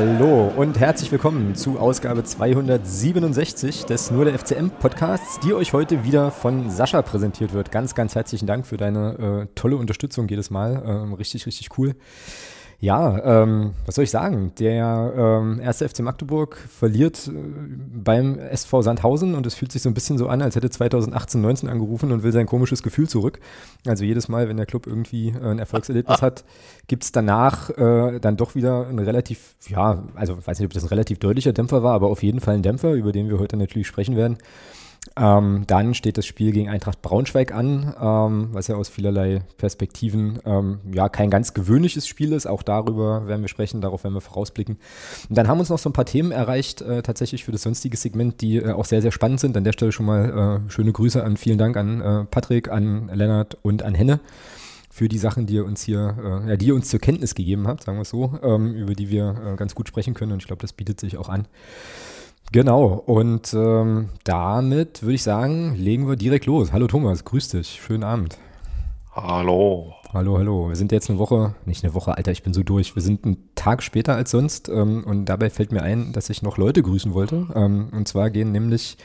Hallo und herzlich willkommen zu Ausgabe 267 des Nur der FCM Podcasts, die euch heute wieder von Sascha präsentiert wird. Ganz, ganz herzlichen Dank für deine äh, tolle Unterstützung jedes Mal. Ähm, richtig, richtig cool. Ja, ähm, was soll ich sagen? Der ähm, erste FC Magdeburg verliert äh, beim SV Sandhausen und es fühlt sich so ein bisschen so an, als hätte 2018, 19 angerufen und will sein komisches Gefühl zurück. Also jedes Mal, wenn der Club irgendwie äh, ein Erfolgserlebnis hat, gibt es danach äh, dann doch wieder ein relativ, ja, also weiß nicht, ob das ein relativ deutlicher Dämpfer war, aber auf jeden Fall ein Dämpfer, über den wir heute natürlich sprechen werden. Ähm, dann steht das Spiel gegen Eintracht Braunschweig an, ähm, was ja aus vielerlei Perspektiven ähm, ja kein ganz gewöhnliches Spiel ist. Auch darüber werden wir sprechen, darauf werden wir vorausblicken. Und dann haben uns noch so ein paar Themen erreicht, äh, tatsächlich für das sonstige Segment, die äh, auch sehr, sehr spannend sind. An der Stelle schon mal äh, schöne Grüße an, vielen Dank an äh, Patrick, an Lennart und an Henne für die Sachen, die ihr uns hier, äh, ja, die ihr uns zur Kenntnis gegeben habt, sagen wir es so, ähm, über die wir äh, ganz gut sprechen können. Und ich glaube, das bietet sich auch an. Genau, und ähm, damit würde ich sagen, legen wir direkt los. Hallo Thomas, grüß dich, schönen Abend. Hallo. Hallo, hallo. Wir sind jetzt eine Woche, nicht eine Woche, Alter, ich bin so durch. Wir sind einen Tag später als sonst ähm, und dabei fällt mir ein, dass ich noch Leute grüßen wollte. Ähm, und zwar gehen nämlich,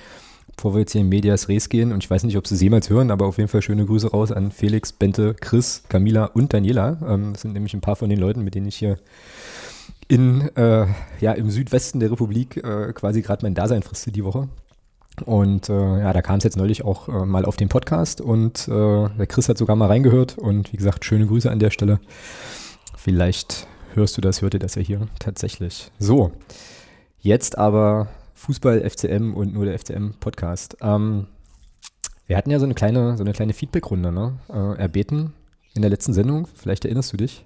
bevor wir jetzt hier in Medias Res gehen, und ich weiß nicht, ob sie es jemals hören, aber auf jeden Fall schöne Grüße raus an Felix, Bente, Chris, Camila und Daniela. Ähm, das sind nämlich ein paar von den Leuten, mit denen ich hier in, äh, ja, im Südwesten der Republik äh, quasi gerade mein Dasein frisste die Woche. Und äh, ja, da kam es jetzt neulich auch äh, mal auf den Podcast und äh, der Chris hat sogar mal reingehört und wie gesagt, schöne Grüße an der Stelle. Vielleicht hörst du das, hört ihr das ja hier tatsächlich. So, jetzt aber Fußball, FCM und nur der FCM Podcast. Ähm, wir hatten ja so eine kleine, so eine kleine Feedback-Runde, ne? Äh, erbeten in der letzten Sendung, vielleicht erinnerst du dich.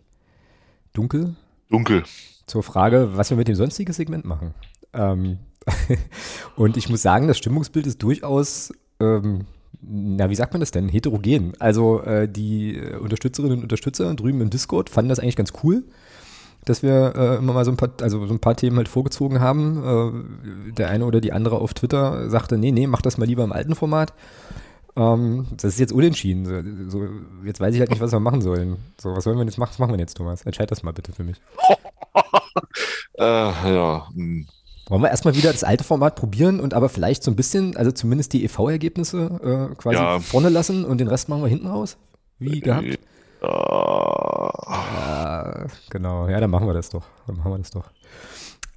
Dunkel? Dunkel zur Frage, was wir mit dem sonstigen Segment machen. Ähm, und ich muss sagen, das Stimmungsbild ist durchaus, ähm, na, wie sagt man das denn, heterogen. Also äh, die äh, Unterstützerinnen und Unterstützer drüben im Discord fanden das eigentlich ganz cool, dass wir äh, immer mal so ein paar, also so ein paar Themen halt vorgezogen haben. Äh, der eine oder die andere auf Twitter sagte, nee, nee, mach das mal lieber im alten Format. Ähm, das ist jetzt unentschieden. So, jetzt weiß ich halt nicht, was wir machen sollen. So, was sollen wir jetzt machen? Was machen wir jetzt, Thomas? Entscheid das mal bitte für mich. äh, ja. Hm. Wollen wir erstmal wieder das alte Format probieren und aber vielleicht so ein bisschen, also zumindest die EV-Ergebnisse äh, quasi ja. vorne lassen und den Rest machen wir hinten raus? Wie gehabt? Ja. ja. Genau, ja, dann machen wir das doch. Dann machen wir das doch.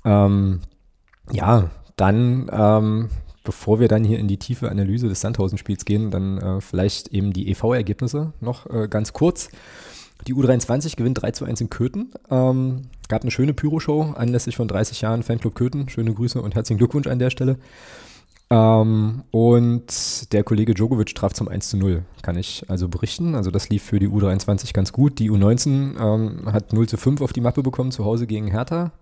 Ähm, ja, dann, ähm, bevor wir dann hier in die tiefe Analyse des Sandhausen-Spiels gehen, dann äh, vielleicht eben die EV-Ergebnisse noch äh, ganz kurz. Die U23 gewinnt 3 zu 1 in Köthen. Ähm, gab eine schöne Pyro-Show anlässlich von 30 Jahren Fanclub Köthen. Schöne Grüße und herzlichen Glückwunsch an der Stelle. Ähm, und der Kollege Djokovic traf zum 1 zu 0, kann ich also berichten. Also das lief für die U23 ganz gut. Die U19 ähm, hat 0 zu 5 auf die Mappe bekommen, zu Hause gegen Hertha.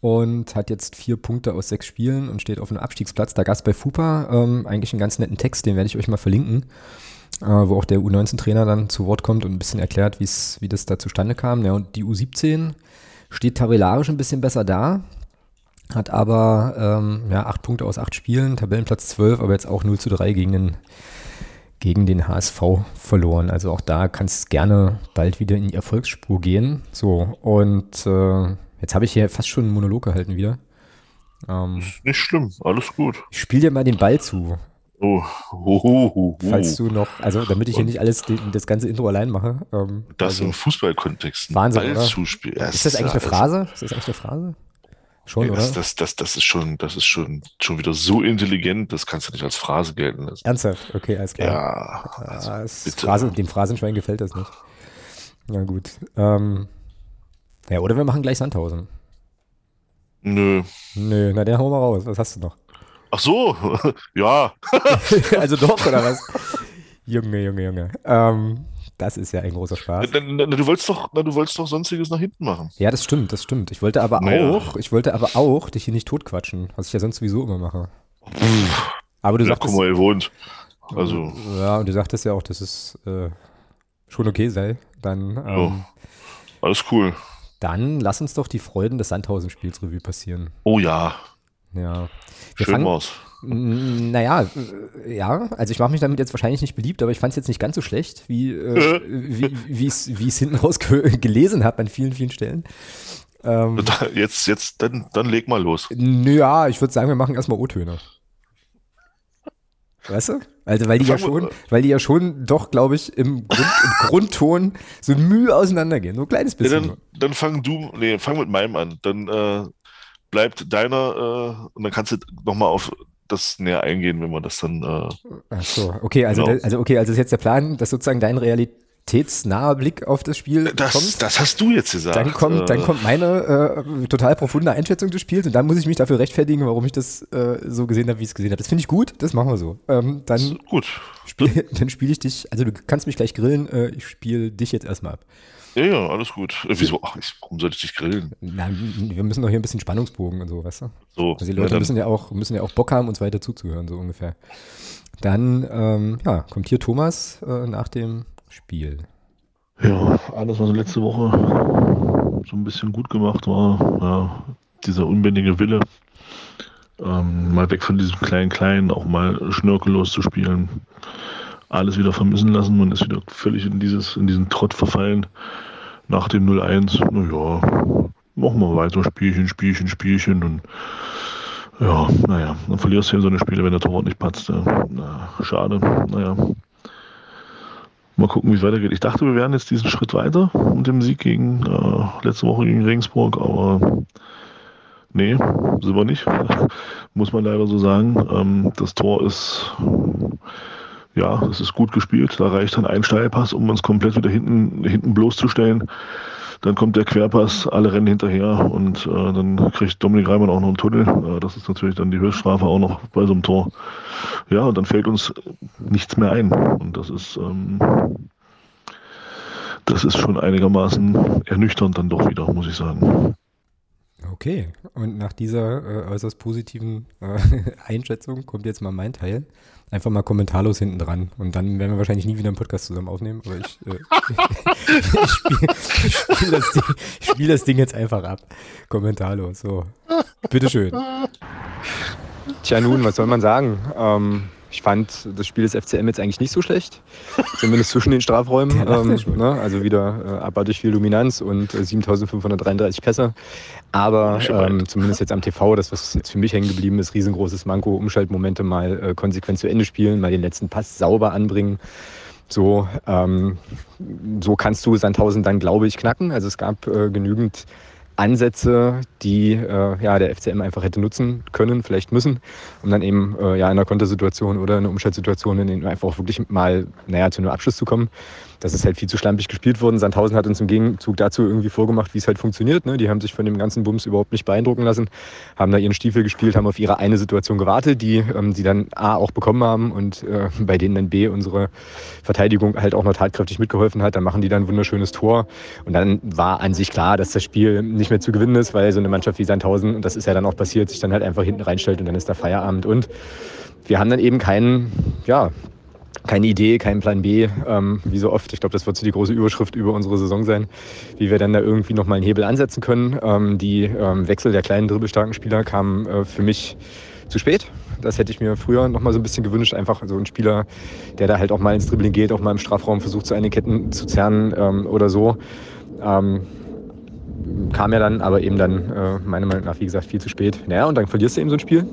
Und hat jetzt vier Punkte aus sechs Spielen und steht auf einem Abstiegsplatz. Da gab es bei FUPA ähm, eigentlich einen ganz netten Text, den werde ich euch mal verlinken wo auch der U19-Trainer dann zu Wort kommt und ein bisschen erklärt, wie das da zustande kam. Ja, und die U17 steht tabellarisch ein bisschen besser da, hat aber ähm, ja, acht Punkte aus acht Spielen, Tabellenplatz 12, aber jetzt auch 0 zu 3 gegen den, gegen den HSV verloren. Also auch da kann es gerne bald wieder in die Erfolgsspur gehen. So, und äh, jetzt habe ich hier fast schon einen Monolog gehalten wieder. Ähm, ist nicht schlimm, alles gut. Ich spiele dir mal den Ball zu. Oh, oh, oh, oh, Falls du noch, also damit ich hier nicht alles, das ganze Intro allein mache. Ähm, das also, im Fußballkontext. Wahnsinn, Ballzuspiel. Ja, ist das eigentlich eine Phrase? Ist das eigentlich eine Phrase? Schon, ja, oder? Das, das, das, ist schon, das ist schon, schon wieder so intelligent, das kannst du nicht als Phrase gelten lassen. Ernsthaft? Okay, alles klar. Ja, also ja Phrase, dem Phrasenschwein gefällt das nicht. Na gut. Ähm, ja, oder wir machen gleich Sandhausen. Nö. Nö, na der hauen wir raus. Was hast du noch? Ach so, ja. also doch, oder was? Junge, Junge, Junge. Ähm, das ist ja ein großer Spaß. Na, na, du wolltest doch, na, du wolltest doch sonstiges nach hinten machen. Ja, das stimmt, das stimmt. Ich wollte aber naja. auch, ich wollte aber auch dich hier nicht totquatschen, was ich ja sonst sowieso immer mache. Aber du ja, sagtest. Guck mal, ihr wohnt. Also. Ja, und du sagtest ja auch, dass es äh, schon okay sei. Dann. Ähm, ja, alles cool. Dann lass uns doch die Freuden des Sandhausen-Spiels Revue passieren. Oh ja. Ja. Wir Schön war's. Naja, äh, ja, also ich mache mich damit jetzt wahrscheinlich nicht beliebt, aber ich fand es jetzt nicht ganz so schlecht, wie äh, wie es wie es hinten raus ge gelesen habe an vielen, vielen Stellen. Ähm, jetzt, jetzt, dann, dann leg mal los. Naja, ich würde sagen, wir machen erstmal O-Töne. Weißt du? Also weil die ja schon, weil die ja schon doch, glaube ich, im, Grund, im Grundton so Mühe auseinandergehen. So ein kleines bisschen. Ja, dann, dann fang du, nee, fang mit meinem an. Dann äh, bleibt deiner äh, und dann kannst du nochmal auf das näher eingehen, wenn man das dann. Äh, Ach so, okay, also, genau. also okay, also ist jetzt der Plan, dass sozusagen Realität realitätsnaher Blick auf das Spiel das, kommt. Das hast du jetzt gesagt. Dann kommt, dann äh. kommt meine äh, total profunde Einschätzung des Spiels und dann muss ich mich dafür rechtfertigen, warum ich das äh, so gesehen habe, wie ich es gesehen habe. Das finde ich gut, das machen wir so. Ähm, dann gut. Spiel, dann spiele ich dich, also du kannst mich gleich grillen, äh, ich spiele dich jetzt erstmal ab. Ja, ja, alles gut. Äh, wieso? Ach, ich, warum sollte ich dich grillen? Na, wir müssen doch hier ein bisschen Spannungsbogen und so, weißt du? So. Also die Leute ja, müssen ja auch, müssen ja auch Bock haben, uns weiter zuzuhören, so ungefähr. Dann, ähm, ja, kommt hier Thomas äh, nach dem Spiel. Ja, alles, was letzte Woche so ein bisschen gut gemacht war, ja, dieser unbändige Wille, ähm, mal weg von diesem kleinen Kleinen, auch mal schnörkellos zu spielen, alles wieder vermissen lassen. Man ist wieder völlig in, dieses, in diesen Trott verfallen. Nach dem 0-1, naja, machen wir weiter, Spielchen, Spielchen, Spielchen und ja, naja, dann verlierst du ja so eine Spiele, wenn der Torwart nicht patzt. Na, schade, naja. Mal gucken, wie es weitergeht. Ich dachte, wir wären jetzt diesen Schritt weiter mit dem Sieg gegen äh, letzte Woche gegen Regensburg, aber nee, sind wir nicht. Muss man leider so sagen. Ähm, das Tor ist ja, es ist gut gespielt. Da reicht dann ein Steilpass, um uns komplett wieder hinten, hinten bloßzustellen. Dann kommt der Querpass, alle rennen hinterher und äh, dann kriegt Dominik Reimann auch noch einen Tunnel. Äh, das ist natürlich dann die Höchststrafe auch noch bei so einem Tor. Ja, und dann fällt uns nichts mehr ein. Und das ist, ähm, das ist schon einigermaßen ernüchternd dann doch wieder, muss ich sagen. Okay, und nach dieser äh, äußerst positiven äh, Einschätzung kommt jetzt mal mein Teil einfach mal kommentarlos hinten dran. Und dann werden wir wahrscheinlich nie wieder einen Podcast zusammen aufnehmen. Aber ich, äh, ich spiele spiel das, Ding, spiel das Ding jetzt einfach ab. Kommentarlos. So. Bitteschön. Tja, nun, was soll man sagen? Ähm, ich fand das Spiel des FCM jetzt eigentlich nicht so schlecht. Zumindest zwischen den Strafräumen. Ähm, ne? Also wieder äh, abartig viel Dominanz und äh, 7533 Pässe. Aber ähm, zumindest jetzt am TV, das, was jetzt für mich hängen geblieben ist, riesengroßes Manko, Umschaltmomente mal äh, konsequent zu Ende spielen, mal den letzten Pass sauber anbringen. So, ähm, so kannst du Sandhausen dann, glaube ich, knacken. Also es gab äh, genügend Ansätze, die äh, ja, der FCM einfach hätte nutzen können, vielleicht müssen, um dann eben äh, ja, in einer Kontersituation oder in einer Umschaltsituation in denen einfach auch wirklich mal naja, zu einem Abschluss zu kommen das ist halt viel zu schlampig gespielt worden. Sandhausen hat uns im Gegenzug dazu irgendwie vorgemacht, wie es halt funktioniert. Ne? Die haben sich von dem ganzen Bums überhaupt nicht beeindrucken lassen, haben da ihren Stiefel gespielt, haben auf ihre eine Situation gewartet, die ähm, sie dann A auch bekommen haben und äh, bei denen dann B unsere Verteidigung halt auch noch tatkräftig mitgeholfen hat. Dann machen die dann ein wunderschönes Tor. Und dann war an sich klar, dass das Spiel nicht mehr zu gewinnen ist, weil so eine Mannschaft wie Sandhausen, und das ist ja dann auch passiert, sich dann halt einfach hinten reinstellt und dann ist da Feierabend. Und wir haben dann eben keinen, ja, keine Idee, keinen Plan B, ähm, wie so oft. Ich glaube, das wird so die große Überschrift über unsere Saison sein, wie wir dann da irgendwie nochmal einen Hebel ansetzen können. Ähm, die ähm, Wechsel der kleinen, dribbelstarken Spieler kamen äh, für mich zu spät. Das hätte ich mir früher noch mal so ein bisschen gewünscht. Einfach so ein Spieler, der da halt auch mal ins Dribbling geht, auch mal im Strafraum versucht, so eine Ketten zu zerren ähm, oder so. Ähm, kam ja dann, aber eben dann äh, meiner Meinung nach, wie gesagt, viel zu spät. Naja, und dann verlierst du eben so ein Spiel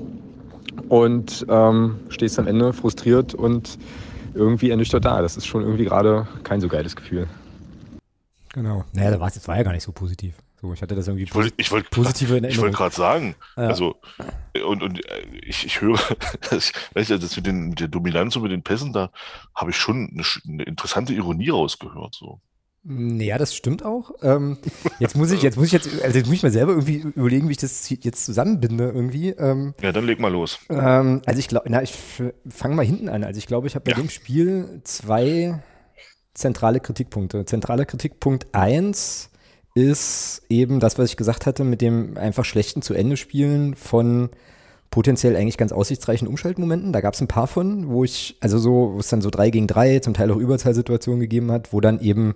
und ähm, stehst am Ende frustriert und irgendwie ernüchtert da. Das ist schon irgendwie gerade kein so geiles Gefühl. Genau. Naja, da war es jetzt war ja gar nicht so positiv. So, ich hatte das irgendwie ich wollte, ich wollte, positive Ich wollte gerade sagen, ja. also und, und äh, ich, ich höre, das, weißt du, das mit, den, mit der Dominanz und mit den Pässen, da habe ich schon eine, eine interessante Ironie rausgehört. So. Ja, das stimmt auch. Ähm, jetzt muss ich, jetzt muss ich jetzt, also jetzt muss ich mal selber irgendwie überlegen, wie ich das jetzt zusammenbinde irgendwie. Ähm, ja, dann leg mal los. Ähm, also ich glaube, na, ich fange mal hinten an. Also ich glaube, ich habe bei ja. dem Spiel zwei zentrale Kritikpunkte. Zentraler Kritikpunkt eins ist eben das, was ich gesagt hatte, mit dem einfach schlechten zu Ende spielen von potenziell eigentlich ganz aussichtsreichen Umschaltmomenten. Da gab es ein paar von, wo ich, also so, wo es dann so drei gegen drei, zum Teil auch Überzahlsituationen gegeben hat, wo dann eben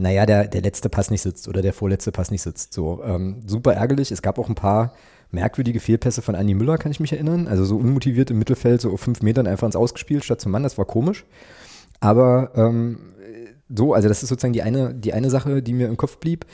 naja, der, der letzte Pass nicht sitzt oder der vorletzte Pass nicht sitzt. So, ähm, super ärgerlich. Es gab auch ein paar merkwürdige Fehlpässe von Andy Müller, kann ich mich erinnern. Also so unmotiviert im Mittelfeld, so auf fünf Metern einfach ins Ausgespielt statt zum Mann. Das war komisch. Aber ähm, so, also das ist sozusagen die eine, die eine Sache, die mir im Kopf blieb.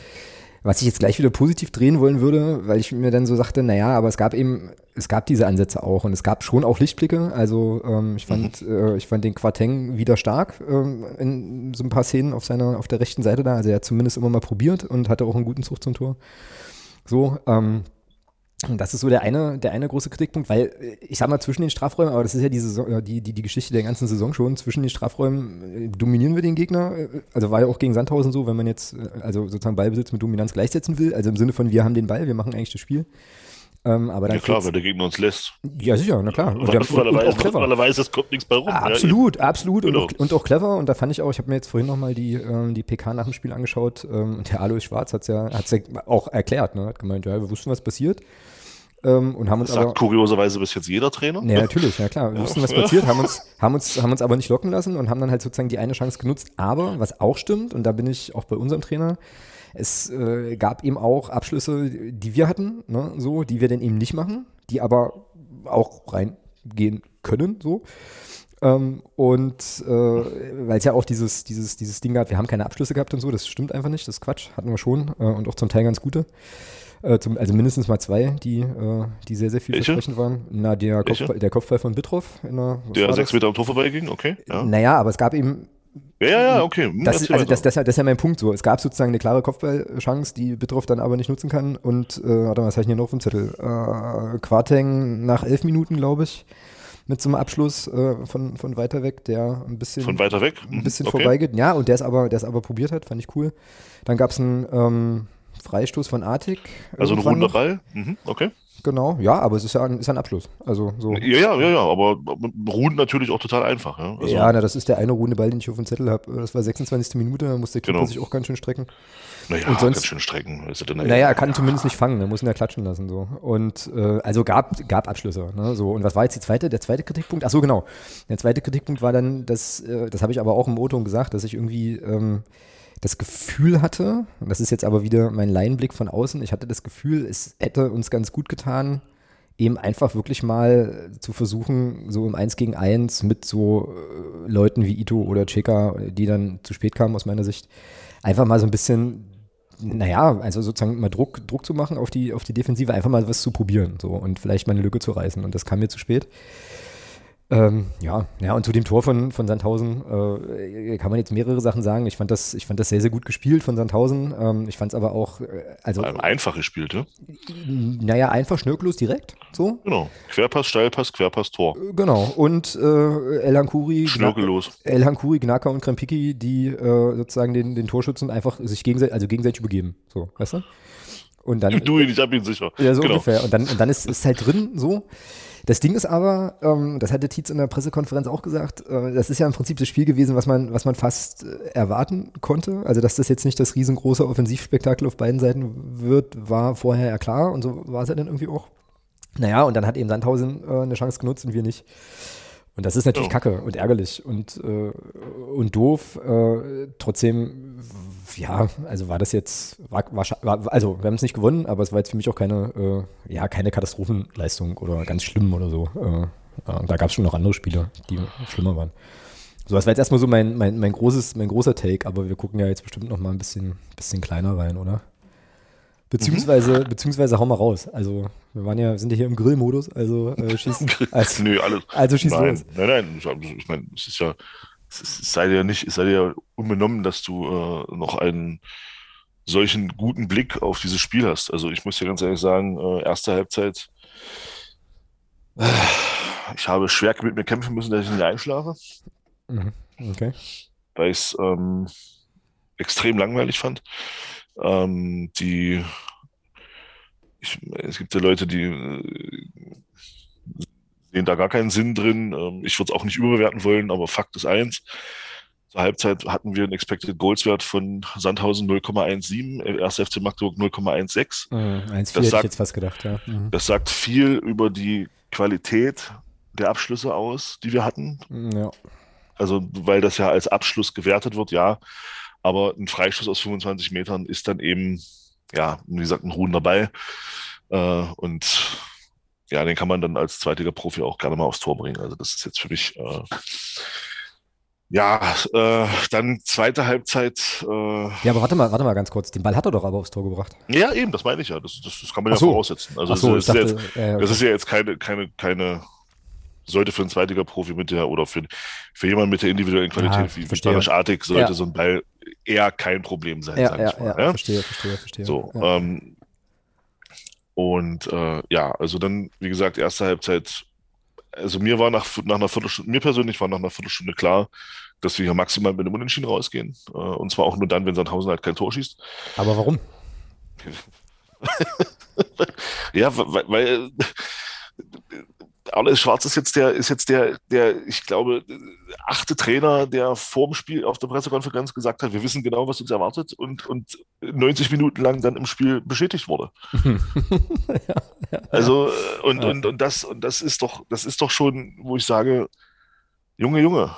Was ich jetzt gleich wieder positiv drehen wollen würde, weil ich mir dann so sagte, naja, aber es gab eben, es gab diese Ansätze auch und es gab schon auch Lichtblicke. Also ähm, ich fand, mhm. äh, ich fand den Quarteng wieder stark ähm, in so ein paar Szenen auf seiner, auf der rechten Seite da. Also er hat zumindest immer mal probiert und hatte auch einen guten Zug zum Tor. So, ähm, das ist so der eine, der eine große Kritikpunkt, weil äh, ich sag mal zwischen den Strafräumen, aber das ist ja die, Saison, äh, die, die, die Geschichte der ganzen Saison schon, zwischen den Strafräumen äh, dominieren wir den Gegner. Also war ja auch gegen Sandhausen so, wenn man jetzt also sozusagen Ballbesitz mit Dominanz gleichsetzen will. Also im Sinne von wir haben den Ball, wir machen eigentlich das Spiel. Ähm, aber dann ja klar, wenn der Gegner uns lässt. Ja, sicher, na klar. Und, weil, und, weil, und auch clever. weil er weiß, es kommt nichts bei rum. Absolut, ja, absolut. Genau. Und, auch, und, auch, clever. Und da fand ich auch, ich habe mir jetzt vorhin nochmal die, ähm, die PK nach dem Spiel angeschaut ähm, und der Alois Schwarz hat es ja, hat's ja auch erklärt, ne? hat gemeint, ja, wir wussten, was passiert. Ähm, und haben uns das sagt aber, kurioserweise bis jetzt jeder Trainer. Ja, natürlich, ja klar. Wir ja. wussten, was passiert, haben uns, haben, uns, haben uns aber nicht locken lassen und haben dann halt sozusagen die eine Chance genutzt. Aber was auch stimmt, und da bin ich auch bei unserem Trainer, es äh, gab eben auch Abschlüsse, die wir hatten, ne, so, die wir dann eben nicht machen, die aber auch reingehen können, so. Ähm, und äh, weil es ja auch dieses, dieses, dieses Ding gab, wir haben keine Abschlüsse gehabt und so, das stimmt einfach nicht, das ist Quatsch, hatten wir schon äh, und auch zum Teil ganz gute. Äh, zum, also mindestens mal zwei, die, äh, die sehr, sehr vielversprechend waren. Na, der, Kopfball, der Kopfball von Bitroff. In der, der sechs Meter am Tor vorbeiging, okay. Ja. Naja, aber es gab eben ja, ja, ja, okay. Hm, das, also das, das, das, ist ja mein Punkt so. Es gab sozusagen eine klare Kopfballchance, die Bitroff dann aber nicht nutzen kann. Und, äh, warte mal, was habe ich hier noch auf dem Zettel? Äh, Quarteng nach elf Minuten, glaube ich, mit so einem Abschluss äh, von, von weiter weg, der ein bisschen. Von weiter weg? Ein bisschen okay. vorbeigeht. Ja, und der es aber, aber probiert hat, fand ich cool. Dann gab es einen ähm, Freistoß von Artig. Also ein runder Ball? Mhm, okay. Genau, ja, aber es ist ja ein, ist ein Abschluss. Also so. Ja, ja, ja, ja, aber ruhen natürlich auch total einfach. Ja, also ja na, das ist der eine runde Ball, den ich auf dem Zettel habe. Das war 26. Minute, da muss der Keeper genau. sich auch ganz schön strecken. Naja, und sonst, ganz schön strecken. Ist naja, er kann zumindest nicht fangen, er muss ihn ja klatschen lassen. So. Und äh, also gab, gab Abschlüsse. Ne, so. Und was war jetzt die zweite, der zweite Kritikpunkt? Ach so, genau. Der zweite Kritikpunkt war dann, dass, äh, das habe ich aber auch im o gesagt, dass ich irgendwie ähm, das Gefühl hatte, und das ist jetzt aber wieder mein Laienblick von außen, ich hatte das Gefühl, es hätte uns ganz gut getan, eben einfach wirklich mal zu versuchen, so im Eins gegen Eins mit so äh, Leuten wie Ito oder Cheka, die dann zu spät kamen aus meiner Sicht, einfach mal so ein bisschen, naja, also sozusagen mal Druck, Druck zu machen auf die, auf die Defensive, einfach mal was zu probieren so und vielleicht mal eine Lücke zu reißen. Und das kam mir zu spät. Ähm, ja, ja, und zu dem Tor von, von Sandhausen äh, kann man jetzt mehrere Sachen sagen. Ich fand das, ich fand das sehr, sehr gut gespielt von Sandhausen. Ähm, ich fand es aber auch, äh, also. Einfach gespielt, ne? Naja, einfach schnörkellos direkt, so. Genau. Querpass, Steilpass, Querpass, Tor. Äh, genau. Und äh, El Hankuri. Schnörkellos. El Hankuri, Gnaka und Krempiki, die äh, sozusagen den, den Torschützen einfach sich gegenseitig, also gegenseitig übergeben. So, weißt du? Und dann. Du, ich hab ihn sicher. Ja, so genau. ungefähr. Und dann, und dann ist es halt drin, so. Das Ding ist aber, ähm, das hatte Tietz in der Pressekonferenz auch gesagt, äh, das ist ja im Prinzip das Spiel gewesen, was man, was man fast äh, erwarten konnte. Also, dass das jetzt nicht das riesengroße Offensivspektakel auf beiden Seiten wird, war vorher ja klar und so war es ja dann irgendwie auch. Naja, und dann hat eben Sandhausen äh, eine Chance genutzt und wir nicht. Und das ist natürlich oh. kacke und ärgerlich und, äh, und doof. Äh, trotzdem, ja, also war das jetzt, war, war, also wir haben es nicht gewonnen, aber es war jetzt für mich auch keine, äh, ja, keine Katastrophenleistung oder ganz schlimm oder so. Äh, da gab es schon noch andere Spiele, die schlimmer waren. So, das war jetzt erstmal so mein, mein, mein, großes, mein großer Take, aber wir gucken ja jetzt bestimmt noch mal ein bisschen, bisschen kleiner rein, oder? Beziehungsweise, mhm. beziehungsweise hau mal raus. Also, wir waren ja, sind ja hier im Grillmodus, also äh, schießen. Also, Nö, alles. Also schieß nein, los. Nein, nein, ich meine, es ist ja, es, sei dir nicht, es sei dir unbenommen, dass du äh, noch einen solchen guten Blick auf dieses Spiel hast. Also ich muss dir ganz ehrlich sagen, äh, erste Halbzeit, äh, ich habe schwer mit mir kämpfen müssen, dass ich nicht einschlafe. Mhm. Okay. Weil ich es ähm, extrem langweilig fand. Ähm, die, ich, es gibt ja Leute, die äh, sehen da gar keinen Sinn drin. Ähm, ich würde es auch nicht überbewerten wollen, aber Fakt ist eins. Zur Halbzeit hatten wir einen Expected Goals Wert von Sandhausen 0,17, 1. FC Magdeburg 0,16. Mhm, 1, das sagt, ich jetzt fast gedacht, ja. Mhm. Das sagt viel über die Qualität der Abschlüsse aus, die wir hatten. Ja. Also, weil das ja als Abschluss gewertet wird, ja. Aber ein Freischuss aus 25 Metern ist dann eben, ja, wie gesagt, ein ruhender Ball. Äh, und ja, den kann man dann als zweitiger Profi auch gerne mal aufs Tor bringen. Also das ist jetzt für mich äh, Ja, äh, dann zweite Halbzeit. Äh, ja, aber warte mal, warte mal ganz kurz. Den Ball hat er doch aber aufs Tor gebracht. Ja, eben, das meine ich ja. Das, das, das kann man Ach ja so. voraussetzen. Also so, das, ist dachte, jetzt, äh, okay. das ist ja jetzt keine, keine, keine, sollte für einen Zweitliga-Profi mit der oder für, für jemanden mit der individuellen Qualität ja, wie Barisch Artig sollte ja. so ein Ball eher kein Problem sein. Ja, ja, mal, ja, verstehe, verstehe, verstehe. So, ähm, und äh, ja, also dann, wie gesagt, erste Halbzeit also mir war nach, nach einer Viertelstunde, mir persönlich war nach einer Viertelstunde klar, dass wir hier maximal mit einem Unentschieden rausgehen. Äh, und zwar auch nur dann, wenn Sandhausen halt kein Tor schießt. Aber warum? ja, weil, weil Arne Schwarz ist jetzt der, ist jetzt der, der, ich glaube, achte Trainer, der vor dem Spiel auf der Pressekonferenz gesagt hat, wir wissen genau, was uns erwartet und, und 90 Minuten lang dann im Spiel bestätigt wurde. ja, ja, also, und, ja. und, und das, und das ist doch, das ist doch schon, wo ich sage, Junge, Junge.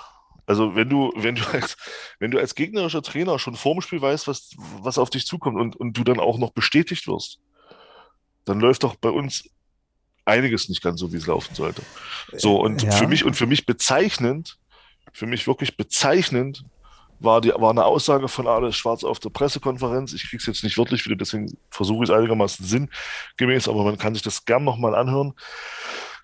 Also wenn du, wenn du als, wenn du als gegnerischer Trainer schon vor dem Spiel weißt, was, was auf dich zukommt und, und du dann auch noch bestätigt wirst, dann läuft doch bei uns einiges nicht ganz so, wie es laufen sollte. So, und ja. für mich, und für mich bezeichnend, für mich wirklich bezeichnend, war, die, war eine Aussage von Alex Schwarz auf der Pressekonferenz. Ich kriege es jetzt nicht wörtlich wieder, deswegen versuche ich es einigermaßen sinngemäß, aber man kann sich das gern nochmal anhören.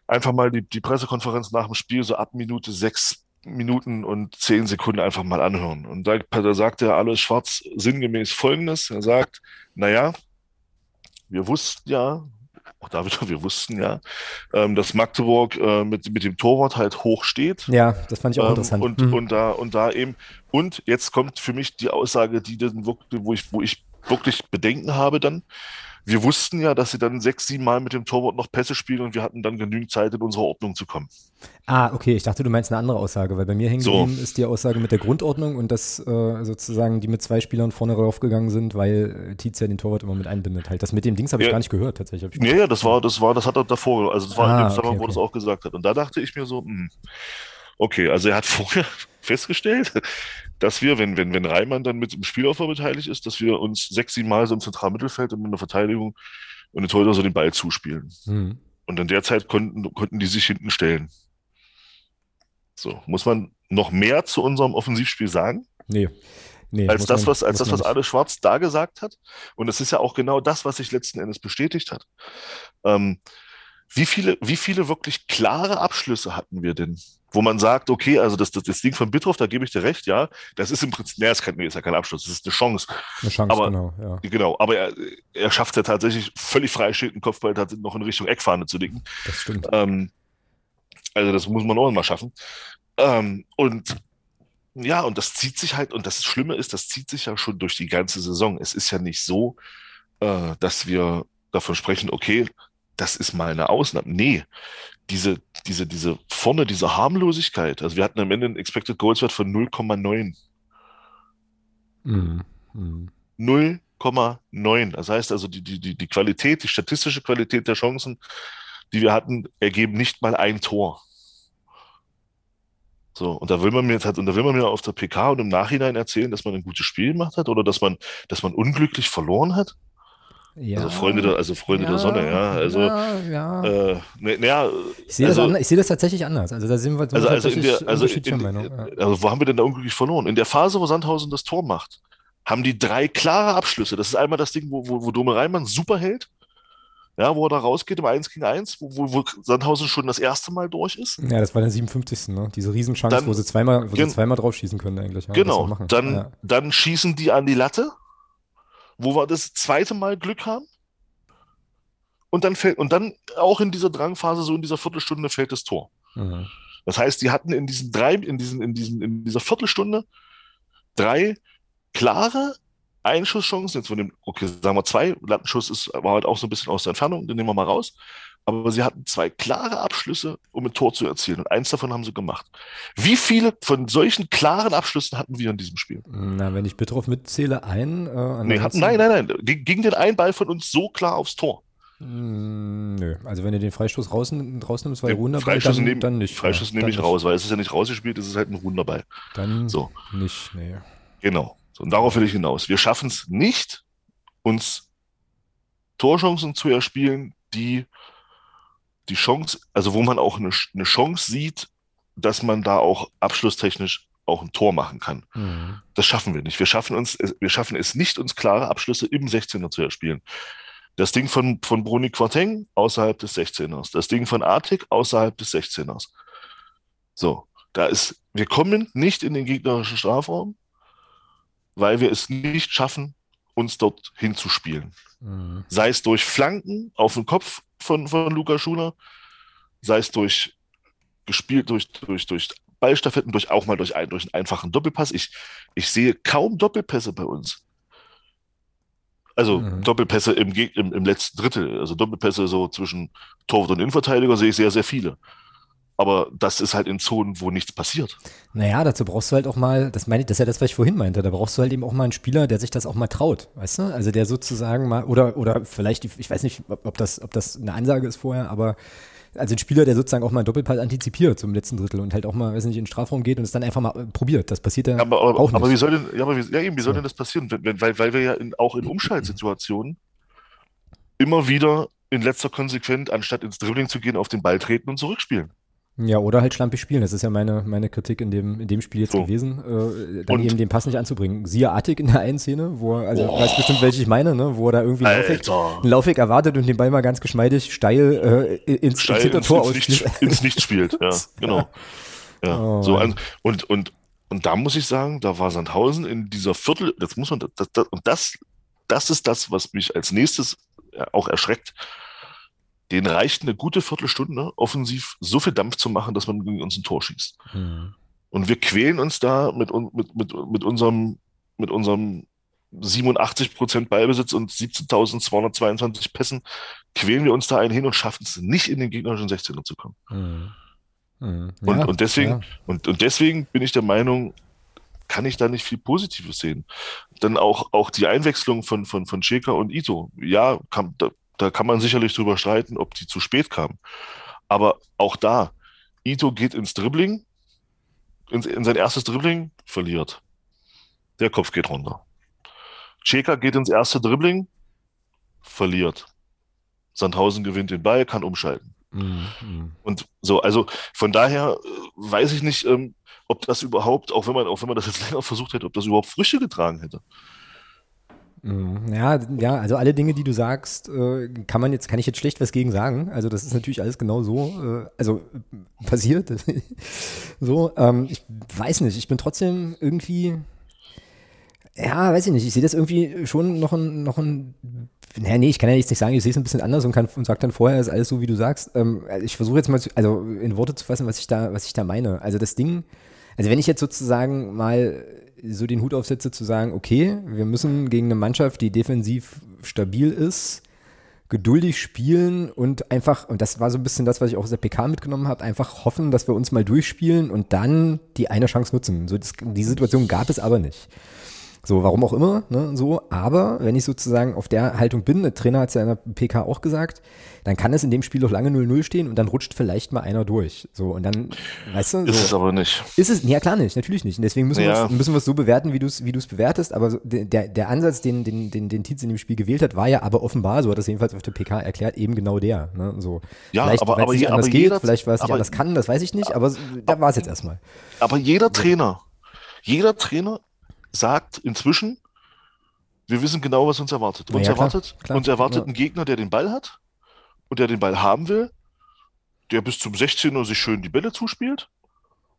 Einfach mal die, die Pressekonferenz nach dem Spiel so ab Minute sechs Minuten und zehn Sekunden einfach mal anhören. Und da, da sagt der Alois Schwarz sinngemäß Folgendes. Er sagt, naja, wir wussten ja, auch da wieder, wir wussten ja, ähm, dass Magdeburg äh, mit, mit dem Torwart halt hoch steht. Ja, das fand ich auch ähm, interessant. Und, mhm. und, da, und da eben, und jetzt kommt für mich die Aussage, die dann wirklich, wo ich, wo ich wirklich Bedenken habe dann, wir wussten ja, dass sie dann sechs, sieben Mal mit dem Torwart noch Pässe spielen und wir hatten dann genügend Zeit, in unsere Ordnung zu kommen. Ah, okay. Ich dachte, du meinst eine andere Aussage, weil bei mir hängen so. ist die Aussage mit der Grundordnung und dass äh, sozusagen die mit zwei Spielern vorne raufgegangen sind, weil äh, Tietz ja den Torwart immer mit einbindet. Halt, das mit dem Dings habe ich ja. gar nicht gehört, tatsächlich. Ja, ja, das war, das war, das hat er davor, also das war ah, in dem Zusammenhang, okay, wo okay. das auch gesagt hat. Und da dachte ich mir so, mh, hm, okay, also er hat vorher festgestellt, dass wir, wenn, wenn, wenn Reimann dann mit im Spielaufbau beteiligt ist, dass wir uns sechs, sieben Mal so im Zentralmittelfeld und in der Verteidigung und den Torhüter so den Ball zuspielen. Mhm. Und in der Zeit konnten, konnten die sich hinten stellen. So, muss man noch mehr zu unserem Offensivspiel sagen? Nee. Nee, als das, was, als das, was Arne Schwarz da gesagt hat. Und es ist ja auch genau das, was sich letzten Endes bestätigt hat. Ähm, wie viele, wie viele wirklich klare Abschlüsse hatten wir denn? Wo man sagt, okay, also das, das, das Ding von Bitroff, da gebe ich dir recht, ja, das ist im Prinzip, nee, ist, kein, nee, ist ja kein Abschluss, das ist eine Chance. Eine Chance, aber, genau, ja. Genau, aber er, er schafft ja tatsächlich völlig freistehenden Kopfball noch in Richtung Eckfahne zu legen. Das stimmt. Ähm, also das muss man auch immer schaffen. Ähm, und ja, und das zieht sich halt, und das Schlimme ist, das zieht sich ja schon durch die ganze Saison. Es ist ja nicht so, äh, dass wir davon sprechen, okay, das ist mal eine Ausnahme. Nee, diese, diese, diese vorne, diese Harmlosigkeit. Also wir hatten am Ende einen Expected Goals Wert von 0,9. Mhm. Mhm. 0,9. Das heißt also, die, die, die Qualität, die statistische Qualität der Chancen, die wir hatten, ergeben nicht mal ein Tor. So, und da will man mir jetzt halt, und da will man mir auf der PK und im Nachhinein erzählen, dass man ein gutes Spiel gemacht hat oder dass man, dass man unglücklich verloren hat. Ja, also Freunde der, also Freunde ja, der Sonne, ja. Also, ja, ja. Äh, ne, ne, ich sehe also, das, seh das tatsächlich anders. Also da sind wir, also, also, in der, also, in, in, ja. also wo haben wir denn da unglücklich verloren? In der Phase, wo Sandhausen das Tor macht, haben die drei klare Abschlüsse. Das ist einmal das Ding, wo, wo, wo Dome Reimann super hält. Ja, wo er da rausgeht im 1 gegen 1, wo, wo, wo Sandhausen schon das erste Mal durch ist. Ja, das war der 57. Ne? Diese Riesenchance, dann, wo sie zweimal, wo sie zweimal drauf schießen können eigentlich. Ja, genau, dann, dann schießen die an die Latte, wo wir das zweite Mal Glück haben. Und dann fällt, und dann auch in dieser Drangphase, so in dieser Viertelstunde, fällt das Tor. Mhm. Das heißt, die hatten in diesen drei, in diesen, in diesen, in dieser Viertelstunde drei klare Einschusschancen. Jetzt von dem, okay, sagen wir zwei, Lattenschuss ist, war halt auch so ein bisschen aus der Entfernung, den nehmen wir mal raus. Aber sie hatten zwei klare Abschlüsse, um ein Tor zu erzielen. Und eins davon haben sie gemacht. Wie viele von solchen klaren Abschlüssen hatten wir in diesem Spiel? Na, wenn ich bitte auf mitzähle, ein. Äh, nee, hatten, nein, nein, nein. Ging den einen Ball von uns so klar aufs Tor? Hm, nö, also wenn du den Freistoß raus, rausnimmst, weil Runder Freistoß dann, nehm, dann nicht. Freistoß ja, nehme ich nicht. raus, weil es ist ja nicht rausgespielt, es ist halt ein Runderball. Dann so. nicht, nee. Genau. So, und darauf will ich hinaus. Wir schaffen es nicht, uns Torchancen zu erspielen, die die Chance, also wo man auch eine, eine Chance sieht, dass man da auch abschlusstechnisch auch ein Tor machen kann. Mhm. Das schaffen wir nicht. Wir schaffen, uns, wir schaffen es nicht, uns klare Abschlüsse im 16er zu erspielen. Das Ding von, von Bruni Quarteng außerhalb des 16ers. Das Ding von Artik außerhalb des 16ers. So, da ist, wir kommen nicht in den gegnerischen Strafraum, weil wir es nicht schaffen, uns dort hinzuspielen. Mhm. Sei es durch Flanken auf den Kopf von, von Luca Schuler, sei es durch gespielt, durch, durch, durch Ballstaffetten, durch auch mal durch, ein, durch einen einfachen Doppelpass. Ich, ich sehe kaum Doppelpässe bei uns. Also mhm. Doppelpässe im, im, im letzten Drittel, also Doppelpässe so zwischen Torwart und Innenverteidiger sehe ich sehr, sehr viele. Aber das ist halt in Zonen, wo nichts passiert. Naja, dazu brauchst du halt auch mal, das meine ich, das ist ja das, was ich vorhin meinte, da brauchst du halt eben auch mal einen Spieler, der sich das auch mal traut, weißt du? Also der sozusagen mal, oder, oder vielleicht, ich weiß nicht, ob das, ob das eine Ansage ist vorher, aber also ein Spieler, der sozusagen auch mal einen Doppelpass antizipiert zum letzten Drittel und halt auch mal, weiß nicht, in den Strafraum geht und es dann einfach mal probiert. Das passiert ja aber, aber, auch nicht. Aber wie soll denn, ja, aber wie, ja eben, wie soll denn das passieren? Weil, weil wir ja in, auch in Umschaltsituationen immer wieder in letzter Konsequenz, anstatt ins Dribbling zu gehen, auf den Ball treten und zurückspielen. Ja, oder halt schlampig spielen. Das ist ja meine, meine Kritik in dem, in dem Spiel jetzt so. gewesen. Äh, dann und eben den Pass nicht anzubringen. Siehe Attic in der einen Szene, wo er, also oh. weiß bestimmt, welche ich meine, ne? wo er da irgendwie einen Laufweg, einen Laufweg, erwartet und den Ball mal ganz geschmeidig steil äh, ins, steil ins ins, ins, Nicht, ins Nicht spielt. Ja, genau. Ja. Oh, so ein, und, und, und da muss ich sagen, da war Sandhausen in dieser Viertel, das muss man, das, das, und das, das ist das, was mich als nächstes auch erschreckt denen reicht eine gute Viertelstunde offensiv so viel Dampf zu machen, dass man gegen uns ein Tor schießt. Mhm. Und wir quälen uns da mit, mit, mit, mit unserem, mit unserem 87 Prozent Ballbesitz und 17.222 Pässen, quälen wir uns da einen hin und schaffen es nicht in den gegnerischen 16er zu kommen. Mhm. Mhm. Ja, und, und, deswegen, ja. und, und deswegen bin ich der Meinung, kann ich da nicht viel Positives sehen. Dann auch, auch die Einwechslung von, von, von Cheka und Ito. Ja, kam, da, da kann man sicherlich drüber streiten, ob die zu spät kamen. Aber auch da, Ito geht ins Dribbling, in, in sein erstes Dribbling, verliert. Der Kopf geht runter. Cheka geht ins erste Dribbling, verliert. Sandhausen gewinnt den Ball, kann umschalten. Mhm. Und so, also von daher äh, weiß ich nicht, ähm, ob das überhaupt, auch wenn man, auch wenn man das jetzt länger versucht hätte, ob das überhaupt Früchte getragen hätte. Mhm. Ja, ja, also alle Dinge, die du sagst, äh, kann man jetzt, kann ich jetzt schlecht was gegen sagen. Also das ist natürlich alles genau so, äh, also passiert. so, ähm, ich weiß nicht, ich bin trotzdem irgendwie, ja, weiß ich nicht, ich sehe das irgendwie schon noch ein, noch ein, naja, nee, ich kann ja jetzt nicht sagen, ich sehe es ein bisschen anders und kann und sag dann vorher, ist alles so, wie du sagst. Ähm, ich versuche jetzt mal, zu, also in Worte zu fassen, was ich da, was ich da meine. Also das Ding, also wenn ich jetzt sozusagen mal so den Hut aufsetze, zu sagen, okay, wir müssen gegen eine Mannschaft, die defensiv stabil ist, geduldig spielen und einfach, und das war so ein bisschen das, was ich auch aus der PK mitgenommen habe, einfach hoffen, dass wir uns mal durchspielen und dann die eine Chance nutzen. So, das, die Situation gab es aber nicht. So, warum auch immer, ne, so. Aber wenn ich sozusagen auf der Haltung bin, der Trainer hat es ja in der PK auch gesagt, dann kann es in dem Spiel doch lange 0-0 stehen und dann rutscht vielleicht mal einer durch. So, und dann, weißt du. So, ist es aber nicht. Ist es, ja klar nicht, natürlich nicht. Und deswegen müssen ja. wir es so bewerten, wie du es wie bewertest. Aber so, der, der Ansatz, den, den, den, den Tietz in dem Spiel gewählt hat, war ja aber offenbar, so hat das jedenfalls auf der PK erklärt, eben genau der. Ne, so. Ja, vielleicht, aber, aber, nicht aber anders jeder, geht, vielleicht weil es nicht anders kann, das weiß ich nicht, aber da war es jetzt erstmal. Aber jeder Trainer, jeder Trainer sagt inzwischen, wir wissen genau, was uns erwartet. Uns ja, erwartet, klar, uns erwartet ein Gegner, der den Ball hat, und der den Ball haben will, der bis zum 16er sich schön die Bälle zuspielt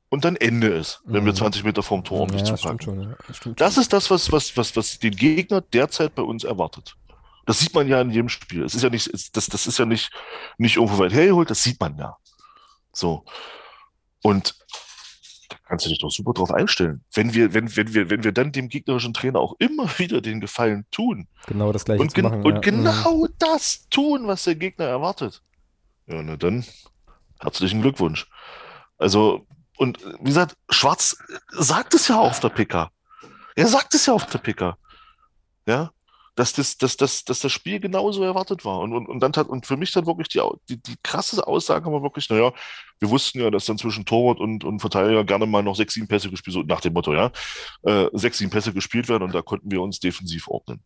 und dann Ende ist, wenn mhm. wir 20 Meter vorm Tor um ja, dich zu packen. Schon, ja. das, das ist das, was, was, was, was den Gegner derzeit bei uns erwartet. Das sieht man ja in jedem Spiel. Es ist ja nicht, das, das ist ja nicht, nicht irgendwo weit hergeholt, das sieht man ja. So. Und kannst du dich doch super drauf einstellen. Wenn wir, wenn, wenn wir, wenn wir dann dem gegnerischen Trainer auch immer wieder den Gefallen tun. Genau das gleiche und, gen machen, und ja. genau mhm. das tun, was der Gegner erwartet. Ja, na dann herzlichen Glückwunsch. Also, und wie gesagt, Schwarz sagt es ja auf der PK. Er sagt es ja auf der PK. Ja, dass das, dass, dass, dass das Spiel genauso erwartet war. Und, und, und dann hat, und für mich dann wirklich die, die, die krasse Aussage war wirklich, naja, wir wussten ja, dass dann zwischen Torwart und, und Verteidiger gerne mal noch sechs, sieben Pässe gespielt, so nach dem Motto, ja, äh, sechs, sieben Pässe gespielt werden und da konnten wir uns defensiv ordnen.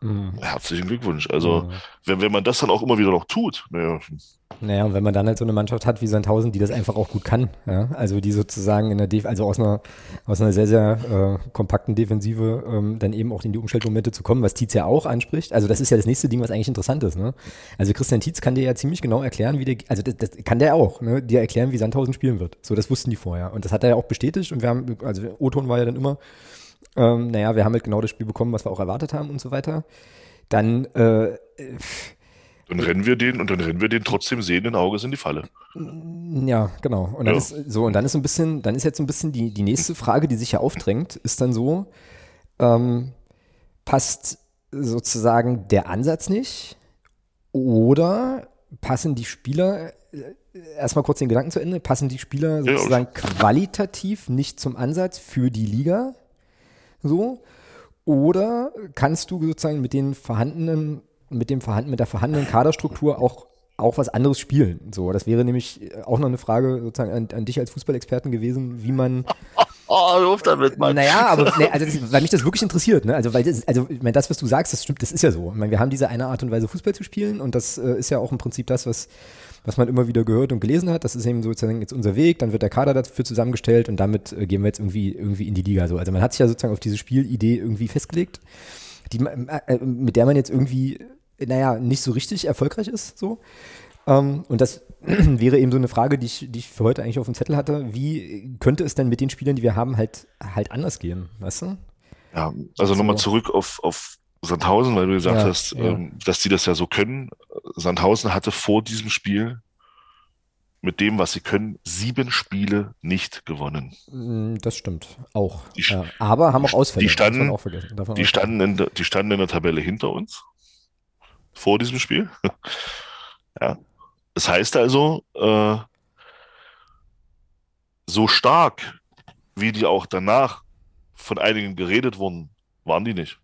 Mhm. Herzlichen Glückwunsch. Also, mhm. wenn, wenn man das dann auch immer wieder noch tut, naja. Naja, und wenn man dann halt so eine Mannschaft hat wie Sandhausen, die das einfach auch gut kann, ja, also die sozusagen in der Def also aus einer, aus einer sehr, sehr äh, kompakten Defensive ähm, dann eben auch in die Umschaltmomente zu kommen, was Tietz ja auch anspricht. Also das ist ja das nächste Ding, was eigentlich interessant ist, ne? Also Christian Tietz kann dir ja ziemlich genau erklären, wie der, also das, das kann der auch, ne? Dir erklären, wie Sandhausen spielen wird. So, das wussten die vorher. Und das hat er ja auch bestätigt und wir haben, also O-Ton war ja dann immer, ähm, naja, wir haben halt genau das Spiel bekommen, was wir auch erwartet haben und so weiter. Dann äh, dann rennen wir den und dann rennen wir den trotzdem sehenden Auges in die Falle. Ja, genau. Und dann ja. ist so, und dann ist ein bisschen, dann ist jetzt so ein bisschen die, die nächste Frage, die sich ja aufdrängt, ist dann so, ähm, passt sozusagen der Ansatz nicht oder passen die Spieler, äh, erstmal kurz den Gedanken zu Ende, passen die Spieler sozusagen ja, qualitativ nicht zum Ansatz für die Liga? So? Oder kannst du sozusagen mit den vorhandenen, mit dem vorhanden, mit der vorhandenen Kaderstruktur auch auch was anderes spielen. So, das wäre nämlich auch noch eine Frage sozusagen an, an dich als Fußballexperten gewesen, wie man. Oh, ruf damit mal. Naja, aber ne, also das, weil mich das wirklich interessiert, ne? Also, weil das, also, ich meine, das, was du sagst, das stimmt, das ist ja so. Ich meine, wir haben diese eine Art und Weise, Fußball zu spielen, und das äh, ist ja auch im Prinzip das, was, was man immer wieder gehört und gelesen hat. Das ist eben sozusagen jetzt unser Weg, dann wird der Kader dafür zusammengestellt und damit äh, gehen wir jetzt irgendwie, irgendwie in die Liga. So. Also man hat sich ja sozusagen auf diese Spielidee irgendwie festgelegt, die, äh, mit der man jetzt irgendwie, naja, nicht so richtig erfolgreich ist. So. Ähm, und das wäre eben so eine Frage, die ich, die ich für heute eigentlich auf dem Zettel hatte. Wie könnte es denn mit den Spielern, die wir haben, halt, halt anders gehen? Weißt du? Ja, also so. nochmal zurück auf, auf Sandhausen, weil du gesagt ja, hast, ja. Ähm, dass die das ja so können. Sandhausen hatte vor diesem Spiel mit dem, was sie können, sieben Spiele nicht gewonnen. Mm, das stimmt auch. Die, ja. Aber haben auch Ausfälle. Die standen, die, standen in der, die standen in der Tabelle hinter uns vor diesem Spiel. ja. Das heißt also, äh, so stark, wie die auch danach von einigen geredet wurden, waren die nicht.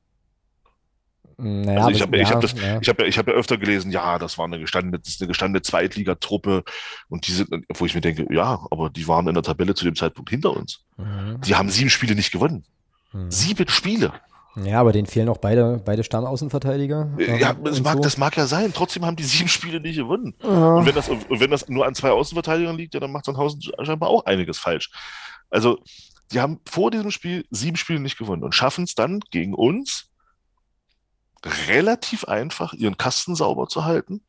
Naja, also ich habe ja, ich hab das, ja. ich ja, ich ja öfter gelesen, ja, das war eine gestandene, eine gestandene Zweitligatruppe und die sind, wo ich mir denke, ja, aber die waren in der Tabelle zu dem Zeitpunkt hinter uns. Mhm. Die haben sieben Spiele nicht gewonnen. Mhm. Sieben Spiele. Ja, aber denen fehlen auch beide, beide Stammaußenverteidiger. Ja, das mag, so. das mag ja sein. Trotzdem haben die sieben Spiele nicht gewonnen. Ja. Und, wenn das, und wenn das nur an zwei Außenverteidigern liegt, ja, dann macht Sandhausen scheinbar auch einiges falsch. Also, die haben vor diesem Spiel sieben Spiele nicht gewonnen und schaffen es dann gegen uns relativ einfach, ihren Kasten sauber zu halten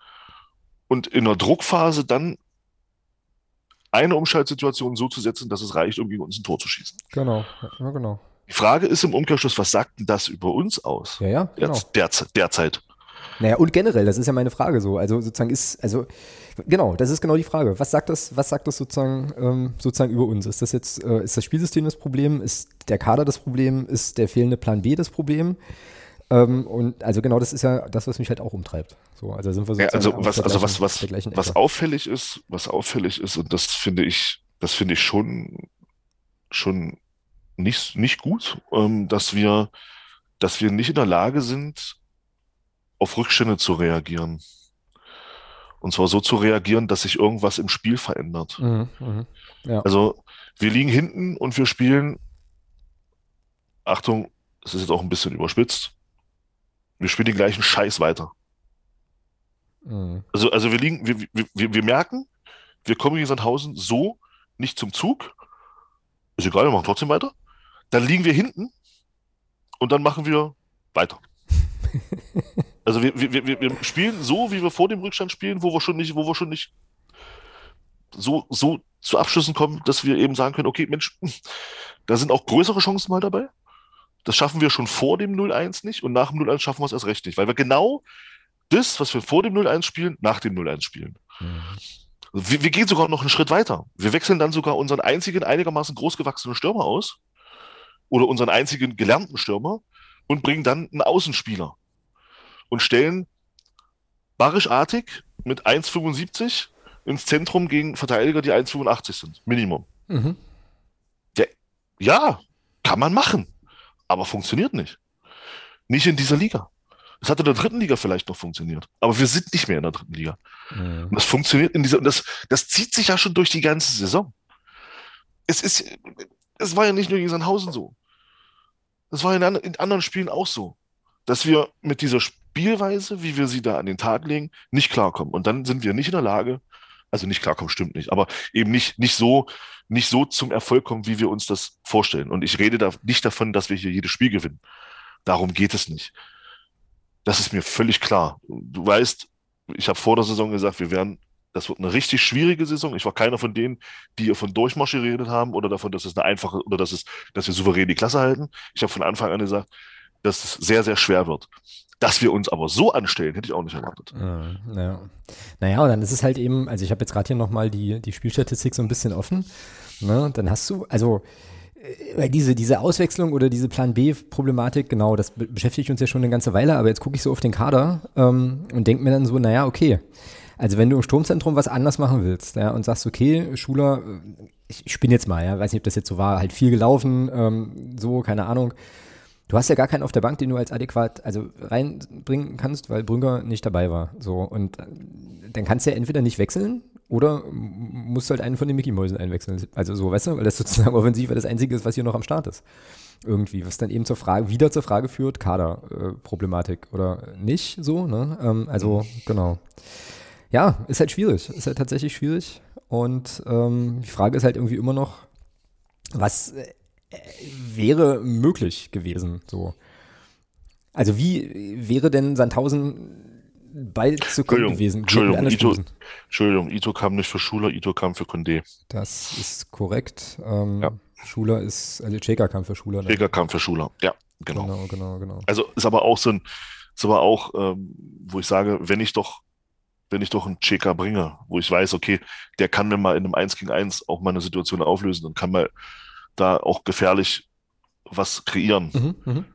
und in der Druckphase dann eine Umschaltsituation so zu setzen, dass es reicht, um gegen uns ein Tor zu schießen. Genau, ja, genau. Die Frage ist im Umkehrschluss, was sagt denn das über uns aus? Ja, ja, genau. Derzeit. derzeit. Naja, und generell, das ist ja meine Frage so. Also sozusagen ist, also genau, das ist genau die Frage. Was sagt das, was sagt das sozusagen, ähm, sozusagen über uns? Ist das jetzt, äh, ist das Spielsystem das Problem? Ist der Kader das Problem? Ist der fehlende Plan B das Problem? Ähm, und also genau das ist ja das, was mich halt auch umtreibt. So, also sind wir ja, also was, also was, was, was auffällig ist, was auffällig ist, und das finde ich, das finde ich schon, schon nicht, nicht gut, ähm, dass wir, dass wir nicht in der Lage sind, auf Rückstände zu reagieren. Und zwar so zu reagieren, dass sich irgendwas im Spiel verändert. Mhm, mh, ja. Also wir liegen hinten und wir spielen, Achtung, es ist jetzt auch ein bisschen überspitzt, wir spielen den gleichen Scheiß weiter. Mhm. Also, also wir liegen, wir, wir, wir merken, wir kommen gegen Sandhausen so nicht zum Zug. Ist egal, wir machen trotzdem weiter. Dann liegen wir hinten und dann machen wir weiter. also wir, wir, wir, wir spielen so, wie wir vor dem Rückstand spielen, wo wir schon nicht, wo wir schon nicht so, so zu Abschlüssen kommen, dass wir eben sagen können, okay, Mensch, da sind auch größere Chancen mal dabei. Das schaffen wir schon vor dem 0-1 nicht und nach dem 0-1 schaffen wir es erst recht nicht, weil wir genau das, was wir vor dem 0-1 spielen, nach dem 0-1 spielen. Mhm. Wir, wir, gehen sogar noch einen Schritt weiter. Wir wechseln dann sogar unseren einzigen einigermaßen großgewachsenen Stürmer aus oder unseren einzigen gelernten Stürmer und bringen dann einen Außenspieler und stellen barischartig mit 1,75 ins Zentrum gegen Verteidiger, die 1,85 sind. Minimum. Mhm. Ja, ja, kann man machen aber funktioniert nicht. Nicht in dieser Liga. Es hat in der dritten Liga vielleicht noch funktioniert, aber wir sind nicht mehr in der dritten Liga. Mhm. Und das funktioniert in dieser, und das, das zieht sich ja schon durch die ganze Saison. Es ist, es war ja nicht nur gegen Sandhausen so. Das war in, in anderen Spielen auch so. dass wir mit dieser Spielweise, wie wir sie da an den Tag legen, nicht klarkommen. Und dann sind wir nicht in der Lage, also nicht klarkommen stimmt nicht, aber eben nicht, nicht so, nicht so zum Erfolg kommen, wie wir uns das vorstellen. Und ich rede da nicht davon, dass wir hier jedes Spiel gewinnen. Darum geht es nicht. Das ist mir völlig klar. Du weißt, ich habe vor der Saison gesagt, wir werden, das wird eine richtig schwierige Saison. Ich war keiner von denen, die von Durchmarsch geredet haben oder davon, dass es eine einfache oder dass es, dass wir souverän die Klasse halten. Ich habe von Anfang an gesagt, dass es sehr, sehr schwer wird. Dass wir uns aber so anstellen, hätte ich auch nicht erwartet. Ja. Naja, und dann ist es halt eben, also ich habe jetzt gerade hier nochmal die, die Spielstatistik so ein bisschen offen. Ne? Dann hast du, also weil diese, diese Auswechslung oder diese Plan B-Problematik, genau, das beschäftigt uns ja schon eine ganze Weile, aber jetzt gucke ich so auf den Kader ähm, und denke mir dann so, naja, okay. Also wenn du im Sturmzentrum was anders machen willst, ja, und sagst, okay, Schuler, ich, ich spinne jetzt mal, ja, weiß nicht, ob das jetzt so war, halt viel gelaufen, ähm, so, keine Ahnung. Du hast ja gar keinen auf der Bank, den du als adäquat, also reinbringen kannst, weil Brünger nicht dabei war. So, und dann kannst du ja entweder nicht wechseln oder musst halt einen von den Mickey-Mäusen einwechseln. Also so, weißt du, weil das sozusagen offensiv das Einzige ist, was hier noch am Start ist. Irgendwie, was dann eben zur Frage, wieder zur Frage führt, Kaderproblematik äh, oder nicht so, ne? Ähm, also, genau. Ja, ist halt schwierig. Ist halt tatsächlich schwierig. Und ähm, die Frage ist halt irgendwie immer noch, was äh, wäre möglich gewesen, so. Also wie wäre denn Sandhausen bald zu kommen gewesen. Entschuldigung, Ito, Entschuldigung, Ito kam nicht für Schuler, Ito kam für Condé. Das ist korrekt. Ähm, ja. Schuler ist, also Cheka kam für Schuler. Cheka kam für Schuler, ja, genau. Genau, genau, genau. Also ist aber auch so ein, ist aber auch, ähm, wo ich sage, wenn ich doch, wenn ich doch einen Cheka bringe, wo ich weiß, okay, der kann mir mal in einem 1 gegen 1 auch mal eine Situation auflösen und kann mal da auch gefährlich was kreieren. Mhm, mh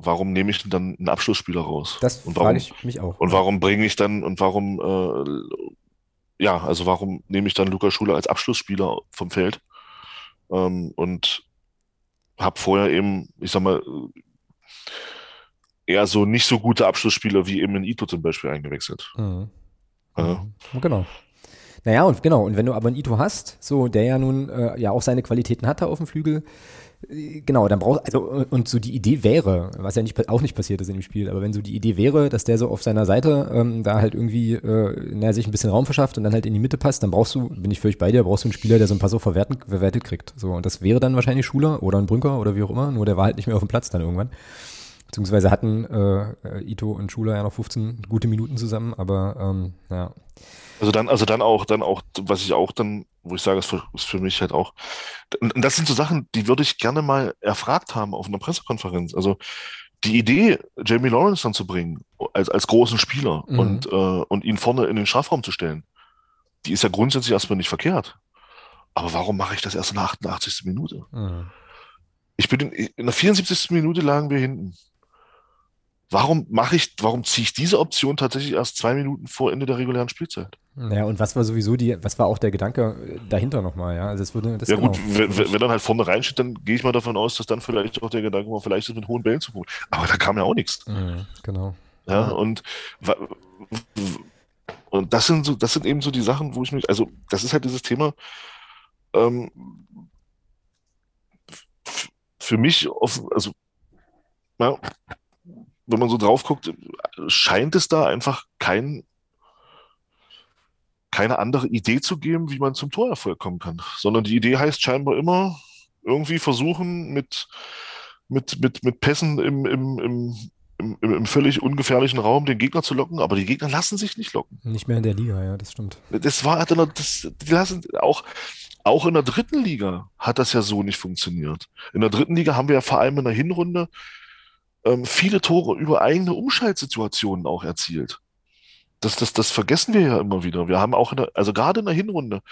warum nehme ich denn dann einen Abschlussspieler raus? Das und frage ich mich auch. Und warum bringe ich dann und warum, äh, ja, also warum nehme ich dann Luca Schuler als Abschlussspieler vom Feld? Ähm, und habe vorher eben, ich sag mal, eher so nicht so gute Abschlussspieler wie eben in Ito zum Beispiel eingewechselt. Mhm. Ja. Genau. Naja, und genau, und wenn du aber einen Ito hast, so der ja nun äh, ja auch seine Qualitäten hatte auf dem Flügel, Genau, dann braucht also und so die Idee wäre, was ja nicht, auch nicht passiert ist in dem Spiel, aber wenn so die Idee wäre, dass der so auf seiner Seite ähm, da halt irgendwie äh, na, sich ein bisschen Raum verschafft und dann halt in die Mitte passt, dann brauchst du, bin ich völlig bei dir, brauchst du einen Spieler, der so ein paar so verwerten, verwertet kriegt. So und das wäre dann wahrscheinlich Schuler oder ein Brünker oder wie auch immer, nur der war halt nicht mehr auf dem Platz dann irgendwann. Beziehungsweise hatten äh, Ito und Schuler ja noch 15 gute Minuten zusammen, aber ähm, ja. Also dann, also dann auch, dann auch, was ich auch dann, wo ich sage, ist für, ist für mich halt auch, und das sind so Sachen, die würde ich gerne mal erfragt haben auf einer Pressekonferenz. Also die Idee, Jamie Lawrence dann zu bringen, als, als großen Spieler mhm. und, äh, und ihn vorne in den Strafraum zu stellen, die ist ja grundsätzlich erstmal nicht verkehrt. Aber warum mache ich das erst in der 88. Minute? Mhm. Ich bin in, in der 74. Minute lagen wir hinten. Warum mache ich, warum ziehe ich diese Option tatsächlich erst zwei Minuten vor Ende der regulären Spielzeit? Ja, und was war sowieso die, was war auch der Gedanke dahinter nochmal, ja? Also es würde, das ja genau. gut, wenn, wenn, dann halt vorne reinsteht, dann gehe ich mal davon aus, dass dann vielleicht auch der Gedanke war, vielleicht ist mit hohen Bällen zu holen. Aber da kam ja auch nichts. Mhm, genau. Ja, und, und das sind so, das sind eben so die Sachen, wo ich mich, also das ist halt dieses Thema, ähm, für mich, offen, also, ja, wenn man so drauf guckt, scheint es da einfach kein, keine andere Idee zu geben, wie man zum Torerfolg kommen kann. Sondern die Idee heißt scheinbar immer irgendwie versuchen, mit, mit, mit, mit Pässen im, im, im, im, im völlig ungefährlichen Raum den Gegner zu locken, aber die Gegner lassen sich nicht locken. Nicht mehr in der Liga, ja, das stimmt. Das war, das, die lassen auch, auch in der dritten Liga hat das ja so nicht funktioniert. In der dritten Liga haben wir ja vor allem in der Hinrunde ähm, viele Tore über eigene Umschaltsituationen auch erzielt. Das, das, das vergessen wir ja immer wieder. Wir haben auch, der, also gerade in der Hinrunde,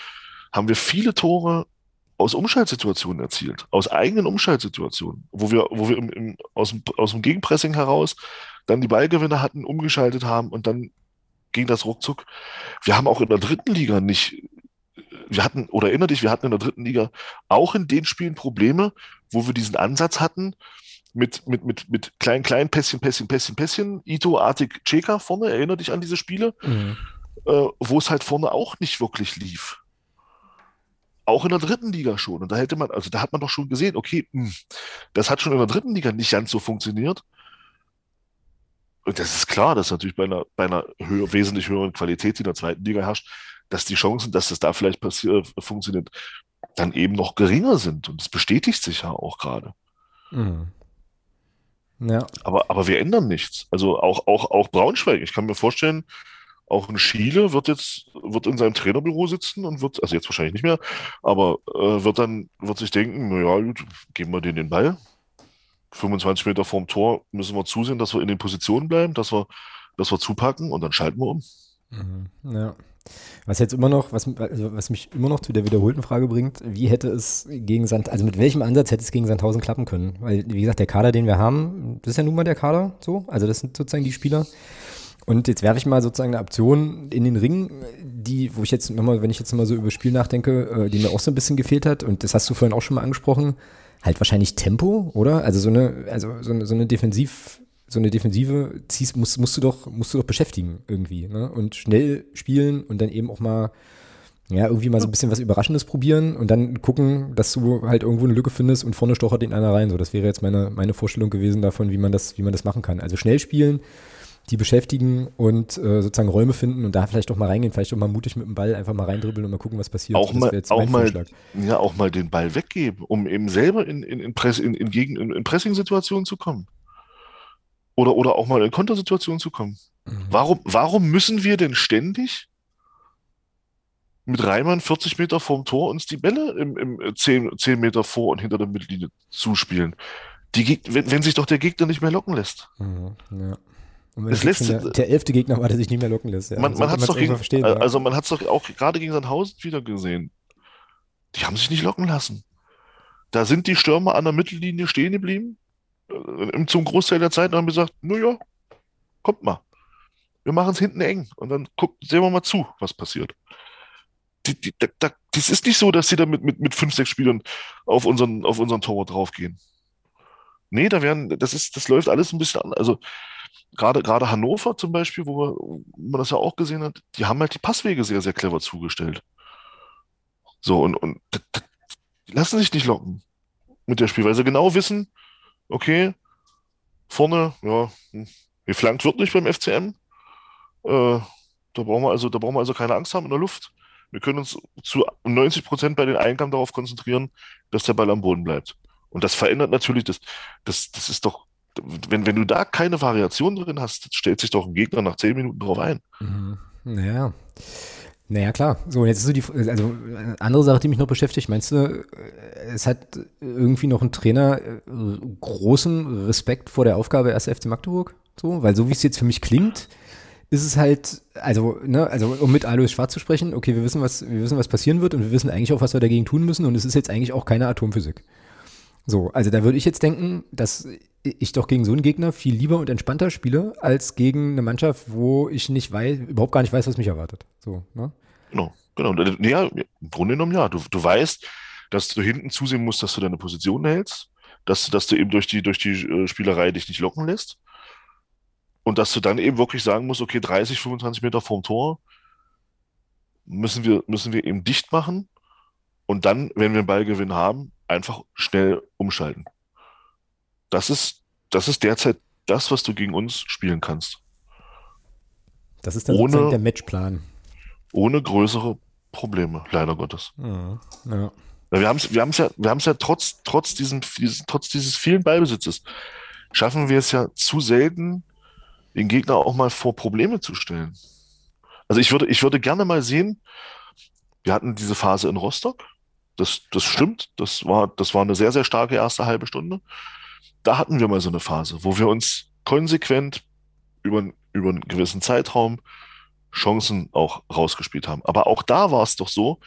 haben wir viele Tore aus Umschaltsituationen erzielt, aus eigenen Umschaltsituationen, wo wir, wo wir im, im, aus, dem, aus dem Gegenpressing heraus dann die Ballgewinne hatten, umgeschaltet haben und dann ging das ruckzuck. Wir haben auch in der dritten Liga nicht, wir hatten, oder erinnere dich, wir hatten in der dritten Liga auch in den Spielen Probleme, wo wir diesen Ansatz hatten, mit, mit, mit, mit kleinen, kleinen Pässchen, Pässchen, Pässchen, Pässchen, Ito-artig Cheka vorne, erinnere dich an diese Spiele, mhm. äh, wo es halt vorne auch nicht wirklich lief. Auch in der dritten Liga schon. Und da hätte man, also da hat man doch schon gesehen, okay, mh, hm, das hat schon in der dritten Liga nicht ganz so funktioniert. und das ist klar, dass natürlich bei einer, bei einer höher, wesentlich höheren Qualität, die in der zweiten Liga herrscht, dass die Chancen, dass das da vielleicht passiert, funktioniert, dann eben noch geringer sind. Und das bestätigt sich ja auch gerade. Mhm. Ja. Aber, aber wir ändern nichts. Also auch, auch, auch Braunschweig. Ich kann mir vorstellen, auch ein Schiele wird jetzt, wird in seinem Trainerbüro sitzen und wird, also jetzt wahrscheinlich nicht mehr, aber äh, wird dann, wird sich denken, naja, gut, geben wir denen den Ball. 25 Meter vorm Tor müssen wir zusehen, dass wir in den Positionen bleiben, dass wir, dass wir zupacken und dann schalten wir um. Mhm. Ja. Was jetzt immer noch, was, also was mich immer noch zu der wiederholten Frage bringt, wie hätte es gegen Sand, also mit welchem Ansatz hätte es gegen Sandhausen klappen können? Weil, wie gesagt, der Kader, den wir haben, das ist ja nun mal der Kader so. Also das sind sozusagen die Spieler. Und jetzt werfe ich mal sozusagen eine Option in den Ring, die, wo ich jetzt nochmal, wenn ich jetzt mal so über Spiel nachdenke, äh, die mir auch so ein bisschen gefehlt hat, und das hast du vorhin auch schon mal angesprochen, halt wahrscheinlich Tempo, oder? Also so eine, also so eine, so eine Defensiv, so eine Defensive ziehst, musst, musst du doch, musst du doch beschäftigen irgendwie, ne? Und schnell spielen und dann eben auch mal, ja, irgendwie mal so ein bisschen was Überraschendes probieren und dann gucken, dass du halt irgendwo eine Lücke findest und vorne stochert den einer rein. So, das wäre jetzt meine, meine Vorstellung gewesen davon, wie man das, wie man das machen kann. Also schnell spielen, die beschäftigen und äh, sozusagen Räume finden und da vielleicht auch mal reingehen, vielleicht auch mal mutig mit dem Ball einfach mal reindribbeln und mal gucken, was passiert. Auch mal, auch mal, ja, auch mal den Ball weggeben, um eben selber in, in, in, Press, in, in, in, in Pressing-Situationen zu kommen. Oder, oder auch mal in Kontersituationen zu kommen. Mhm. Warum, warum müssen wir denn ständig mit Reimann 40 Meter vorm Tor uns die Bälle im, im 10, 10 Meter vor und hinter der Mittellinie zuspielen? Die, wenn, wenn sich doch der Gegner nicht mehr locken lässt. Mhm, ja. Es lässt, der, der, elfte Gegner war, der sich nicht mehr locken lässt. Ja. Man, man hat es doch, gegen, also man hat's doch auch gerade gegen Sandhausen wieder gesehen. Die haben sich nicht locken lassen. Da sind die Stürmer an der Mittellinie stehen geblieben äh, zum Großteil der Zeit haben gesagt, naja, kommt mal. Wir machen es hinten eng und dann guck, sehen wir mal zu, was passiert. Die, die, da, da, das ist nicht so, dass sie da mit, mit, mit fünf, sechs Spielern auf unseren, auf unseren Torwart draufgehen. Nee, da werden, das ist, das läuft alles ein bisschen an. Also gerade, Hannover zum Beispiel, wo, wir, wo man das ja auch gesehen hat, die haben halt die Passwege sehr, sehr clever zugestellt. So, und, und die lassen sich nicht locken mit der Spiel, weil sie genau wissen, okay, vorne, ja, geflankt wird nicht beim FCM. Äh, da brauchen wir also, da brauchen wir also keine Angst haben in der Luft. Wir können uns zu 90 Prozent bei den Eingaben darauf konzentrieren, dass der Ball am Boden bleibt. Und das verändert natürlich, das, das, das ist doch, wenn, wenn du da keine Variation drin hast, stellt sich doch ein Gegner nach 10 Minuten drauf ein. Mhm. Naja. Naja, klar. So, jetzt ist so die, also eine andere Sache, die mich noch beschäftigt. Meinst du, es hat irgendwie noch ein Trainer äh, großen Respekt vor der Aufgabe 1. FC Magdeburg? So, weil so wie es jetzt für mich klingt, ist es halt, also, ne, also um mit Alois Schwarz zu sprechen, okay, wir wissen, was, wir wissen, was passieren wird und wir wissen eigentlich auch, was wir dagegen tun müssen und es ist jetzt eigentlich auch keine Atomphysik. So, also da würde ich jetzt denken, dass ich doch gegen so einen Gegner viel lieber und entspannter spiele, als gegen eine Mannschaft, wo ich nicht weiß, überhaupt gar nicht weiß, was mich erwartet. So, ne? Genau, genau. Ja, im Grunde genommen ja. Du, du weißt, dass du hinten zusehen musst, dass du deine Position hältst, dass, dass du eben durch die, durch die äh, Spielerei dich nicht locken lässt. Und dass du dann eben wirklich sagen musst, okay, 30, 25 Meter vorm Tor müssen wir, müssen wir eben dicht machen. Und dann, wenn wir einen Ballgewinn haben, einfach schnell umschalten. Das ist, das ist derzeit das, was du gegen uns spielen kannst. Das ist dann ohne, der Matchplan. Ohne größere Probleme, leider Gottes. Ja, ja. Wir haben es wir haben's ja, wir haben's ja trotz, trotz, diesem, trotz dieses vielen Ballbesitzes, schaffen wir es ja zu selten, den Gegner auch mal vor Probleme zu stellen. Also ich würde, ich würde gerne mal sehen, wir hatten diese Phase in Rostock, das, das stimmt. Das war, das war eine sehr, sehr starke erste halbe Stunde. Da hatten wir mal so eine Phase, wo wir uns konsequent über, über einen gewissen Zeitraum Chancen auch rausgespielt haben. Aber auch da war es doch so,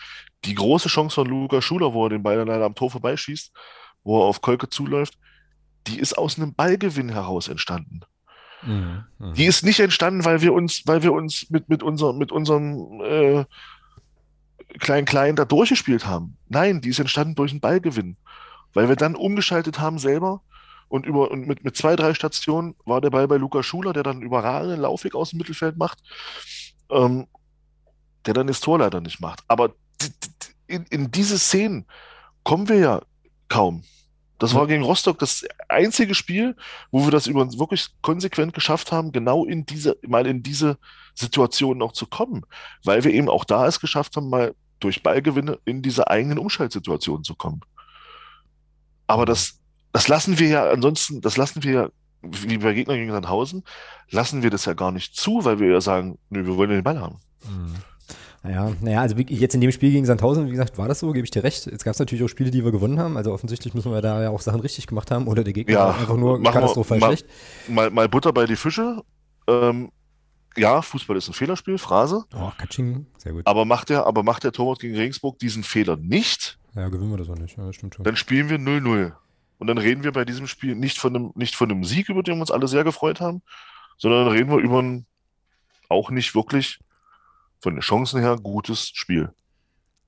die große Chance von Luca Schuler, wo er den Ball dann leider am Tor vorbeischießt, wo er auf Kolke zuläuft, die ist aus einem Ballgewinn heraus entstanden. Mhm, mh. Die ist nicht entstanden, weil wir uns, weil wir uns mit, mit, unser, mit unserem äh, Klein-Klein da durchgespielt haben. Nein, die ist entstanden durch einen Ballgewinn. Weil wir dann umgeschaltet haben selber und, über, und mit, mit zwei, drei Stationen war der Ball bei Luca Schuler, der dann einen überragenden Laufweg aus dem Mittelfeld macht, ähm, der dann das Tor leider nicht macht. Aber in, in diese Szenen kommen wir ja kaum. Das war gegen Rostock das einzige Spiel, wo wir das über wirklich konsequent geschafft haben, genau in diese, mal in diese Situation noch zu kommen. Weil wir eben auch da es geschafft haben, mal durch Ballgewinne in diese eigenen Umschaltsituationen zu kommen. Aber das, das lassen wir ja ansonsten, das lassen wir ja, wie bei Gegner gegen Sandhausen, lassen wir das ja gar nicht zu, weil wir ja sagen, nö, wir wollen den Ball haben. Mhm. Naja, naja, also jetzt in dem Spiel gegen Sandhausen, wie gesagt, war das so, gebe ich dir recht. Jetzt gab es natürlich auch Spiele, die wir gewonnen haben. Also offensichtlich müssen wir da ja auch Sachen richtig gemacht haben oder der Gegner ja, einfach nur katastrophal mal, schlecht. Mal, mal Butter bei die Fische. Ähm, ja, Fußball ist ein Fehlerspiel, Phrase. Oh, Katsching, sehr gut. Aber macht der, aber macht der Torwart gegen Regensburg diesen Fehler nicht? Ja, gewinnen wir das auch nicht. Ja, das stimmt schon. Dann spielen wir 0-0. Und dann reden wir bei diesem Spiel nicht von einem, nicht von einem Sieg, über den wir uns alle sehr gefreut haben, sondern dann reden wir über ein auch nicht wirklich von den Chancen her gutes Spiel.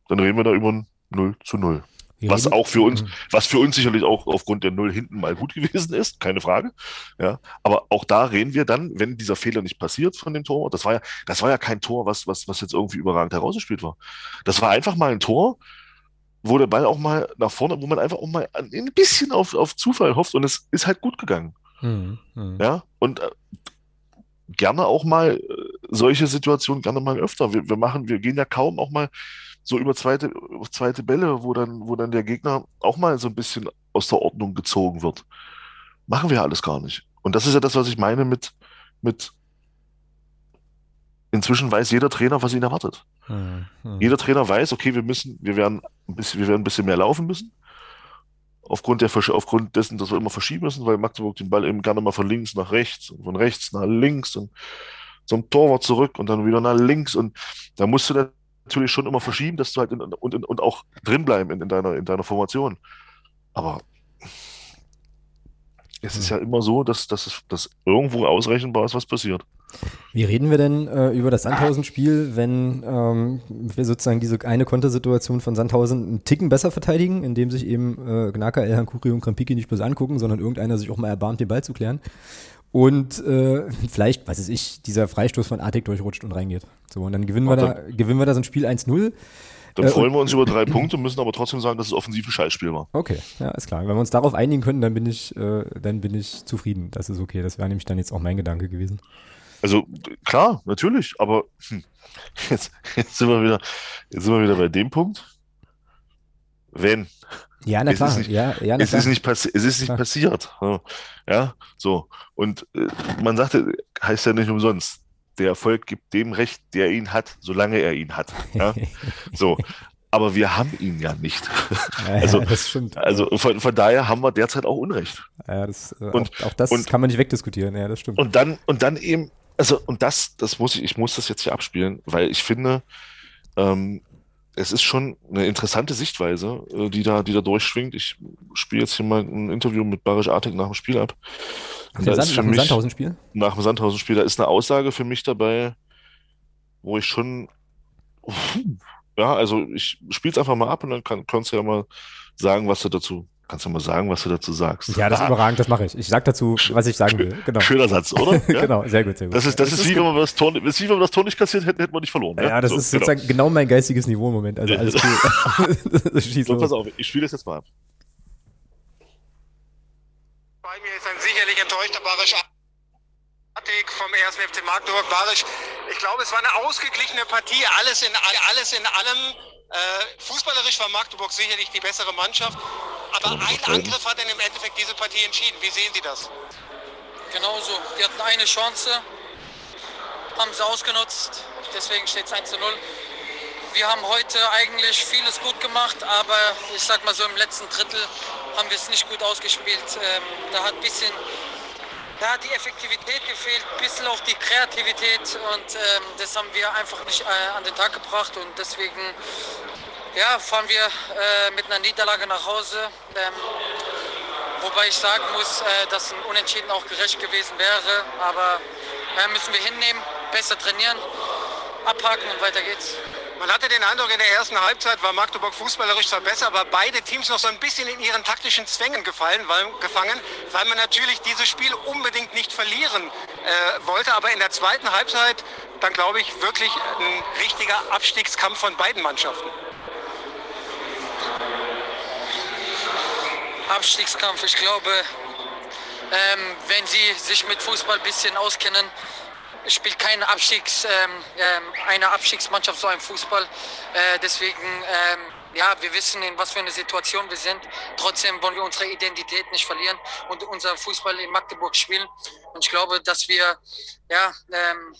Dann reden wir da über ein 0 zu 0. Wir was auch für uns, mhm. was für uns sicherlich auch aufgrund der Null hinten mal gut gewesen ist, keine Frage. Ja, aber auch da reden wir dann, wenn dieser Fehler nicht passiert von dem Tor, das war ja, das war ja kein Tor, was, was, was jetzt irgendwie überragend herausgespielt war. Das war einfach mal ein Tor, wo der Ball auch mal nach vorne, wo man einfach auch mal ein bisschen auf, auf Zufall hofft und es ist halt gut gegangen. Mhm. Mhm. Ja, und äh, gerne auch mal äh, solche Situationen gerne mal öfter. Wir, wir machen, wir gehen ja kaum auch mal so über zweite, zweite Bälle, wo dann, wo dann der Gegner auch mal so ein bisschen aus der Ordnung gezogen wird. Machen wir alles gar nicht. Und das ist ja das, was ich meine mit, mit inzwischen weiß jeder Trainer, was ihn erwartet. Hm, hm. Jeder Trainer weiß, okay, wir müssen, wir werden ein bisschen, wir werden ein bisschen mehr laufen müssen. Aufgrund, der, aufgrund dessen, dass wir immer verschieben müssen, weil Magdeburg den Ball eben gerne mal von links nach rechts und von rechts nach links und zum Torwart zurück und dann wieder nach links. Und da musst du natürlich schon immer verschieben, dass du halt in, und, in, und auch drinbleiben in, in, deiner, in deiner Formation. Aber es ist ja immer so, dass, dass, irgendwo ausrechenbar ist, was passiert. Wie reden wir denn äh, über das Sandhausen-Spiel, wenn ähm, wir sozusagen diese eine Kontersituation von Sandhausen einen Ticken besser verteidigen, indem sich eben äh, Gnaka, Elhan Kuri und Krampiki nicht bloß angucken, sondern irgendeiner sich auch mal erbarmt, den Ball zu klären? Und äh, vielleicht, was weiß ich, dieser Freistoß von Artig durchrutscht und reingeht. So, und dann gewinnen, wir, da, gewinnen wir da so ein Spiel 1-0. Dann äh, freuen wir uns über drei Punkte, müssen aber trotzdem sagen, dass es offensiv ein Scheißspiel war. Okay, ja, ist klar. Wenn wir uns darauf einigen können, dann bin ich, äh, dann bin ich zufrieden. Das ist okay. Das wäre nämlich dann jetzt auch mein Gedanke gewesen. Also klar, natürlich, aber hm, jetzt, jetzt, sind wir wieder, jetzt sind wir wieder bei dem Punkt. Wenn. Ja, na klar. Es ist nicht, ja, ja, es ist nicht, passi es ist nicht passiert. Ja, so. Und äh, man sagte, heißt ja nicht umsonst, der Erfolg gibt dem Recht, der ihn hat, solange er ihn hat. Ja? so. Aber wir haben ihn ja nicht. Ja, also, das stimmt. also von, von, daher haben wir derzeit auch Unrecht. Ja, das, äh, und, auch, auch das und, kann man nicht wegdiskutieren, ja, das stimmt. Und dann, und dann eben, also, und das, das muss ich, ich muss das jetzt hier abspielen, weil ich finde, ähm, es ist schon eine interessante Sichtweise, äh, die da, die da durchschwingt. Ich spiele jetzt hier mal ein Interview mit Barisch Artig nach dem Spiel ab. Nach dem, Sand, nach dem Sandhausen-Spiel? Nach dem Sandhausen-Spiel. Da ist eine Aussage für mich dabei, wo ich schon, ja, also ich spiele es einfach mal ab und dann kann, kannst du ja mal sagen, was du dazu Kannst du mal sagen, was du dazu sagst? Ja, das ist ah. überragend, das mache ich. Ich sage dazu, was ich sagen will. Genau. Schöner Satz, oder? Ja? genau, sehr gut, sehr gut. Das ist, das, das ist, wie, wenn man das Tor, ist wie wenn man das Tor nicht kassiert hätte, hätte man nicht verloren. Ja, ja das so, ist genau. sozusagen genau mein geistiges Niveau im Moment. Also alles cool. so, pass auf, ich spiele das jetzt mal ab. Bei mir ist ein sicherlich enttäuschter Barisch vom 1. FC Magdeburg. Barisch, ich glaube, es war eine ausgeglichene Partie, alles in, alles in allem. Äh, fußballerisch war Magdeburg sicherlich die bessere Mannschaft, aber ein Angriff hat dann im Endeffekt diese Partie entschieden. Wie sehen Sie das? Genauso. Wir hatten eine Chance, haben sie ausgenutzt, deswegen steht es 1 zu 0. Wir haben heute eigentlich vieles gut gemacht, aber ich sag mal so im letzten Drittel haben wir es nicht gut ausgespielt. Ähm, da hat ein bisschen da hat die Effektivität gefehlt, ein bisschen auch die Kreativität und ähm, das haben wir einfach nicht äh, an den Tag gebracht und deswegen ja, fahren wir äh, mit einer Niederlage nach Hause. Ähm, wobei ich sagen muss, äh, dass ein Unentschieden auch gerecht gewesen wäre, aber äh, müssen wir hinnehmen, besser trainieren, abhaken und weiter geht's. Man hatte den Eindruck, in der ersten Halbzeit war Magdeburg fußballerisch zwar besser, aber beide Teams noch so ein bisschen in ihren taktischen Zwängen gefallen, weil, gefangen, weil man natürlich dieses Spiel unbedingt nicht verlieren äh, wollte. Aber in der zweiten Halbzeit dann, glaube ich, wirklich ein richtiger Abstiegskampf von beiden Mannschaften. Abstiegskampf. Ich glaube, ähm, wenn Sie sich mit Fußball ein bisschen auskennen, spielt keine Abstiegs, ähm, ähm, eine Abstiegsmannschaft so ein Fußball. Äh, deswegen, ähm, ja, wir wissen, in was für eine Situation wir sind. Trotzdem wollen wir unsere Identität nicht verlieren und unser Fußball in Magdeburg spielen. Und ich glaube, dass wir ja, ähm,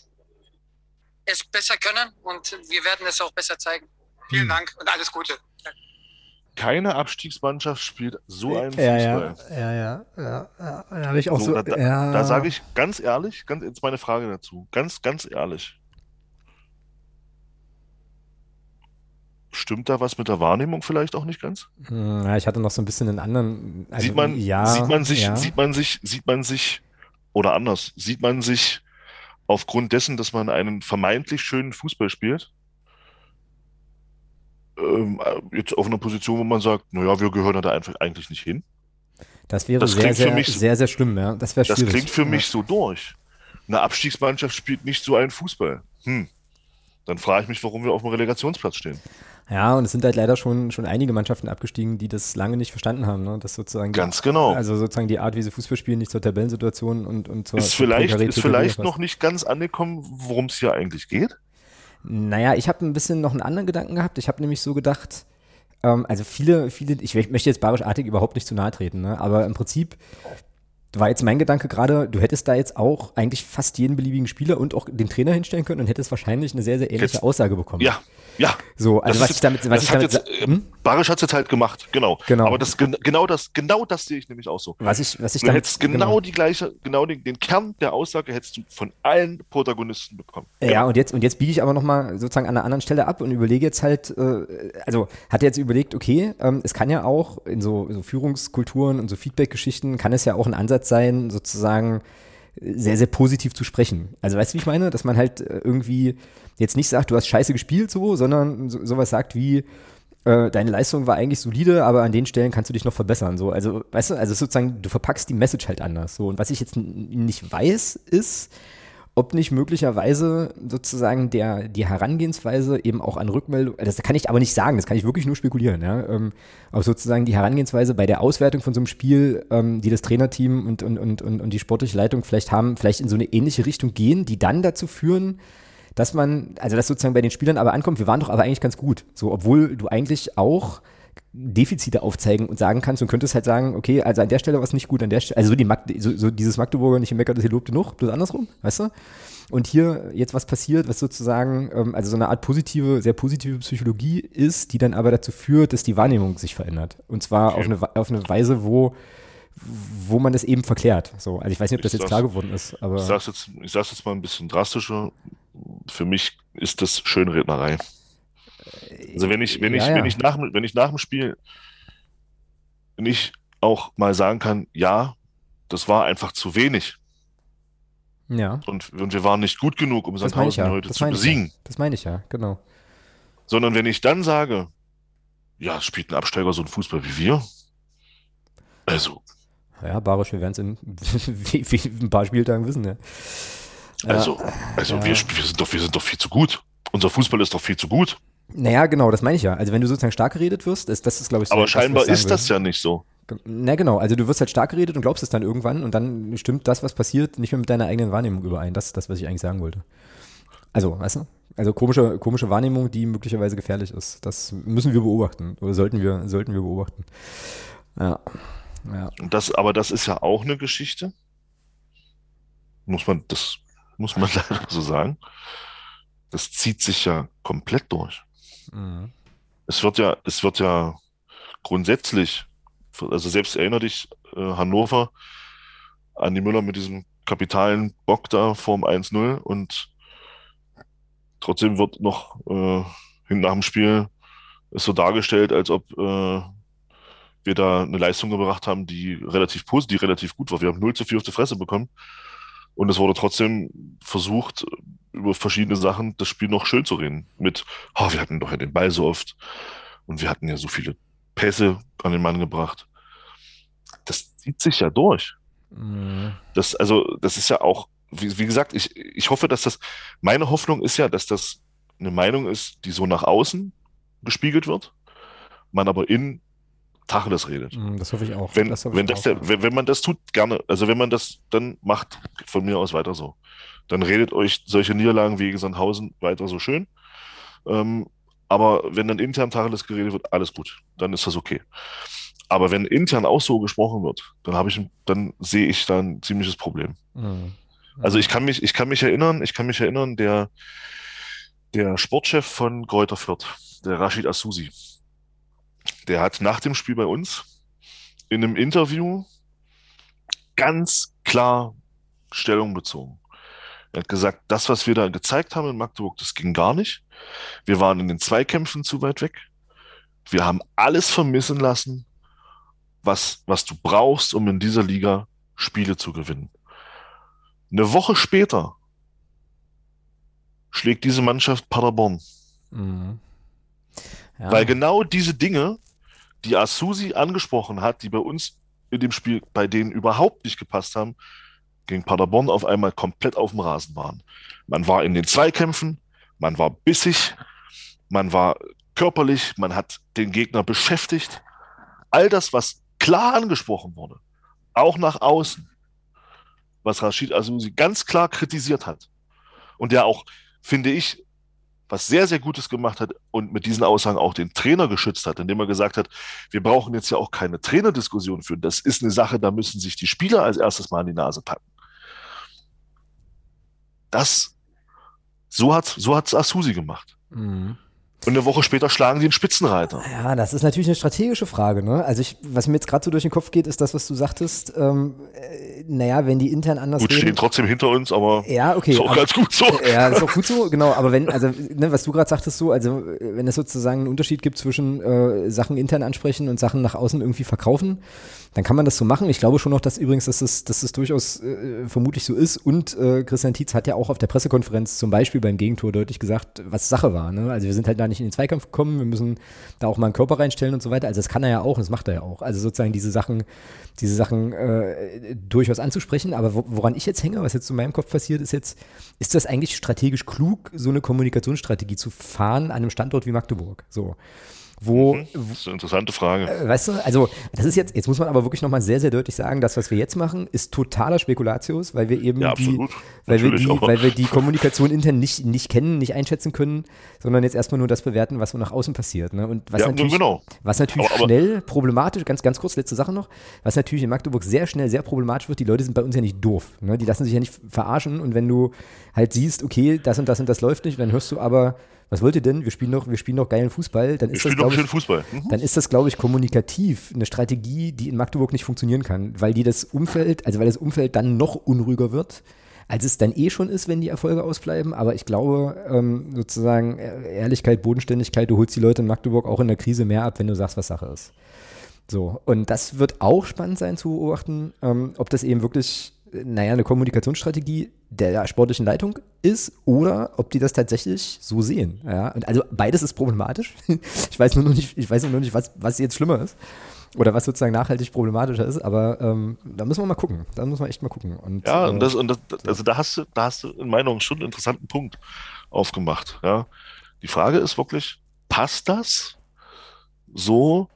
es besser können und wir werden es auch besser zeigen. Vielen. Dank und alles Gute keine Abstiegsmannschaft spielt so einen Fußball. Ja, ja, ja, ja, ja. Da habe ich auch so. so da, ja. da sage ich ganz ehrlich, ganz, jetzt meine Frage dazu. Ganz, ganz ehrlich. Stimmt da was mit der Wahrnehmung vielleicht auch nicht ganz? Hm, ja, ich hatte noch so ein bisschen einen anderen. Also, sieht man, ja, sieht man sich, ja. sieht man sich, sieht man sich, oder anders, sieht man sich aufgrund dessen, dass man einen vermeintlich schönen Fußball spielt, ähm, jetzt auf einer Position, wo man sagt, naja, wir gehören da einfach eigentlich nicht hin. Das wäre das sehr, sehr, mich, sehr, sehr schlimm, ja. Das, das klingt für ja. mich so durch. Eine Abstiegsmannschaft spielt nicht so einen Fußball. Hm. Dann frage ich mich, warum wir auf dem Relegationsplatz stehen. Ja, und es sind halt leider schon, schon einige Mannschaften abgestiegen, die das lange nicht verstanden haben. Ne? Das sozusagen Ganz genau. Also sozusagen die Art, wie sie Fußball spielen, nicht zur Tabellensituation und, und zur. Ist vielleicht, ist vielleicht noch nicht ganz angekommen, worum es hier eigentlich geht? Naja, ich habe ein bisschen noch einen anderen Gedanken gehabt. Ich habe nämlich so gedacht, ähm, also viele, viele, ich möchte jetzt Barisch-Artig überhaupt nicht zu nahe treten, ne? aber im Prinzip war jetzt mein Gedanke gerade, du hättest da jetzt auch eigentlich fast jeden beliebigen Spieler und auch den Trainer hinstellen können und hättest wahrscheinlich eine sehr, sehr ähnliche jetzt, Aussage bekommen. Ja, ja. So, also was ist, ich damit, was ich damit, jetzt, äh, hm? Barisch hat es jetzt halt gemacht, genau. Genau. Aber das, genau das, genau das sehe ich nämlich auch so. Was ich, was ich damit, hättest genau, genau, die gleiche, genau den, den, Kern der Aussage hättest du von allen Protagonisten bekommen. Genau. Ja, und jetzt, und jetzt biege ich aber nochmal sozusagen an einer anderen Stelle ab und überlege jetzt halt, äh, also hat er jetzt überlegt, okay, ähm, es kann ja auch in so, so Führungskulturen und so Feedback-Geschichten kann es ja auch ein Ansatz sein, sozusagen sehr, sehr positiv zu sprechen. Also weißt du, wie ich meine? Dass man halt äh, irgendwie jetzt nicht sagt, du hast scheiße gespielt so, sondern so, sowas sagt wie, äh, deine Leistung war eigentlich solide, aber an den Stellen kannst du dich noch verbessern. So. Also, weißt du, also sozusagen, du verpackst die Message halt anders. So. Und was ich jetzt nicht weiß, ist, ob nicht möglicherweise sozusagen der, die Herangehensweise eben auch an Rückmeldung, das kann ich aber nicht sagen, das kann ich wirklich nur spekulieren, ja, ähm, aber sozusagen die Herangehensweise bei der Auswertung von so einem Spiel, ähm, die das Trainerteam und, und, und, und, und die sportliche Leitung vielleicht haben, vielleicht in so eine ähnliche Richtung gehen, die dann dazu führen, dass man, also dass sozusagen bei den Spielern aber ankommt, wir waren doch aber eigentlich ganz gut. So, obwohl du eigentlich auch Defizite aufzeigen und sagen kannst und könntest halt sagen, okay, also an der Stelle was nicht gut, an der Stelle, also so, die Magde, so, so dieses Magdeburger nicht meckert, das hier lobt genug, bloß andersrum, weißt du? Und hier jetzt was passiert, was sozusagen, ähm, also so eine Art positive, sehr positive Psychologie ist, die dann aber dazu führt, dass die Wahrnehmung sich verändert. Und zwar okay. auf, eine, auf eine Weise, wo wo man das eben verklärt. So, also ich weiß nicht, ob das ich jetzt klar geworden ist, aber. Ich sag's jetzt, ich sag's jetzt mal ein bisschen drastischer für mich ist das Schönrednerei. Also wenn ich, wenn ich, ja. wenn ich nach, wenn ich nach dem Spiel nicht auch mal sagen kann, ja, das war einfach zu wenig. Ja. Und, und wir waren nicht gut genug, um Sandhausen ja. heute das zu besiegen. Ja. Das meine ich ja, genau. Sondern wenn ich dann sage, ja, spielt ein Absteiger so einen Fußball wie wir? Also. Ja, Barisch, wir werden es in, ein paar Spieltagen wissen, ja. Also, also ja. wir, wir, sind doch, wir sind doch viel zu gut. Unser Fußball ist doch viel zu gut. Naja, genau, das meine ich ja. Also wenn du sozusagen stark geredet wirst, ist das ist, glaube ich, so, Aber scheinbar ist das ja nicht so. Na genau, also du wirst halt stark geredet und glaubst es dann irgendwann und dann stimmt das, was passiert, nicht mehr mit deiner eigenen Wahrnehmung überein. Das ist das, was ich eigentlich sagen wollte. Also, weißt du? Also komische, komische Wahrnehmung, die möglicherweise gefährlich ist. Das müssen wir beobachten oder sollten wir, sollten wir beobachten. Ja. ja. Das, aber das ist ja auch eine Geschichte. Muss man, das muss man leider so sagen. Das zieht sich ja komplett durch. Mhm. Es wird ja, es wird ja grundsätzlich, also selbst erinnere dich, äh, Hannover, an die Müller mit diesem kapitalen Bock da vorm 1-0 und trotzdem wird noch äh, nach dem Spiel ist so dargestellt, als ob äh, wir da eine Leistung gebracht haben, die relativ positiv, relativ gut war. Wir haben 0 zu 4 auf die Fresse bekommen. Und es wurde trotzdem versucht, über verschiedene Sachen das Spiel noch schön zu reden. Mit, oh, wir hatten doch ja den Ball so oft und wir hatten ja so viele Pässe an den Mann gebracht. Das zieht sich ja durch. Mhm. Das, also, das ist ja auch, wie, wie gesagt, ich, ich hoffe, dass das, meine Hoffnung ist ja, dass das eine Meinung ist, die so nach außen gespiegelt wird, man aber in Tacheles redet. Mm, das hoffe ich auch. Wenn, das wenn, das der, wenn, wenn man das tut, gerne. Also wenn man das dann macht, von mir aus weiter so. Dann redet euch solche Niederlagen wie Sandhausen weiter so schön. Ähm, aber wenn dann intern Tacheles geredet wird, alles gut. Dann ist das okay. Aber wenn intern auch so gesprochen wird, dann habe ich, dann sehe ich da ein ziemliches Problem. Mhm. Also ich kann mich, ich kann mich erinnern, ich kann mich erinnern, der, der Sportchef von Kräuter Fürth, der Rashid Asusi, der hat nach dem Spiel bei uns in einem Interview ganz klar Stellung bezogen. Er hat gesagt, das, was wir da gezeigt haben in Magdeburg, das ging gar nicht. Wir waren in den Zweikämpfen zu weit weg. Wir haben alles vermissen lassen, was, was du brauchst, um in dieser Liga Spiele zu gewinnen. Eine Woche später schlägt diese Mannschaft Paderborn. Mhm. Ja. Weil genau diese Dinge, die Asusi angesprochen hat, die bei uns in dem Spiel bei denen überhaupt nicht gepasst haben, gegen Paderborn auf einmal komplett auf dem Rasen waren. Man war in den Zweikämpfen, man war bissig, man war körperlich, man hat den Gegner beschäftigt. All das, was klar angesprochen wurde, auch nach außen, was Rashid Asusi ganz klar kritisiert hat und der auch, finde ich, was sehr, sehr Gutes gemacht hat und mit diesen Aussagen auch den Trainer geschützt hat, indem er gesagt hat, wir brauchen jetzt ja auch keine Trainerdiskussion führen. Das ist eine Sache, da müssen sich die Spieler als erstes mal an die Nase packen. Das, so hat so Asusi gemacht. Mhm. Und eine Woche später schlagen die den Spitzenreiter. Ja, das ist natürlich eine strategische Frage. Ne? Also ich, was mir jetzt gerade so durch den Kopf geht, ist das, was du sagtest. Ähm, äh, naja, wenn die intern anders gut, reden. stehen trotzdem hinter uns, aber ja, okay, ist auch aber, ganz gut so. Ja, ist auch gut so, genau. Aber wenn, also ne, was du gerade sagtest so, also wenn es sozusagen einen Unterschied gibt zwischen äh, Sachen intern ansprechen und Sachen nach außen irgendwie verkaufen, dann kann man das so machen. Ich glaube schon noch, dass übrigens, dass es, dass es durchaus äh, vermutlich so ist. Und äh, Christian Tietz hat ja auch auf der Pressekonferenz zum Beispiel beim Gegentor deutlich gesagt, was Sache war. Ne? Also wir sind halt da nicht in den Zweikampf gekommen, wir müssen da auch mal einen Körper reinstellen und so weiter. Also das kann er ja auch und das macht er ja auch. Also sozusagen diese Sachen, diese Sachen äh, durchaus anzusprechen. Aber woran ich jetzt hänge, was jetzt in meinem Kopf passiert, ist jetzt, ist das eigentlich strategisch klug, so eine Kommunikationsstrategie zu fahren an einem Standort wie Magdeburg? So. Wo, mhm, das ist eine interessante Frage. Äh, weißt du, also das ist jetzt, jetzt muss man aber wirklich nochmal sehr, sehr deutlich sagen, das, was wir jetzt machen, ist totaler Spekulatius, weil wir eben ja, die, weil wir die, weil wir die Kommunikation intern nicht, nicht kennen, nicht einschätzen können, sondern jetzt erstmal nur das bewerten, was so nach außen passiert. Ne? Und was ja, natürlich, genau. was natürlich aber, schnell problematisch, ganz, ganz kurz, letzte Sache noch, was natürlich in Magdeburg sehr schnell sehr problematisch wird, die Leute sind bei uns ja nicht doof. Ne? Die lassen sich ja nicht verarschen und wenn du halt siehst, okay, das und das und das läuft nicht, dann hörst du aber was wollt ihr denn? Wir spielen noch, wir spielen noch geilen Fußball. Dann ist wir das, ich, Fußball. Mhm. Dann ist das, glaube ich, kommunikativ eine Strategie, die in Magdeburg nicht funktionieren kann, weil die das Umfeld, also weil das Umfeld dann noch unruhiger wird, als es dann eh schon ist, wenn die Erfolge ausbleiben. Aber ich glaube, ähm, sozusagen Ehrlichkeit, Bodenständigkeit, du holst die Leute in Magdeburg auch in der Krise mehr ab, wenn du sagst, was Sache ist. So, und das wird auch spannend sein zu beobachten, ähm, ob das eben wirklich naja, eine Kommunikationsstrategie der sportlichen Leitung ist oder ob die das tatsächlich so sehen. Ja, und also beides ist problematisch. Ich weiß nur noch nicht, ich weiß nur noch nicht, was, was jetzt schlimmer ist. Oder was sozusagen nachhaltig problematischer ist, aber ähm, da müssen wir mal gucken. Da müssen wir echt mal gucken. Und, ja, und, äh, das, und das, also da hast du, da hast du in meiner Meinung schon einen interessanten Punkt aufgemacht. Ja. Die Frage ist wirklich, passt das so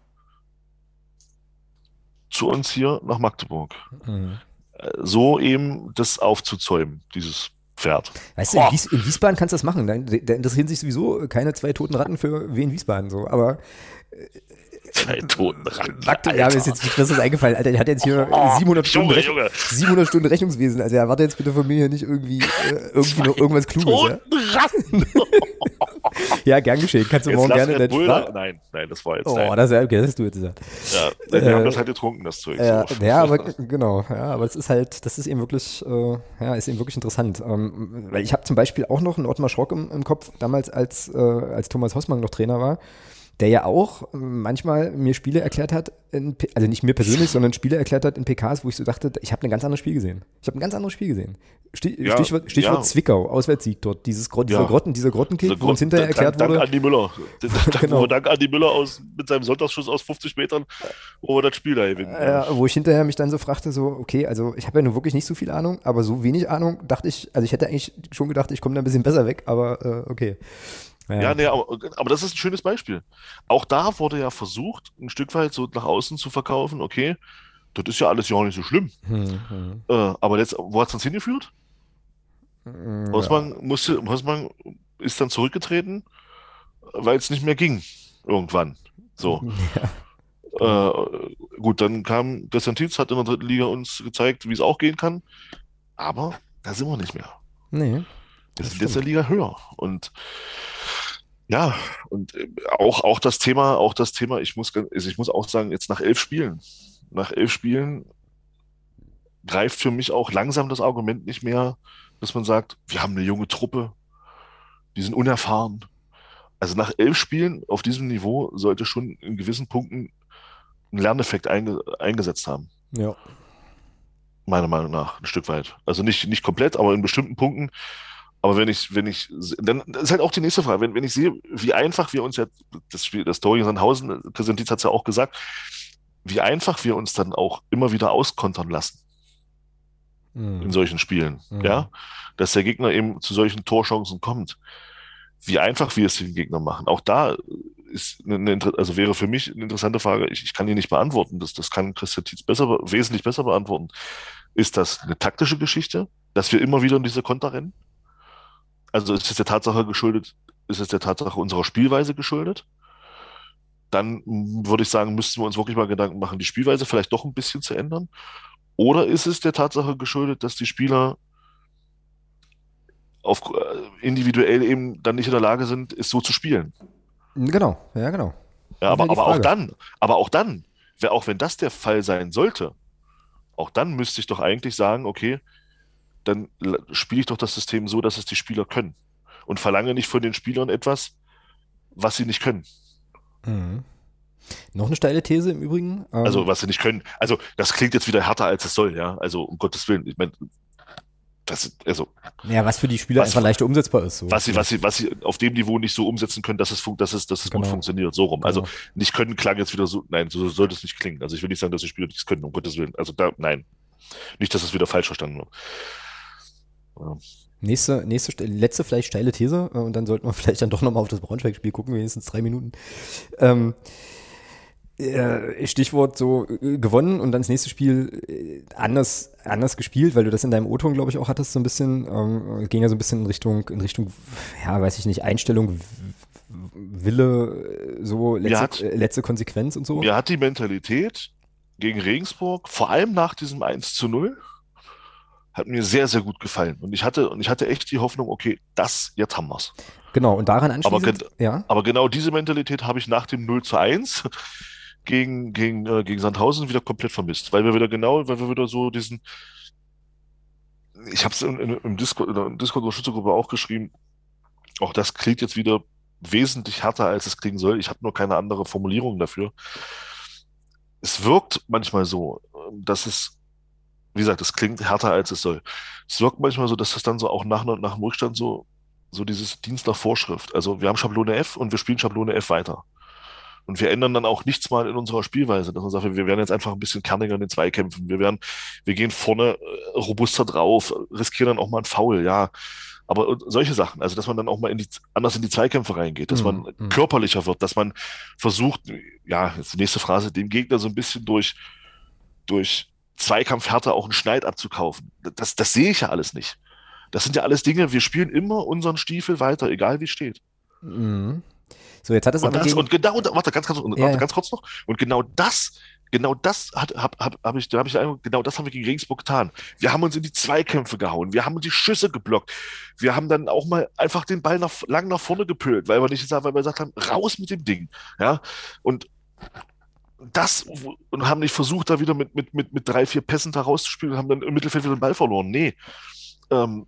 zu uns hier nach Magdeburg? Mhm so eben das aufzuzäumen, dieses Pferd. Weißt du, in, Wies in, Wiesbaden kannst du das machen. Da, da, interessieren sich sowieso keine zwei toten Ratten für Wien Wiesbaden so. Aber äh, Zwei toten Ratten. Ja, mir ist jetzt das ist eingefallen, Alter. Der hat jetzt hier oh, 700, Stunden Junge, Junge. 700 Stunden Rechnungswesen. Also erwarte jetzt bitte von mir hier nicht irgendwie, äh, irgendwie noch irgendwas Kluges. Toten ja? Ratten. ja, gern geschehen. Kannst du jetzt morgen gerne Red Bull da, Nein, nein, das war jetzt. Oh, nein. das, okay, das hast du jetzt gesagt. Ja, wir äh, haben das halt getrunken, das Zeug. Ja, so. ja aber genau. Ja, aber es ist halt, das ist eben wirklich, äh, ja, ist eben wirklich interessant. Ähm, weil ich habe zum Beispiel auch noch einen Ottmar Schrock im, im Kopf, damals als, äh, als Thomas Hossmann noch Trainer war der ja auch manchmal mir Spiele erklärt hat, in, also nicht mir persönlich, sondern Spiele erklärt hat in PKs, wo ich so dachte, ich habe ein ganz anderes Spiel gesehen. Ich habe ein ganz anderes Spiel gesehen. Stich, ja, Stichwort, Stichwort ja. Zwickau, Auswärtssieg dort, dieses, dieser, ja. Grotten, dieser Grottenkick, wo uns hinterher erklärt Dank, wurde. Dank Andi Müller. Dank, genau. Dank Andi Müller aus, mit seinem Sonntagsschuss aus 50 Metern, wo wir das Spiel da gewinnen. Ja, wo ich hinterher mich dann so fragte, so, okay, also ich habe ja nun wirklich nicht so viel Ahnung, aber so wenig Ahnung dachte ich, also ich hätte eigentlich schon gedacht, ich komme da ein bisschen besser weg, aber äh, okay. Ja, ja nee, aber, aber das ist ein schönes Beispiel. Auch da wurde ja versucht, ein Stück weit so nach außen zu verkaufen, okay, das ist ja alles ja auch nicht so schlimm. Hm, hm. Äh, aber jetzt, wo hat es uns hingeführt? Hm, Hausmann, ja. musste, Hausmann ist dann zurückgetreten, weil es nicht mehr ging. Irgendwann. So. Ja. Äh, gut, dann kam Christian Tietz, hat in der dritten Liga uns gezeigt, wie es auch gehen kann. Aber da sind wir nicht mehr. Nee. Sind jetzt in der Liga höher. Und ja, und äh, auch, auch das Thema, auch das Thema, ich muss, also ich muss auch sagen, jetzt nach elf Spielen, nach elf Spielen greift für mich auch langsam das Argument nicht mehr, dass man sagt, wir haben eine junge Truppe, die sind unerfahren. Also nach elf Spielen auf diesem Niveau sollte schon in gewissen Punkten ein Lerneffekt einge eingesetzt haben. Ja. Meiner Meinung nach, ein Stück weit. Also nicht, nicht komplett, aber in bestimmten Punkten aber wenn ich, wenn ich, dann ist halt auch die nächste Frage. Wenn, wenn ich sehe, wie einfach wir uns ja, das Spiel, das Tor gegen Sandhausen, Christian Dietz hat es ja auch gesagt, wie einfach wir uns dann auch immer wieder auskontern lassen. Mhm. In solchen Spielen. Mhm. Ja. Dass der Gegner eben zu solchen Torchancen kommt. Wie einfach wir es den Gegner machen. Auch da ist eine, also wäre für mich eine interessante Frage. Ich, ich kann die nicht beantworten. Das, das kann Christian Dietz besser, wesentlich besser beantworten. Ist das eine taktische Geschichte, dass wir immer wieder in diese Konter rennen? Also ist es der Tatsache geschuldet, ist es der Tatsache unserer Spielweise geschuldet? Dann würde ich sagen, müssten wir uns wirklich mal Gedanken machen, die Spielweise vielleicht doch ein bisschen zu ändern. Oder ist es der Tatsache geschuldet, dass die Spieler auf, äh, individuell eben dann nicht in der Lage sind, es so zu spielen? Genau, ja, genau. Ja, aber, aber auch dann, aber auch dann, auch wenn das der Fall sein sollte, auch dann müsste ich doch eigentlich sagen, okay, dann spiele ich doch das System so, dass es die Spieler können. Und verlange nicht von den Spielern etwas, was sie nicht können. Mhm. Noch eine steile These im Übrigen. Ähm also, was sie nicht können. Also, das klingt jetzt wieder härter, als es soll, ja. Also, um Gottes Willen. Ich meine, das, also. Ja, was für die Spieler was, einfach leichter umsetzbar ist. So. Was sie, was sie, was sie auf dem Niveau nicht so umsetzen können, dass es, dass es, dass es genau. gut funktioniert, so rum. Also, genau. Also, nicht können klang jetzt wieder so, nein, so sollte es nicht klingen. Also, ich will nicht sagen, dass die Spieler nichts können, um Gottes Willen. Also, da, nein. Nicht, dass es wieder falsch verstanden wird. Ja. Nächste, nächste, letzte vielleicht steile These äh, und dann sollten wir vielleicht dann doch nochmal auf das Braunschweig-Spiel gucken, wenigstens drei Minuten. Ähm, äh, Stichwort so äh, gewonnen und dann das nächste Spiel äh, anders, anders gespielt, weil du das in deinem O-Ton, glaube ich, auch hattest, so ein bisschen, ähm, ging ja so ein bisschen in Richtung, in Richtung, ja, weiß ich nicht, Einstellung, Wille, so letzte, hat, letzte Konsequenz und so. Mir hat die Mentalität gegen Regensburg, vor allem nach diesem 1 zu 0, hat mir sehr, sehr gut gefallen. Und ich hatte, und ich hatte echt die Hoffnung, okay, das, jetzt haben wir's. Genau, und daran anschließend, aber, ja. aber genau diese Mentalität habe ich nach dem 0 zu 1 gegen, gegen, äh, gegen Sandhausen wieder komplett vermisst, weil wir wieder genau, weil wir wieder so diesen, ich habe es im Discord, in der Discord-Unterstützergruppe auch geschrieben, auch das klingt jetzt wieder wesentlich härter, als es klingen soll. Ich habe nur keine andere Formulierung dafür. Es wirkt manchmal so, dass es wie gesagt, es klingt härter, als es soll. Es wirkt manchmal so, dass das dann so auch nach, nach dem Rückstand so, so dieses Dienst nach Vorschrift. Also wir haben Schablone F und wir spielen Schablone F weiter. Und wir ändern dann auch nichts mal in unserer Spielweise, dass man sagt, wir werden jetzt einfach ein bisschen kerniger in den Zweikämpfen. Wir werden, wir gehen vorne äh, robuster drauf, riskieren dann auch mal einen Foul, ja. Aber solche Sachen, also dass man dann auch mal in die, anders in die Zweikämpfe reingeht, dass man mhm. körperlicher wird, dass man versucht, ja, jetzt die nächste Phrase, dem Gegner so ein bisschen durch, durch Zweikampfhärte auch einen Schneid abzukaufen. Das, das sehe ich ja alles nicht. Das sind ja alles Dinge, wir spielen immer unseren Stiefel weiter, egal wie es steht. Mhm. So, jetzt hat es und, das, und genau, warte, ganz, ganz, ja, warte, ganz kurz noch. Und genau das, genau das hat, hab, hab, hab ich, da habe ich genau das haben wir gegen Regensburg getan. Wir haben uns in die Zweikämpfe gehauen, wir haben die Schüsse geblockt, wir haben dann auch mal einfach den Ball nach, lang nach vorne gepölt, weil wir nicht weil wir gesagt haben, raus mit dem Ding, ja. Und das und haben nicht versucht, da wieder mit, mit, mit, mit drei, vier Pässen da rauszuspielen und haben dann im Mittelfeld wieder den Ball verloren. Nee. Ähm,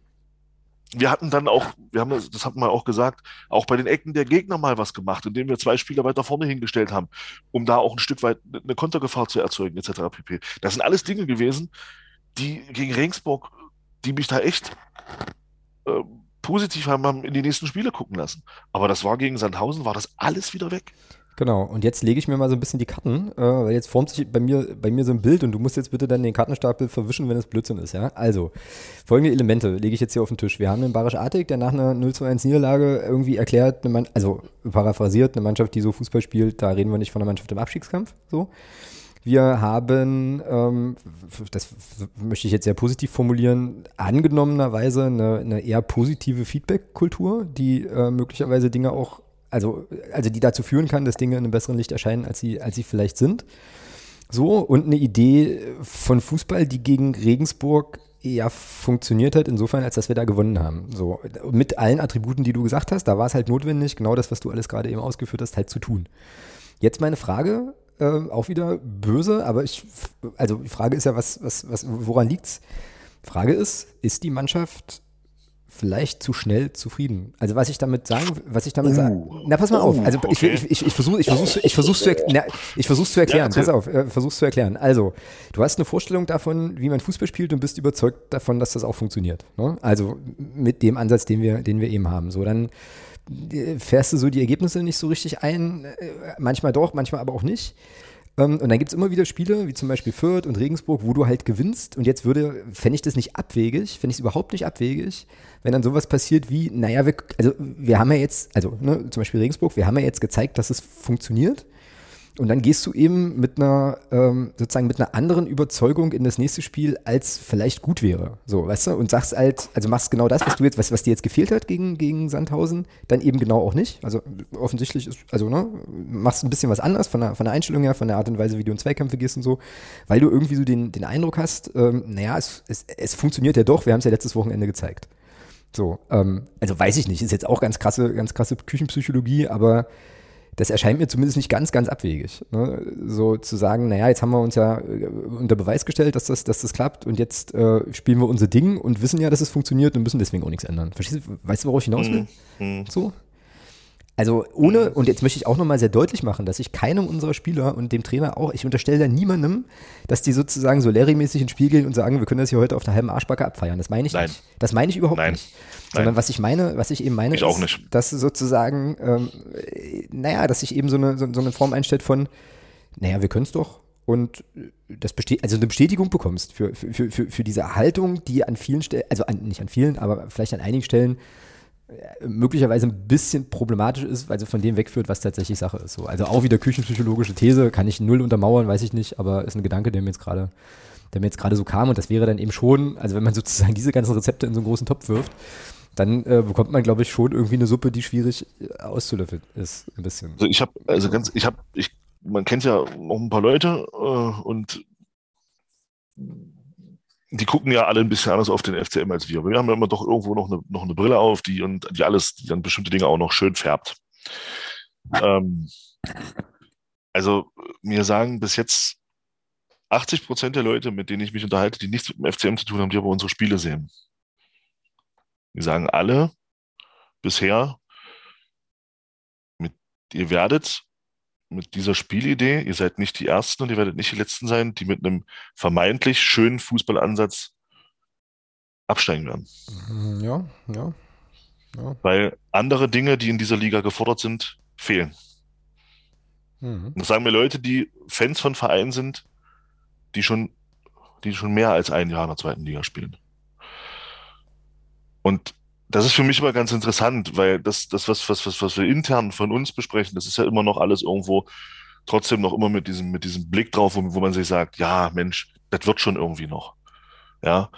wir hatten dann auch, wir haben das, hatten wir auch gesagt, auch bei den Ecken der Gegner mal was gemacht, indem wir zwei Spieler weiter vorne hingestellt haben, um da auch ein Stück weit eine Kontergefahr zu erzeugen, etc. pp. Das sind alles Dinge gewesen, die gegen Regensburg, die mich da echt äh, positiv haben, haben in die nächsten Spiele gucken lassen. Aber das war gegen Sandhausen, war das alles wieder weg. Genau, und jetzt lege ich mir mal so ein bisschen die Karten, äh, weil jetzt formt sich bei mir, bei mir so ein Bild und du musst jetzt bitte dann den Kartenstapel verwischen, wenn es Blödsinn ist, ja? Also, folgende Elemente lege ich jetzt hier auf den Tisch. Wir haben einen Barisch Artig, der nach einer 0 zu 1 Niederlage irgendwie erklärt, eine Mann also paraphrasiert, eine Mannschaft, die so Fußball spielt, da reden wir nicht von einer Mannschaft im Abstiegskampf, so. Wir haben, ähm, das möchte ich jetzt sehr positiv formulieren, angenommenerweise eine, eine eher positive Feedback-Kultur, die äh, möglicherweise Dinge auch also, also die dazu führen kann, dass Dinge in einem besseren Licht erscheinen, als sie, als sie vielleicht sind. So, und eine Idee von Fußball, die gegen Regensburg ja funktioniert hat, insofern, als dass wir da gewonnen haben. So, mit allen Attributen, die du gesagt hast, da war es halt notwendig, genau das, was du alles gerade eben ausgeführt hast, halt zu tun. Jetzt meine Frage, äh, auch wieder böse, aber ich, also die Frage ist ja, was, was, was, woran liegt's? Frage ist, ist die Mannschaft vielleicht zu schnell zufrieden. Also was ich damit sagen, was ich damit uh, sage. Na, pass mal auf. Also okay. ich, ich, ich, ich versuche, ich versuche, ich versuche zu, na, ich versuche zu erklären. Ja, pass auf, äh, versuch's zu erklären. Also du hast eine Vorstellung davon, wie man Fußball spielt und bist überzeugt davon, dass das auch funktioniert. Ne? Also mit dem Ansatz, den wir, den wir eben haben. So dann äh, fährst du so die Ergebnisse nicht so richtig ein. Äh, manchmal doch, manchmal aber auch nicht. Ähm, und dann gibt es immer wieder Spiele, wie zum Beispiel Fürth und Regensburg, wo du halt gewinnst. Und jetzt würde, fände ich das nicht abwegig, fände ich es überhaupt nicht abwegig, wenn dann sowas passiert wie, naja, wir, also wir haben ja jetzt, also ne, zum Beispiel Regensburg, wir haben ja jetzt gezeigt, dass es funktioniert. Und dann gehst du eben mit einer, ähm, sozusagen mit einer anderen Überzeugung in das nächste Spiel, als vielleicht gut wäre. So, weißt du? Und sagst halt, also machst genau das, was du jetzt, was, was dir jetzt gefehlt hat gegen, gegen Sandhausen, dann eben genau auch nicht. Also offensichtlich ist, also, ne, machst ein bisschen was anders von der, von der Einstellung her, von der Art und Weise, wie du in Zweikämpfe gehst und so, weil du irgendwie so den, den Eindruck hast, ähm, naja, es, es, es funktioniert ja doch, wir haben es ja letztes Wochenende gezeigt. So, ähm, also weiß ich nicht, ist jetzt auch ganz krasse, ganz krasse Küchenpsychologie, aber das erscheint mir zumindest nicht ganz, ganz abwegig. Ne? So zu sagen, naja, jetzt haben wir uns ja äh, unter Beweis gestellt, dass das, dass das klappt und jetzt äh, spielen wir unser Ding und wissen ja, dass es funktioniert und müssen deswegen auch nichts ändern. Verstehst du, weißt du, worauf ich hinaus will? Mhm. So? Also ohne, und jetzt möchte ich auch nochmal sehr deutlich machen, dass ich keinem unserer Spieler und dem Trainer auch, ich unterstelle da niemandem, dass die sozusagen so Larry-mäßig ins Spiel gehen und sagen, wir können das hier heute auf der halben Arschbacke abfeiern. Das meine ich Nein. nicht. Das meine ich überhaupt Nein. nicht. Sondern was ich meine, was ich eben meine, ich ist, dass sozusagen, ähm, naja, dass sich eben so eine, so, so eine Form einstellt von, naja, wir können es doch, und das besteht, also eine Bestätigung bekommst für, für, für, für diese Haltung, die an vielen Stellen, also an, nicht an vielen, aber vielleicht an einigen Stellen möglicherweise ein bisschen problematisch ist, weil sie von dem wegführt, was tatsächlich Sache ist. So, also auch wieder küchenpsychologische These, kann ich null untermauern, weiß ich nicht, aber ist ein Gedanke, der mir jetzt gerade, der mir jetzt gerade so kam und das wäre dann eben schon, also wenn man sozusagen diese ganzen Rezepte in so einen großen Topf wirft, dann äh, bekommt man, glaube ich, schon irgendwie eine Suppe, die schwierig äh, auszulöffeln ist, ein bisschen. Also ich habe, also ganz, ich habe, ich, man kennt ja noch ein paar Leute äh, und die gucken ja alle ein bisschen anders auf den FCM als wir. Wir haben ja immer doch irgendwo noch eine, noch eine Brille auf, die und die alles, die dann bestimmte Dinge auch noch schön färbt. Ähm, also mir sagen bis jetzt 80 Prozent der Leute, mit denen ich mich unterhalte, die nichts mit dem FCM zu tun haben, die aber unsere Spiele sehen. Die sagen alle bisher, mit, ihr werdet mit dieser Spielidee, ihr seid nicht die Ersten und ihr werdet nicht die Letzten sein, die mit einem vermeintlich schönen Fußballansatz absteigen werden. Mhm, ja, ja, ja. Weil andere Dinge, die in dieser Liga gefordert sind, fehlen. Mhm. Das sagen mir Leute, die Fans von Vereinen sind, die schon, die schon mehr als ein Jahr in der zweiten Liga spielen. Und das ist für mich immer ganz interessant, weil das, das was, was, was, was wir intern von uns besprechen, das ist ja immer noch alles irgendwo trotzdem noch immer mit diesem, mit diesem Blick drauf, wo, wo man sich sagt, ja, Mensch, das wird schon irgendwie noch. Ja.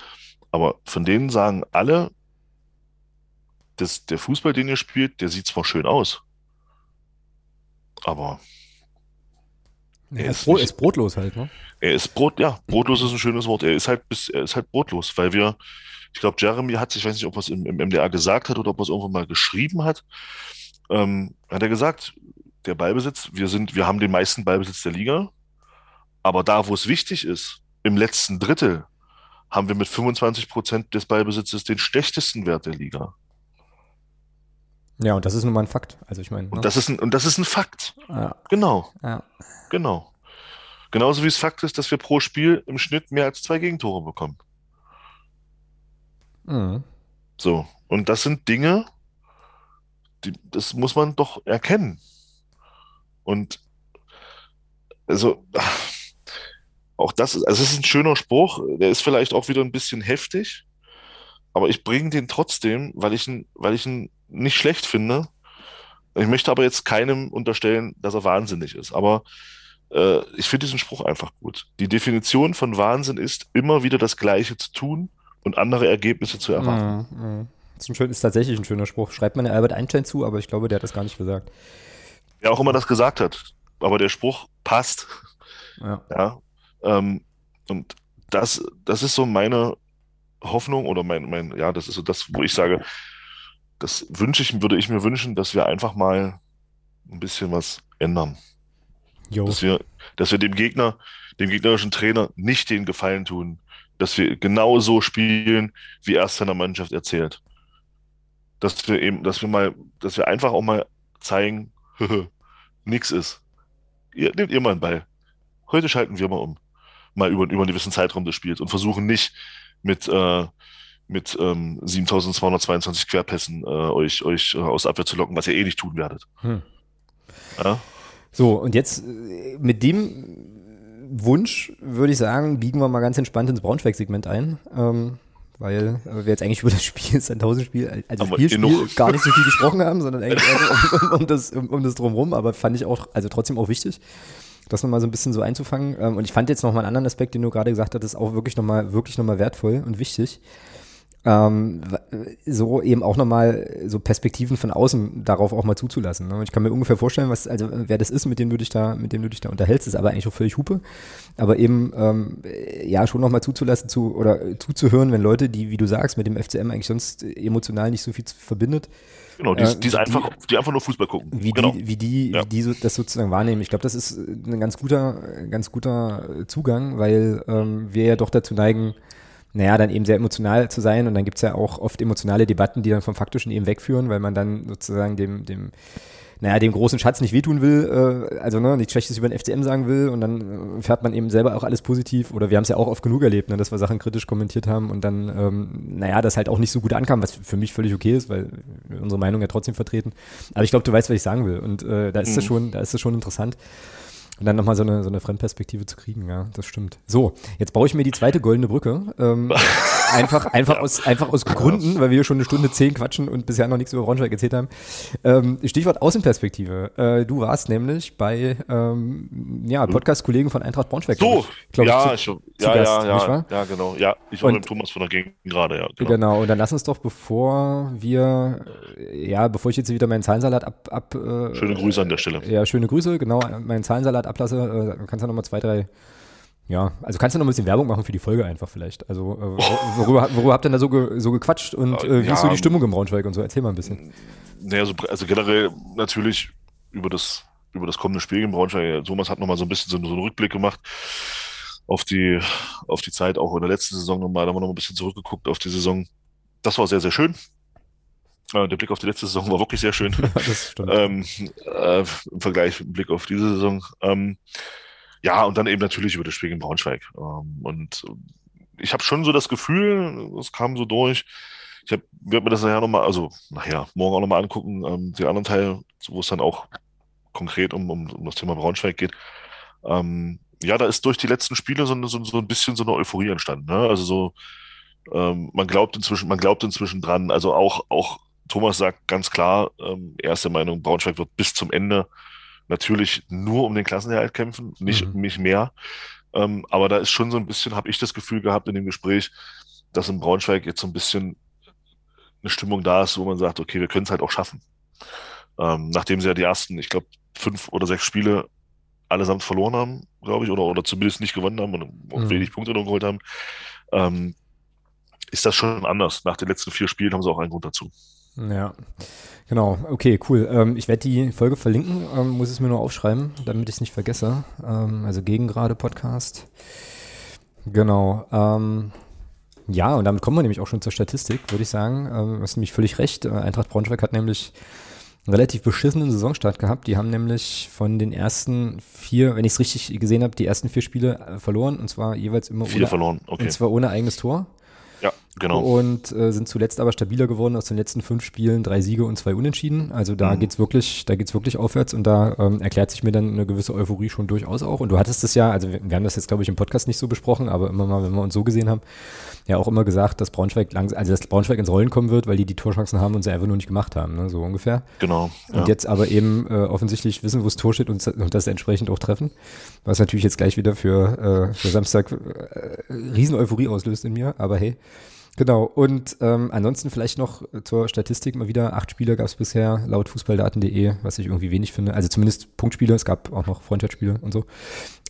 Aber von denen sagen alle, dass der Fußball, den ihr spielt, der sieht zwar schön aus, aber er, er ist, Brot, nicht, ist, brotlos halt, ne? Er ist Brot, ja, brotlos ist ein schönes Wort. Er ist halt bis, er ist halt brotlos, weil wir ich glaube, Jeremy hat sich, ich weiß nicht, ob er es im, im, MDA gesagt hat oder ob er es irgendwo mal geschrieben hat, ähm, hat er gesagt, der Ballbesitz, wir sind, wir haben den meisten Ballbesitz der Liga, aber da, wo es wichtig ist, im letzten Drittel, haben wir mit 25 Prozent des Ballbesitzes den schlechtesten Wert der Liga. Ja, und das ist nun mal ein Fakt. Also ich meine. Ne? Und das ist ein, und das ist ein Fakt. Ja. Genau. Ja. Genau. Genauso wie es Fakt ist, dass wir pro Spiel im Schnitt mehr als zwei Gegentore bekommen. Mhm. So, und das sind Dinge, die, das muss man doch erkennen. Und also auch das, also es ist ein schöner Spruch, der ist vielleicht auch wieder ein bisschen heftig, aber ich bringe den trotzdem, weil ich ihn, weil ich ihn nicht schlecht finde. Ich möchte aber jetzt keinem unterstellen, dass er wahnsinnig ist. Aber äh, ich finde diesen Spruch einfach gut. Die Definition von Wahnsinn ist, immer wieder das Gleiche zu tun und andere Ergebnisse zu erwarten. Mm, mm. Das ist, ein schön, ist tatsächlich ein schöner Spruch. Schreibt man Albert Einstein zu, aber ich glaube, der hat das gar nicht gesagt. Wer auch immer das gesagt hat. Aber der Spruch passt. Ja. ja ähm, und das, das ist so meine Hoffnung oder mein, mein, ja, das ist so das, wo ich sage, das wünsche ich, würde ich mir wünschen, dass wir einfach mal ein bisschen was ändern. Jo. Dass wir, dass wir dem Gegner, dem gegnerischen Trainer nicht den Gefallen tun, dass wir genau so spielen, wie er es seiner Mannschaft erzählt. Dass wir eben, dass wir mal, dass wir einfach auch mal zeigen, nix ist. Ihr, nehmt ihr mal einen Ball. Heute schalten wir mal um. Mal über, über einen gewissen Zeitraum des Spiels und versuchen nicht mit, äh, mit ähm, 7222 Querpässen äh, euch, euch äh, aus Abwehr zu locken, was ihr eh nicht tun werdet. Hm. Ja? So, und jetzt äh, mit dem Wunsch würde ich sagen, biegen wir mal ganz entspannt ins Braunschweig-Segment ein. Ähm, weil wir jetzt eigentlich über das Spiel, das 1000 Spiel, also aber Spiel, Spiel gar nicht so viel gesprochen haben, sondern eigentlich um, um, um, das, um, um das drumherum, aber fand ich auch, also trotzdem auch wichtig, das nochmal so ein bisschen so einzufangen. Ähm, und ich fand jetzt nochmal einen anderen Aspekt, den du gerade gesagt hattest, auch wirklich nochmal, wirklich nochmal wertvoll und wichtig ähm, so eben auch nochmal so Perspektiven von außen darauf auch mal zuzulassen. Ne? Ich kann mir ungefähr vorstellen, was, also wer das ist, mit dem du dich da, mit dem du dich da unterhältst, ist aber eigentlich auch völlig Hupe. Aber eben ähm, ja schon nochmal zuzulassen zu oder zuzuhören, wenn Leute, die, wie du sagst, mit dem FCM eigentlich sonst emotional nicht so viel verbindet. Genau, die, äh, die, einfach, die einfach nur Fußball gucken. Wie genau. die, wie die, ja. wie die so, das sozusagen wahrnehmen. Ich glaube, das ist ein ganz guter, ganz guter Zugang, weil ähm, wir ja doch dazu neigen, naja, dann eben sehr emotional zu sein. Und dann gibt es ja auch oft emotionale Debatten, die dann vom Faktischen eben wegführen, weil man dann sozusagen dem, dem, naja, dem großen Schatz nicht wehtun will, äh, also ne, nichts Schlechtes über den FCM sagen will und dann äh, fährt man eben selber auch alles positiv oder wir haben es ja auch oft genug erlebt, ne, dass wir Sachen kritisch kommentiert haben und dann, ähm, naja, das halt auch nicht so gut ankam, was für mich völlig okay ist, weil wir unsere Meinung ja trotzdem vertreten. Aber ich glaube, du weißt, was ich sagen will und äh, da ist mhm. das schon, da ist das schon interessant. Und dann nochmal so eine, so eine Fremdperspektive zu kriegen, ja, das stimmt. So, jetzt baue ich mir die zweite goldene Brücke. Ähm, einfach einfach, ja. aus, einfach aus Gründen, weil wir schon eine Stunde zehn quatschen und bisher noch nichts über Braunschweig erzählt haben. Ähm, Stichwort Außenperspektive. Äh, du warst nämlich bei ähm, ja, Podcast-Kollegen von Eintracht Braunschweig. So, ich, ja, ich, zu, ja, Gast, ja, ja, ja, genau. Ja, ich war und, mit Thomas von der Gegend gerade, ja. Genau. genau, und dann lass uns doch, bevor wir, ja, bevor ich jetzt wieder meinen Zahlensalat ab. ab äh, schöne Grüße an der Stelle. Ja, schöne Grüße, genau, meinen Zahlensalat ablasse, äh, kannst du nochmal zwei, drei ja, also kannst du noch ein bisschen Werbung machen für die Folge einfach vielleicht. Also äh, worüber, worüber habt ihr denn da so, ge, so gequatscht und äh, wie ja, ist so die Stimmung im Braunschweig und so? Erzähl mal ein bisschen. Naja, also, also generell natürlich über das, über das kommende Spiel im Braunschweig. Thomas hat nochmal so ein bisschen so, so, einen Rückblick gemacht auf die, auf die Zeit auch in der letzten Saison nochmal. Da haben wir noch ein bisschen zurückgeguckt auf die Saison. Das war sehr, sehr schön. Äh, der Blick auf die letzte Saison war wirklich sehr schön. Ähm, äh, Im Vergleich mit dem Blick auf diese Saison. Ähm, ja, und dann eben natürlich über das Spiel in Braunschweig. Ähm, und ich habe schon so das Gefühl, es kam so durch. Ich werde mir das nachher nochmal, also nachher, morgen auch nochmal angucken, ähm, den anderen Teil, wo es dann auch konkret um, um, um das Thema Braunschweig geht. Ähm, ja, da ist durch die letzten Spiele so, so, so ein bisschen so eine Euphorie entstanden. Ne? Also so, ähm, man glaubt inzwischen, man glaubt inzwischen dran. Also auch, auch Thomas sagt ganz klar, ähm, erste Meinung, Braunschweig wird bis zum Ende natürlich nur um den Klassenerhalt kämpfen, nicht, mhm. nicht mehr. Ähm, aber da ist schon so ein bisschen, habe ich das Gefühl gehabt in dem Gespräch, dass in Braunschweig jetzt so ein bisschen eine Stimmung da ist, wo man sagt, okay, wir können es halt auch schaffen. Ähm, nachdem sie ja die ersten, ich glaube, fünf oder sechs Spiele allesamt verloren haben, glaube ich, oder, oder zumindest nicht gewonnen haben und mhm. wenig Punkte noch geholt haben, ähm, ist das schon anders. Nach den letzten vier Spielen haben sie auch einen Grund dazu. Ja, genau. Okay, cool. Ähm, ich werde die Folge verlinken, ähm, muss es mir nur aufschreiben, damit ich es nicht vergesse. Ähm, also gegen gerade Podcast. Genau. Ähm, ja, und damit kommen wir nämlich auch schon zur Statistik, würde ich sagen. Ähm, du hast nämlich völlig recht. Äh, Eintracht Braunschweig hat nämlich einen relativ beschissenen Saisonstart gehabt. Die haben nämlich von den ersten vier, wenn ich es richtig gesehen habe, die ersten vier Spiele äh, verloren und zwar jeweils immer vier ohne, verloren. Okay. Und zwar ohne eigenes Tor. Genau. Und äh, sind zuletzt aber stabiler geworden aus den letzten fünf Spielen, drei Siege und zwei Unentschieden. Also da mhm. geht's wirklich, da geht's wirklich aufwärts und da ähm, erklärt sich mir dann eine gewisse Euphorie schon durchaus auch. Und du hattest es ja, also wir, wir haben das jetzt glaube ich im Podcast nicht so besprochen, aber immer mal, wenn wir uns so gesehen haben, ja auch immer gesagt, dass Braunschweig langsam, also dass Braunschweig ins Rollen kommen wird, weil die die Torchancen haben und sie einfach nur nicht gemacht haben, ne? so ungefähr. Genau. Ja. Und jetzt aber eben äh, offensichtlich wissen, wo das Tor steht und, und das entsprechend auch treffen, was natürlich jetzt gleich wieder für, äh, für Samstag äh, riesen Euphorie auslöst in mir, aber hey. Genau, und ähm, ansonsten vielleicht noch zur Statistik mal wieder. Acht Spiele gab es bisher laut fußballdaten.de, was ich irgendwie wenig finde. Also zumindest Punktspiele, es gab auch noch Freundschaftsspiele und so.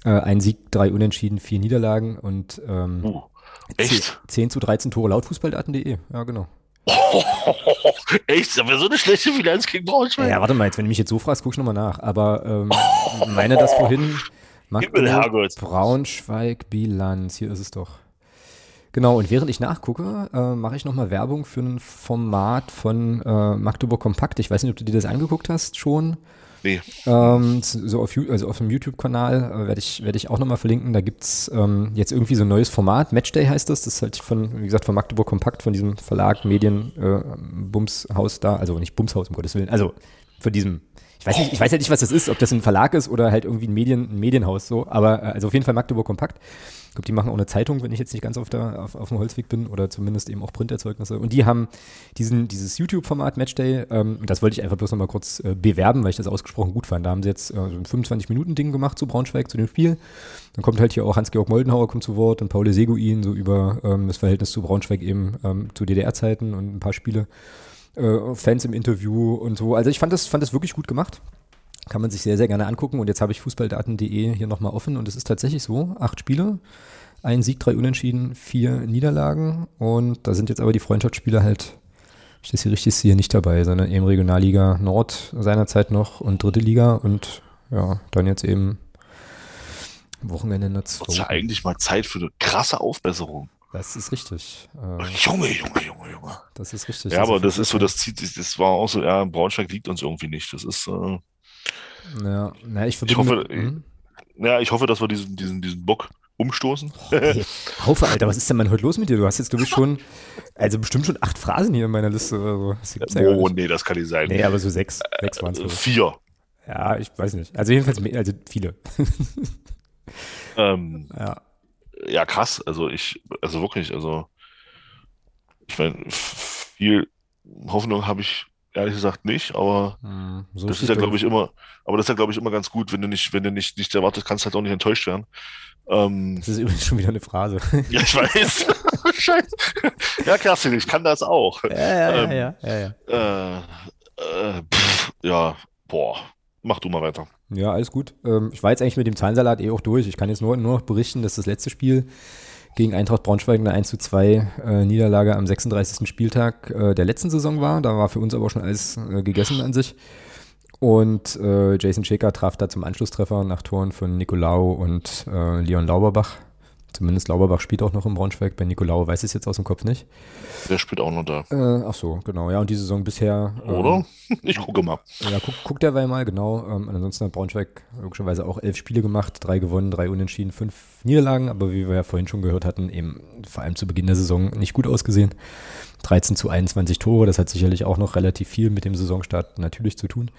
Äh, ein Sieg, drei Unentschieden, vier Niederlagen und ähm, uh, echt? 10 zu 13 Tore laut fußballdaten.de. Ja, genau. Oh, echt? Aber so eine schlechte Bilanz gegen Braunschweig? Ja, warte mal, jetzt, wenn du mich jetzt so fragst, guck ich nochmal nach. Aber ähm, oh, meine das vorhin. Magdeburg, Braunschweig, Bilanz, hier ist es doch. Genau, und während ich nachgucke, äh, mache ich nochmal Werbung für ein Format von äh, Magdeburg Kompakt. Ich weiß nicht, ob du dir das angeguckt hast schon. Nee. Ähm, so auf, also auf dem YouTube-Kanal äh, werde ich, werd ich auch nochmal verlinken. Da gibt's ähm, jetzt irgendwie so ein neues Format. Matchday heißt das. Das ist halt von, wie gesagt, von Magdeburg Kompakt, von diesem Verlag, Medien, äh, Bumshaus da. Also nicht Bumshaus, um Gottes Willen. Also von diesem ich weiß nicht, ich weiß ja nicht, was das ist, ob das ein Verlag ist oder halt irgendwie ein Medien, ein Medienhaus so, aber äh, also auf jeden Fall Magdeburg Kompakt. Ich glaube, die machen auch eine Zeitung, wenn ich jetzt nicht ganz auf, der, auf, auf dem Holzweg bin oder zumindest eben auch Printerzeugnisse. Und die haben diesen, dieses YouTube-Format Matchday, ähm, das wollte ich einfach bloß nochmal kurz äh, bewerben, weil ich das ausgesprochen gut fand. Da haben sie jetzt äh, so ein 25-Minuten-Ding gemacht zu Braunschweig, zu dem Spiel. Dann kommt halt hier auch Hans-Georg Moldenhauer kommt zu Wort und Paul Seguin so über ähm, das Verhältnis zu Braunschweig eben ähm, zu DDR-Zeiten und ein paar Spiele. Äh, Fans im Interview und so. Also ich fand das, fand das wirklich gut gemacht. Kann man sich sehr, sehr gerne angucken. Und jetzt habe ich fußballdaten.de hier nochmal offen und es ist tatsächlich so, acht Spiele, ein Sieg, drei Unentschieden, vier Niederlagen. Und da sind jetzt aber die Freundschaftsspiele halt, ich das hier richtig sehe, nicht dabei, sondern eben Regionalliga Nord seinerzeit noch und dritte Liga und ja, dann jetzt eben Wochenende in der zweiten. ja eigentlich mal Zeit für eine krasse Aufbesserung. Das ist richtig. Äh, Junge, Junge, Junge, Junge. Das ist richtig. Ja, das aber das ist so, das zieht, das war auch so, ja, Braunschweig liegt uns irgendwie nicht. Das ist, äh, ja, na, ich, ich hoffe, mit, hm? ja, ich hoffe, dass wir diesen, diesen, diesen Bock umstoßen. Oh, okay. Haufe, Alter, was ist denn mal heute los mit dir? Du hast jetzt, glaube ich, schon, also bestimmt schon acht Phrasen hier in meiner Liste oder so. Ja oh, nee, das kann nicht sein. Nee, aber so sechs, sechs waren es. Äh, vier. Ja, ich weiß nicht. Also jedenfalls, also viele. ähm, ja. ja, krass. Also ich, also wirklich, also ich meine, viel Hoffnung habe ich ehrlich gesagt nicht, aber hm, so das ist ja, glaube ich, immer, aber das ist ja, glaube ich, immer ganz gut, wenn du nicht, wenn du nicht, nicht erwartest, kannst du halt auch nicht enttäuscht werden. Ähm, das ist übrigens schon wieder eine Phrase. Ja, ich weiß. Scheiße. Ja, Kerstin, ich kann das auch. Ja, ja, ähm, ja, ja, ja. Äh, äh, pff, ja, boah. Mach du mal weiter. Ja, alles gut. Ähm, ich war jetzt eigentlich mit dem Zahlensalat eh auch durch. Ich kann jetzt nur, nur noch berichten, dass das letzte Spiel gegen Eintracht Braunschweig eine 1 zu 2 äh, Niederlage am 36. Spieltag äh, der letzten Saison war. Da war für uns aber schon alles äh, gegessen an sich. Und äh, Jason Schäker traf da zum Anschlusstreffer nach Toren von Nicolau und äh, Leon Lauberbach. Zumindest Lauberbach spielt auch noch im Braunschweig. Bei Nicolau weiß ich es jetzt aus dem Kopf nicht. Der spielt auch noch da. Äh, ach so, genau. Ja, und die Saison bisher. Ähm, Oder? Ich gucke mal. Ja, guck, guck derweil mal, genau. Ähm, ansonsten hat Braunschweig logischerweise auch elf Spiele gemacht, drei gewonnen, drei unentschieden, fünf Niederlagen. Aber wie wir ja vorhin schon gehört hatten, eben vor allem zu Beginn der Saison nicht gut ausgesehen. 13 zu 21 Tore, das hat sicherlich auch noch relativ viel mit dem Saisonstart natürlich zu tun.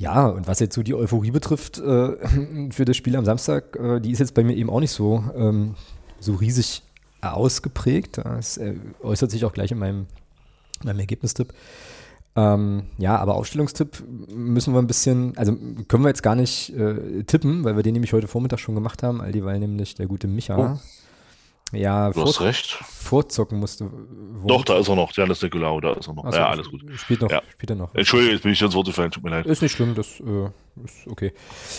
Ja, und was jetzt so die Euphorie betrifft äh, für das Spiel am Samstag, äh, die ist jetzt bei mir eben auch nicht so, ähm, so riesig ausgeprägt. Das äh, äußert sich auch gleich in meinem, meinem Ergebnistipp. Ähm, ja, aber Aufstellungstipp müssen wir ein bisschen, also können wir jetzt gar nicht äh, tippen, weil wir den nämlich heute Vormittag schon gemacht haben, all dieweil nämlich der gute Micha. Oh ja, du hast recht. Vorzocken musste. Doch, da ist er noch. Janis Nicolau, da ist er noch. So, ja, alles gut. Spielt noch, ja. spielt er noch. Entschuldige, jetzt bin ich ins Wort gefallen, tut mir leid. Ist nicht schlimm, das äh, ist okay.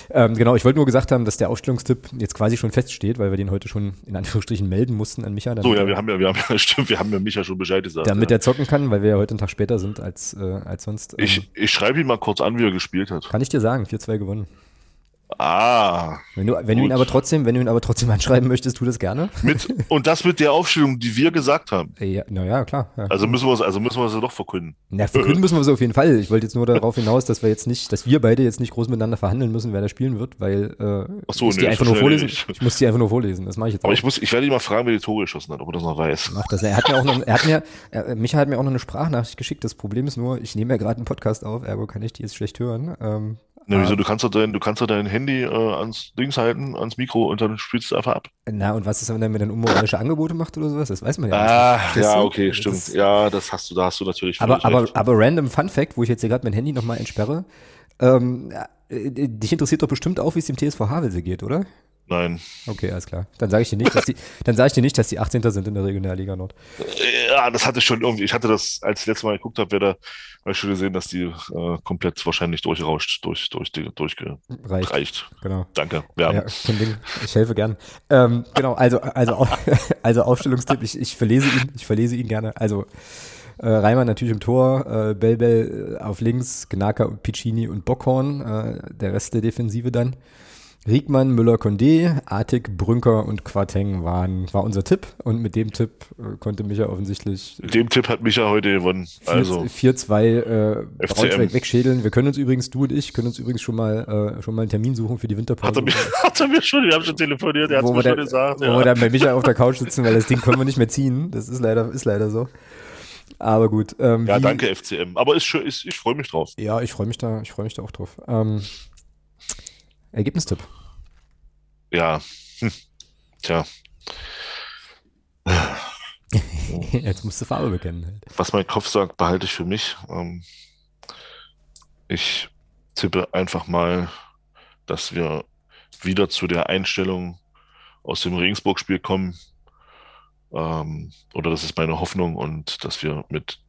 Ähm, genau, ich wollte nur gesagt haben, dass der Aufstellungstipp jetzt quasi schon feststeht, weil wir den heute schon in Anführungsstrichen melden mussten an Micha. So, ja, wir haben ja, wir haben ja, stimmt, wir haben ja Micha schon Bescheid gesagt. Damit ja. er zocken kann, weil wir ja heute einen Tag später sind als, äh, als sonst. Ähm, ich, ich schreibe ihn mal kurz an, wie er gespielt hat. Kann ich dir sagen, 4-2 gewonnen. Ah. Wenn du, wenn du ihn aber trotzdem, wenn du ihn aber trotzdem anschreiben möchtest, tu das gerne. Mit, und das mit der Aufstellung, die wir gesagt haben. Ja, naja, klar. Ja. Also müssen wir es, also müssen wir es doch verkünden. Na, verkünden müssen wir es auf jeden Fall. Ich wollte jetzt nur darauf hinaus, dass wir jetzt nicht, dass wir beide jetzt nicht groß miteinander verhandeln müssen, wer da spielen wird, weil äh, Ach so, ich, nee, die einfach nur vorlesen. Nicht. ich muss die einfach nur vorlesen. Das mache ich jetzt Aber auch. ich muss, ich werde ihn mal fragen, wer die Tore geschossen hat, ob er das noch weiß. Mach das. Er hat mir auch noch, er hat mir, er, Micha hat mir auch noch eine Sprachnachricht geschickt. Das Problem ist nur, ich nehme ja gerade einen Podcast auf, ergo kann ich die jetzt schlecht hören. Ähm, Na, wieso? Du kannst doch dein, du kannst doch dein Handy äh, ans Dings halten, ans Mikro und dann spielst du es einfach ab. Na, und was ist, wenn er mir dann unmoralische Angebote macht oder sowas? Das weiß man ja Ah, nicht. Verstehst ja, du? okay, Das stimmt. Ja, das hast du, da hast du natürlich Aber, aber, recht. aber random Fun Fact, wo ich jetzt hier gerade mein Handy nochmal entsperre. Ähm, äh, dich interessiert doch bestimmt auch, wie es dem TSV Havelse geht, oder? Nein. Okay, alles klar. Dann sage ich dir nicht, dass die, dann sage ich dir nicht, dass die 18. sind in der Regionalliga Nord. Ja, das hatte ich schon irgendwie. Ich hatte das, als ich letztes Mal geguckt habe, da hab ich schon gesehen, dass die äh, komplett wahrscheinlich durchrauscht, durch, durch, durchgereicht. Reicht. Genau. Danke. Ja. Ja. Ich helfe gern. Ähm, genau, also, also, also Aufstellungstipp, ich, ich verlese ihn, ich verlese ihn gerne. Also äh, Reimann natürlich im Tor, äh, Belbel äh, auf links, Gnaka und Piccini und Bockhorn, äh, der Rest der Defensive dann. Riegmann, Müller, Condé, Artig, Brünker und Quateng waren, war unser Tipp und mit dem Tipp äh, konnte Micha offensichtlich Mit dem Tipp hat Micha heute gewonnen. Also, 4-2 äh, FCM. Braunschweig wegschädeln. Wir können uns übrigens, du und ich, können uns übrigens schon mal, äh, schon mal einen Termin suchen für die Winterpause. hat er, mir, hat er mir schon, wir haben schon telefoniert, er hat es wo mir wir, schon da, gesagt. wo Ja. wir dann bei Micha auf der Couch sitzen, weil das Ding können wir nicht mehr ziehen. Das ist leider, ist leider so. Aber gut. Ähm, ja, wie- danke FCM. Aber ist schön, ist, ich freue mich drauf. Ja, ich freue mich da, ich freue mich da auch drauf. Ähm, Ergebnistipp. Ja. Hm. Tja, Jetzt musst du Farbe bekennen. Halt. was mein Kopf sagt, behalte ich für mich. Ähm, ich tippe einfach mal, dass wir wieder zu der Einstellung aus dem Regensburg-Spiel kommen. Ähm, oder das ist meine Hoffnung und dass wir mit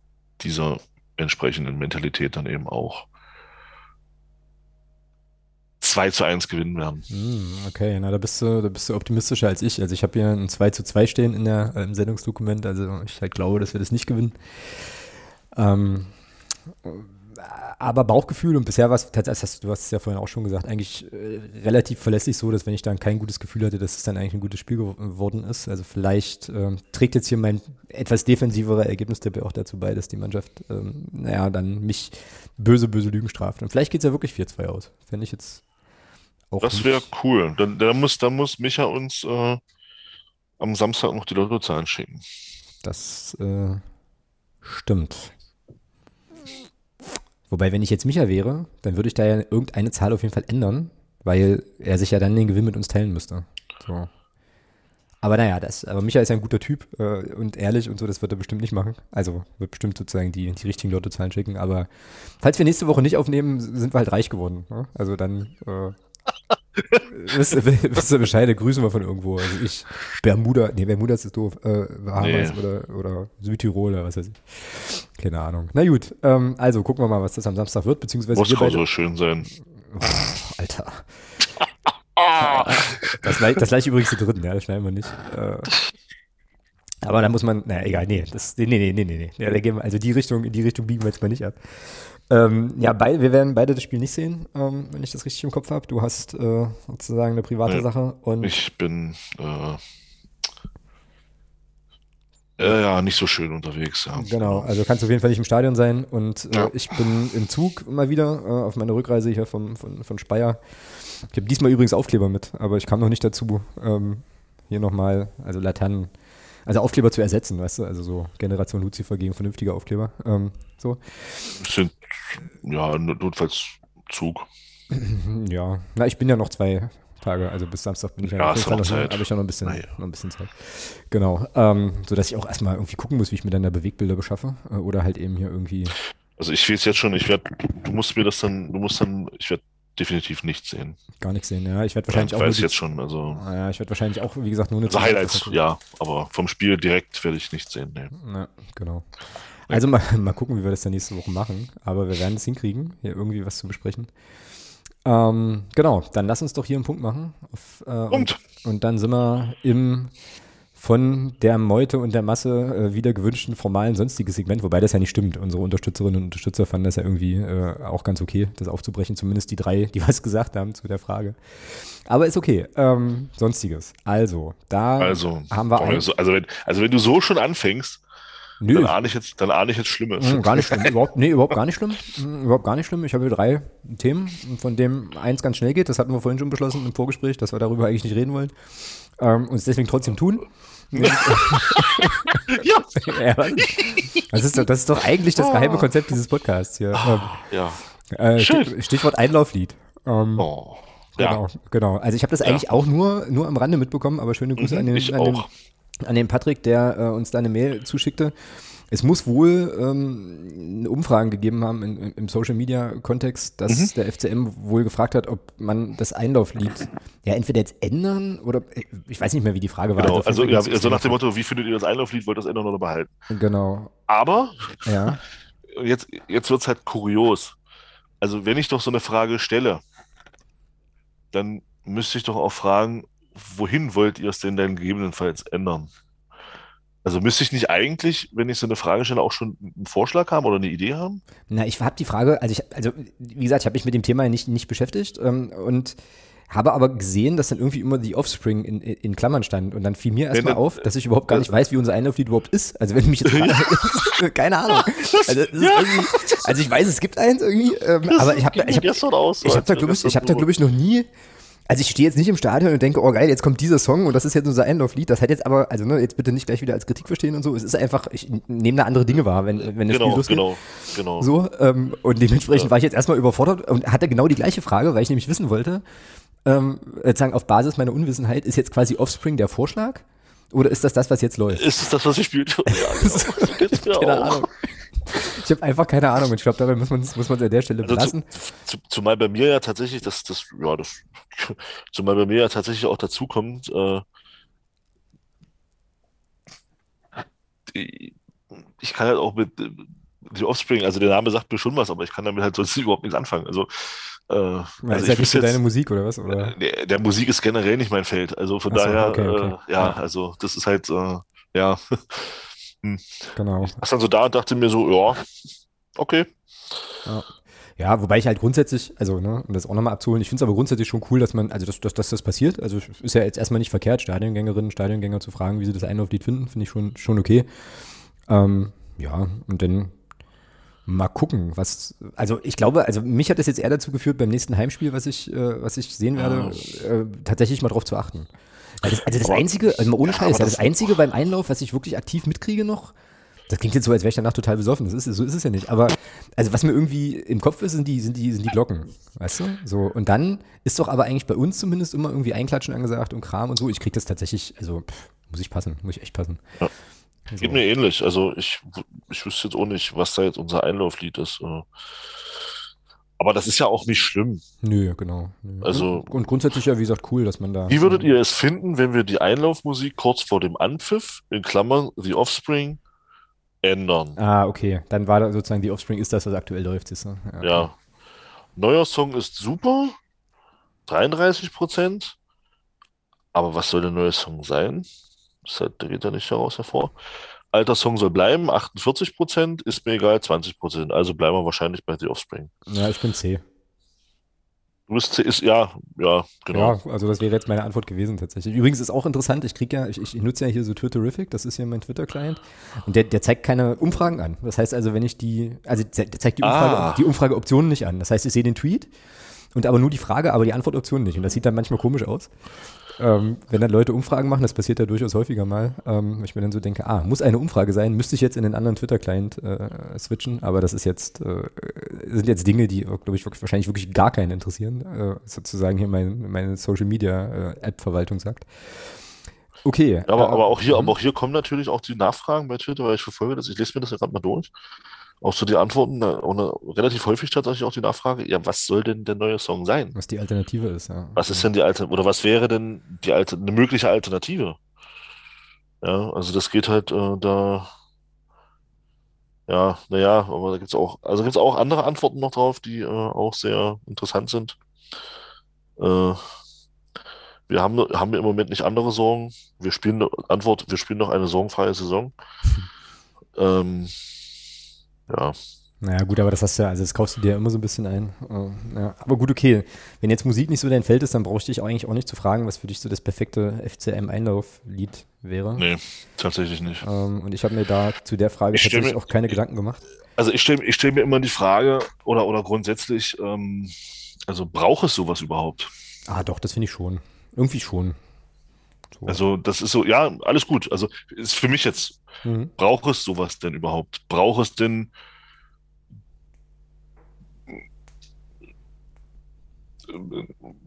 dieser entsprechenden Mentalität dann eben auch 2 zu 1 gewinnen werden. Hm, okay, na, da bist du, da bist du optimistischer als ich. Also ich habe hier ein 2 zu 2 stehen in der, äh, im Sendungsdokument. Also ich halt glaube, dass wir das nicht gewinnen. Ähm, aber Bauchgefühl und bisher war es, du hast es ja vorhin auch schon gesagt, eigentlich äh, relativ verlässlich so, dass wenn ich dann kein gutes Gefühl hatte, dass es dann eigentlich ein gutes Spiel geworden ist. Also vielleicht ähm, trägt jetzt hier mein etwas defensiverer Ergebnistipp auch dazu bei, dass die Mannschaft, ähm, naja, dann mich böse, böse Lügen straft. Und vielleicht geht es ja wirklich 4-2 aus. Fände ich jetzt auch Das wäre cool. Dann, dann, muss, dann muss Micha uns äh, am Samstag noch die Lottozahlen schicken. Das äh, stimmt. Wobei, wenn ich jetzt Micha wäre, dann würde ich da ja irgendeine Zahl auf jeden Fall ändern, weil er sich ja dann den Gewinn mit uns teilen müsste. So. Aber naja, das, aber Micha ist ja ein guter Typ äh, und ehrlich und so, das wird er bestimmt nicht machen. Also wird bestimmt sozusagen die, die richtigen Lottozahlen schicken. Aber falls wir nächste Woche nicht aufnehmen, sind wir halt reich geworden. Ne? Also dann äh, wisst, ihr- wisst ihr Bescheid, grüßen wir von irgendwo. Also ich, Bermuda, nee, Bermuda ist doof, äh, Bahamas Nee. oder, oder Südtirol oder was weiß ich. Keine Ahnung. Na gut, ähm, also gucken wir mal, was das am Samstag wird, beziehungsweise Moskau beide, soll schön sein. Alter. Das das gleich übrigens zu dritten, ja, das schneiden wir nicht. Äh, aber da muss man, naja, egal, nee, das, nee, nee, nee, nee, nee. Ja, da gehen wir, also die Richtung, in die Richtung biegen wir jetzt mal nicht ab. Ähm, ja, bei, wir werden beide das Spiel nicht sehen, ähm, wenn ich das richtig im Kopf habe. Du hast äh, sozusagen eine private Nee. Sache und Ich bin äh, äh, ja nicht so schön unterwegs. Ja. Genau, also kannst du auf jeden Fall nicht im Stadion sein und äh, Ja. ich bin im Zug mal wieder äh, auf meiner Rückreise hier vom, von, von Speyer. Ich habe diesmal übrigens Aufkleber mit, aber ich kam noch nicht dazu, ähm, hier nochmal, also Laternen, also Aufkleber zu ersetzen, weißt du, also so Generation Lucifer gegen vernünftige Aufkleber. Ähm, so. Es sind ja notfalls Zug. Ja, na, ich bin ja noch zwei Tage, also bis Samstag bin ich ja, Ja, noch noch, Zeit. habe ich ja noch ein bisschen, Naja. noch ein bisschen Zeit. Genau, ähm, so dass ich auch erstmal irgendwie gucken muss, wie ich mir dann da Bewegbilder beschaffe äh, oder halt eben hier irgendwie Also ich weiß jetzt schon, ich werde, du musst mir das dann, du musst dann, ich werde definitiv nichts sehen. gar nichts sehen. Ja, ich werde wahrscheinlich ich auch weiß die- jetzt schon, also, Ja, ich werde wahrscheinlich auch, wie gesagt, nur eine also Highlights, ja, aber vom Spiel direkt werde ich nichts sehen. Nee. Ja, genau. Also mal, mal gucken, wie wir das dann nächste Woche machen. Aber wir werden es hinkriegen, hier irgendwie was zu besprechen. Ähm, genau, dann lass uns doch hier einen Punkt machen. Auf, äh, Punkt. Und, und dann sind wir im von der Meute und der Masse äh, wieder gewünschten formalen sonstiges Segment, wobei das ja nicht stimmt. Unsere Unterstützerinnen und Unterstützer fanden das ja irgendwie äh, auch ganz okay, das aufzubrechen, zumindest die drei, die was gesagt haben zu der Frage. Aber ist okay. Ähm, sonstiges. Also, da also, haben wir ein, also, wenn, also wenn du so schon anfängst, Nö. Dann ahne ich jetzt, dann ahne ich jetzt Schlimmes. Mhm, gar nicht schlimm. überhaupt, nee, überhaupt gar nicht schlimm. Mhm, überhaupt gar nicht schlimm. Ich habe hier drei Themen, von dem eins ganz schnell geht. Das hatten wir vorhin schon beschlossen im Vorgespräch, dass wir darüber eigentlich nicht reden wollen. Ähm, und es deswegen trotzdem tun. ja. ja das, ist doch, das ist doch eigentlich das geheime Konzept dieses Podcasts hier. Ähm, ja. Äh, Stichwort Einlauflied. Ähm, oh. Genau, ja. genau. Also ich habe das eigentlich auch nur, nur am Rande mitbekommen, aber schöne Grüße mhm, an, den, an, den, an den Patrick, der äh, uns da eine Mail zuschickte. Es muss wohl ähm, Umfragen gegeben haben in, im Social Media Kontext, dass mhm. der FCM wohl gefragt hat, ob man das Einlauflied ja entweder jetzt ändern oder ich weiß nicht mehr, wie die Frage war. Genau, also, ja, so nach dem Motto, wie findet ihr das Einlauflied, wollt ihr das ändern oder behalten? Genau. Aber ja. jetzt, jetzt wird es halt kurios. Also wenn ich doch so eine Frage stelle, dann müsste ich doch auch fragen, wohin wollt ihr es denn dann gegebenenfalls ändern? Also müsste ich nicht eigentlich, wenn ich so eine Frage stelle, auch schon einen Vorschlag haben oder eine Idee haben? Na, ich habe die Frage, also ich, also wie gesagt, ich habe mich mit dem Thema nicht, nicht beschäftigt ähm, und habe aber gesehen, dass dann irgendwie immer die Offspring in, in Klammern stand. Und dann fiel mir erstmal auf, dass ich überhaupt gar nicht weiß, wie unser Einlauflied überhaupt ist. Also wenn mich jetzt frage, keine Ahnung. Also, ja. also, ich weiß, es gibt eins irgendwie, ähm, aber ich habe ich hab, ich hab da, glaube ich, ich, hab da, glaub ich, noch nie also ich stehe jetzt nicht im Stadion und denke, oh geil, jetzt kommt dieser Song und das ist jetzt unser Endlauf-Lied. Das hat jetzt aber, also ne, jetzt bitte nicht gleich wieder als Kritik verstehen und so. Es ist einfach, ich nehme da andere Dinge wahr, wenn, wenn das genau, Spiel losgeht. Genau, genau. So, ähm, und dementsprechend ja. war ich jetzt erstmal überfordert und hatte genau die gleiche Frage, weil ich nämlich wissen wollte, ähm, sozusagen auf Basis meiner Unwissenheit, ist jetzt quasi Offspring der Vorschlag? Oder ist das das, was jetzt läuft? Ist es das, was ihr spielt? Ja, genau. Keine Ahnung. Ich habe einfach keine Ahnung und ich glaube, dabei muss man es muss an der Stelle also belassen. Zu, zu, zumal bei mir ja tatsächlich, das, das, ja, das, zumal bei mir ja tatsächlich auch dazu kommt, äh, ich kann halt auch mit die Offspring, also der Name sagt mir schon was, aber ich kann damit halt sonst überhaupt nichts anfangen. Also, äh, ja, also ist halt nicht so deine Musik oder was? Oder? Der, der, Musik ist generell nicht mein Feld. Also von so, daher, okay, okay. Äh, ja, also das ist halt, äh, ja. Hm. Genau. Ich saß dann so da und dachte mir so, ja, okay. Ja. Ja, wobei ich halt grundsätzlich, also, ne, um das auch nochmal abzuholen, ich finde es aber grundsätzlich schon cool, dass man, also, dass, dass, dass das passiert. Also, ist ja jetzt erstmal nicht verkehrt, Stadiongängerinnen, Stadiongänger zu fragen, wie sie das Einlauflied finden, finde ich schon, schon okay. Ähm, ja, und dann mal gucken, was, also, ich glaube, also, mich hat das jetzt eher dazu geführt, beim nächsten Heimspiel, was ich, äh, was ich sehen werde, äh, tatsächlich mal drauf zu achten. Also das, also das aber, Einzige, also ohne Scheiß, ja, das, das Einzige beim Einlauf, was ich wirklich aktiv mitkriege noch, das klingt jetzt so, als wäre ich danach total besoffen. Das ist, so ist es ja nicht. Aber also was mir irgendwie im Kopf ist, sind die, sind die, sind die Glocken. Weißt du? So. Und dann ist doch aber eigentlich bei uns zumindest immer irgendwie Einklatschen angesagt und Kram und so. Ich kriege das tatsächlich, also pff, muss ich passen, muss ich echt passen. Ja. So. Geht mir ähnlich. Also ich, ich wüsste jetzt auch nicht, was da jetzt unser Einlauflied ist. Aber das ist ja auch nicht schlimm. Nö, genau. Nö. Also, und, und, grundsätzlich ja, wie gesagt, cool, dass man da. Wie würdet ihr es finden, wenn wir die Einlaufmusik kurz vor dem Anpfiff, in Klammern The Offspring, ändern? Ah, okay. Dann war da sozusagen The Offspring ist das, was aktuell läuft. Ist, ne? ja, ja. Neuer Song ist super. 33 Prozent. Aber was soll der neue Song sein? Das der geht ja nicht daraus hervor. Alter Song soll bleiben, 48 Prozent, ist mir egal, 20 Prozent. Also bleiben wir wahrscheinlich bei The Offspring. Ja, ich bin C. Du bist C, ist, ja, ja, genau. Ja, also das wäre jetzt meine Antwort gewesen tatsächlich. Übrigens ist auch interessant, ich kriege ja, ich, ich, nutze ja hier so Twitterific, das ist hier mein Twitter-Client. Und der, der zeigt keine Umfragen an. Das heißt also, wenn ich die, also der zeigt die, Umfrage, ah. die Umfrageoptionen nicht an. Das heißt, ich sehe den Tweet und aber nur die Frage, aber die Antwortoption nicht. Und das sieht dann manchmal komisch aus ähm, wenn dann Leute Umfragen machen, das passiert ja durchaus häufiger mal, ähm, ich mir dann so denke, ah, muss eine Umfrage sein, müsste ich jetzt in den anderen Twitter-Client äh, switchen, aber das ist jetzt, äh, sind jetzt Dinge, die, glaube ich, wirklich, wahrscheinlich wirklich gar keinen interessieren, äh, sozusagen hier mein, meine Social-Media-App-Verwaltung äh, sagt. Okay. Aber, aber, auch hier, mhm. aber auch hier kommen natürlich auch die Nachfragen bei Twitter, weil ich verfolge das, ich lese mir das ja gerade mal durch auch so die Antworten, eine, relativ häufig tatsächlich auch die Nachfrage, ja, was soll denn der neue Song sein? Was die Alternative ist, ja. Was ist denn die Alternative, oder was wäre denn die Alter, eine mögliche Alternative? Ja, also das geht halt äh, da, ja, naja, aber da gibt es auch, also gibt es auch andere Antworten noch drauf, die äh, auch sehr interessant sind. Äh, Wir haben, haben wir im Moment nicht andere Sorgen. Wir spielen, Antwort, wir spielen noch eine sorgenfreie Saison. ähm, ja. Naja, gut, aber das hast du ja, also das kaufst du dir ja immer so ein bisschen ein. Äh, ja. Aber gut, okay. Wenn jetzt Musik nicht so dein Feld ist, dann brauche ich dich eigentlich auch nicht zu fragen, was für dich so das perfekte FCM-Einlauflied wäre. Nee, tatsächlich nicht. Ähm, und ich habe mir da zu der Frage ich tatsächlich mir, auch keine Gedanken gemacht. Also ich stelle ich stell mir immer die Frage, oder, oder grundsätzlich, ähm, also braucht es sowas überhaupt? Ah, doch, das finde ich schon. Irgendwie schon. So. Also das ist so, ja, alles gut. Also ist für mich jetzt, mhm. braucht es sowas denn überhaupt? Braucht es denn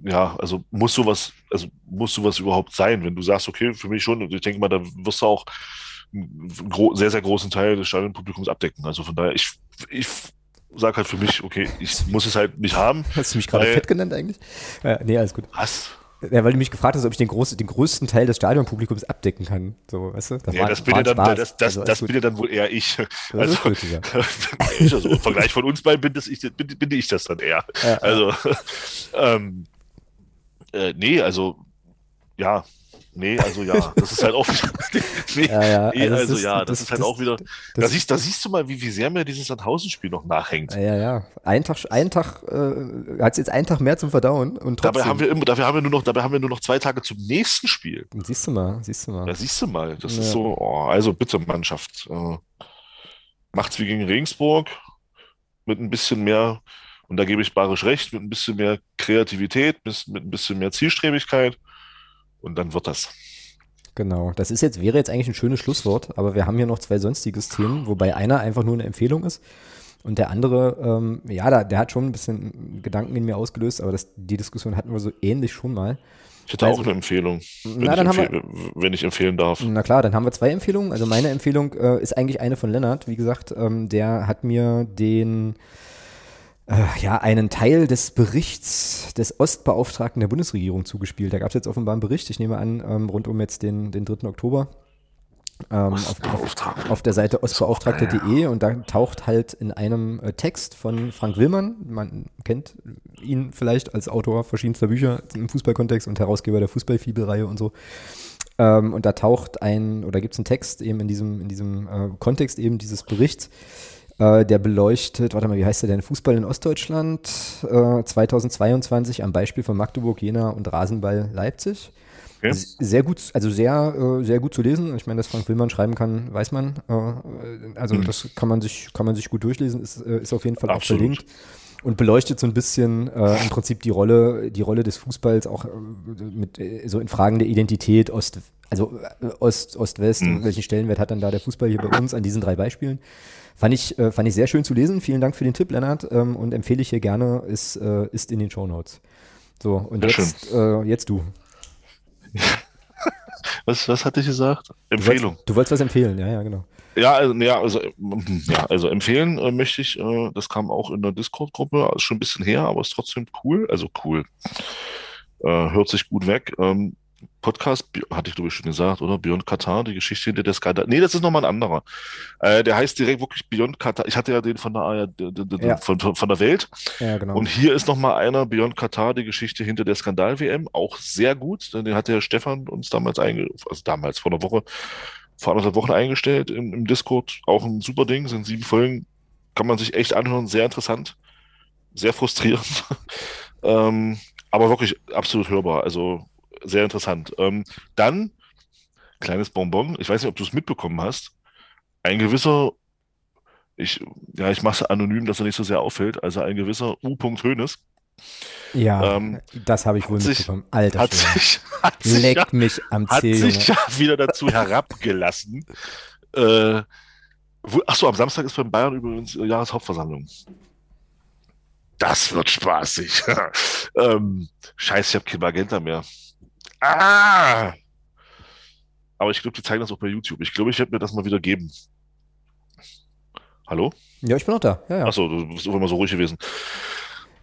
ja, also muss sowas, also muss sowas überhaupt sein, wenn du sagst, okay, für mich schon, und ich denke mal, da wirst du auch einen sehr, sehr großen Teil des Stadionpublikums abdecken. Also von daher, ich, ich sage halt für mich, okay, ich muss es halt nicht haben. Hast du mich gerade fett genannt eigentlich? Ja, nee, alles gut. Was? Ja, weil du mich gefragt hast, ob ich den, groß, den größten Teil des Stadionpublikums abdecken kann. So, weißt du? Das, ja, war, das, bin, dann, das, das, also, das bin ja dann wohl eher ich. Also, gut, ja. also im Vergleich von uns beiden bin, das ich, bin, bin ich das dann eher. Ja, also, ähm, äh, nee, also, ja, Nee, also ja, das ist halt auch wieder. nee, ja, ja. Nee, also, also ist, ja, das, das, ist halt das, auch wieder. da, siehst, da siehst du mal, wie, wie sehr mir dieses Sandhausen-Spiel noch nachhängt. Ja, ja. Ein Tag, ein Tag äh, hat es jetzt einen Tag mehr zum Verdauen. Und trotzdem. dabei haben wir immer, dafür haben wir nur noch, dabei haben wir nur noch zwei Tage zum nächsten Spiel. Siehst du mal, siehst du mal. Ja, siehst du mal. Das ja. ist so, oh, also bitte, Mannschaft. Äh, macht's wie gegen Regensburg mit ein bisschen mehr, und da gebe ich Barisch recht, mit ein bisschen mehr Kreativität, mit, mit ein bisschen mehr Zielstrebigkeit und dann wird das. Genau, das ist jetzt, wäre jetzt eigentlich ein schönes Schlusswort, aber wir haben hier noch zwei sonstiges Themen, wobei einer einfach nur eine Empfehlung ist. Und der andere, ähm, ja, da, der hat schon ein bisschen Gedanken in mir ausgelöst, aber das, die Diskussion hatten wir so ähnlich schon mal. Ich hätte also, auch eine Empfehlung, wenn, na, ich empfehl, wir, wenn, ich empfehlen darf. Na klar, dann haben wir zwei Empfehlungen. Also meine Empfehlung äh, ist eigentlich eine von Lennart. Wie gesagt, ähm, der hat mir den ja, einen Teil des Berichts des Ostbeauftragten der Bundesregierung zugespielt. Da gab es jetzt offenbar einen Bericht, ich nehme an, ähm, rund um jetzt den, den 3. Oktober. Ähm, auf, auf, auf, der Seite ostbeauftragte.de und da taucht halt in einem äh, Text von Frank Willmann, man kennt ihn vielleicht als Autor verschiedenster Bücher im Fußballkontext und Herausgeber der Fußballfibelreihe und so. Ähm, und da taucht ein, oder gibt es einen Text eben in diesem, in diesem äh, Kontext eben dieses Berichts, äh, der beleuchtet, warte mal, wie heißt der denn? Fußball in Ostdeutschland äh, 2022 am Beispiel von Magdeburg, Jena und Rasenball Leipzig. Okay. Sehr gut, also sehr, äh, sehr gut zu lesen. Ich meine, dass Frank Willmann schreiben kann, weiß man. Äh, also mhm. das kann man sich, kann man sich gut durchlesen, ist, äh, ist auf jeden Fall Absolut. auch verlinkt und beleuchtet so ein bisschen äh, im Prinzip die Rolle, die Rolle des Fußballs auch äh, mit äh, so in Fragen der Identität Ost, also Ost, Ost-West, mhm. welchen Stellenwert hat dann da der Fußball hier bei uns an diesen drei Beispielen? Fand ich, äh, fand ich sehr schön zu lesen. Vielen Dank für den Tipp, Lennart. Ähm, und empfehle ich hier gerne, ist, äh, ist in den Show Notes. So, und jetzt, äh, jetzt du. was, was hatte ich gesagt? Empfehlung. Du wolltest, du wolltest was empfehlen, ja, ja, genau. Ja, also, ja, also, ja, also empfehlen äh, möchte ich, äh, das kam auch in der Discord-Gruppe, ist schon ein bisschen her, aber ist trotzdem cool, also cool. Äh, hört sich gut weg. Ähm, Podcast, hatte ich glaube ich schon gesagt, oder? Beyond Qatar, die Geschichte hinter der Skandal. Nee, das ist nochmal ein anderer. Äh, der heißt direkt wirklich Beyond Qatar. Ich hatte ja den von der, ARD, ja. von, von der Welt. Ja, genau. Und hier ist nochmal einer, Beyond Qatar, die Geschichte hinter der Skandal-WM. Auch sehr gut. Den hat der Stefan uns damals einge, also damals vor einer Woche, vor anderthalb Wochen eingestellt im, im Discord. Auch ein super Ding, sind sieben Folgen. Kann man sich echt anhören. Sehr interessant. Sehr frustrierend. ähm, aber wirklich absolut hörbar. Also sehr interessant. Ähm, dann, kleines Bonbon, ich weiß nicht, ob du es mitbekommen hast, ein gewisser, ich, ja, ich mache es anonym, dass er nicht so sehr auffällt, also ein gewisser U. Hönes. Ja, ähm, das habe ich wohl sich, mitbekommen. Alter, hat sich, hat sich leck ja, mich am Zeh. Hat sich ja wieder dazu herabgelassen. Äh, achso, am Samstag ist beim Bayern übrigens äh, Jahreshauptversammlung. Das wird spaßig. ähm, scheiße, ich habe kein Magenta mehr. Ah! Aber ich glaube, die zeigen das auch bei YouTube. Ich glaube, ich werde mir das mal wieder geben. Hallo? Ja, ich bin auch da. Ja, ja. Achso, du bist immer so ruhig gewesen.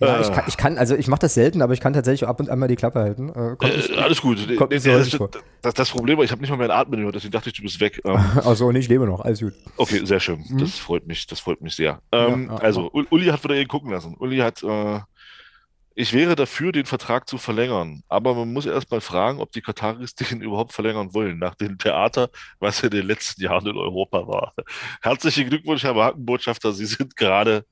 Ja, ich kann, ich kann, also ich mache das selten, aber ich kann tatsächlich ab und an mal die Klappe halten. Äh, äh, alles gut. Kommt das, das, das, das, Problem war, ich habe nicht mal mehr Atmen gehört, deswegen dachte ich, du bist weg. Ähm, Achso, und ich lebe noch, alles gut. Okay, sehr schön. Mhm. Das freut mich, das freut mich sehr. Ähm, ja, also, Uli hat wieder ihn gucken lassen. Uli hat äh, ich wäre dafür, den Vertrag zu verlängern. Aber man muss erst mal fragen, ob die Kataris den überhaupt verlängern wollen, nach dem Theater, was in den letzten Jahren in Europa war. Herzlichen Glückwunsch, Herr Markenbotschafter. Sie sind gerade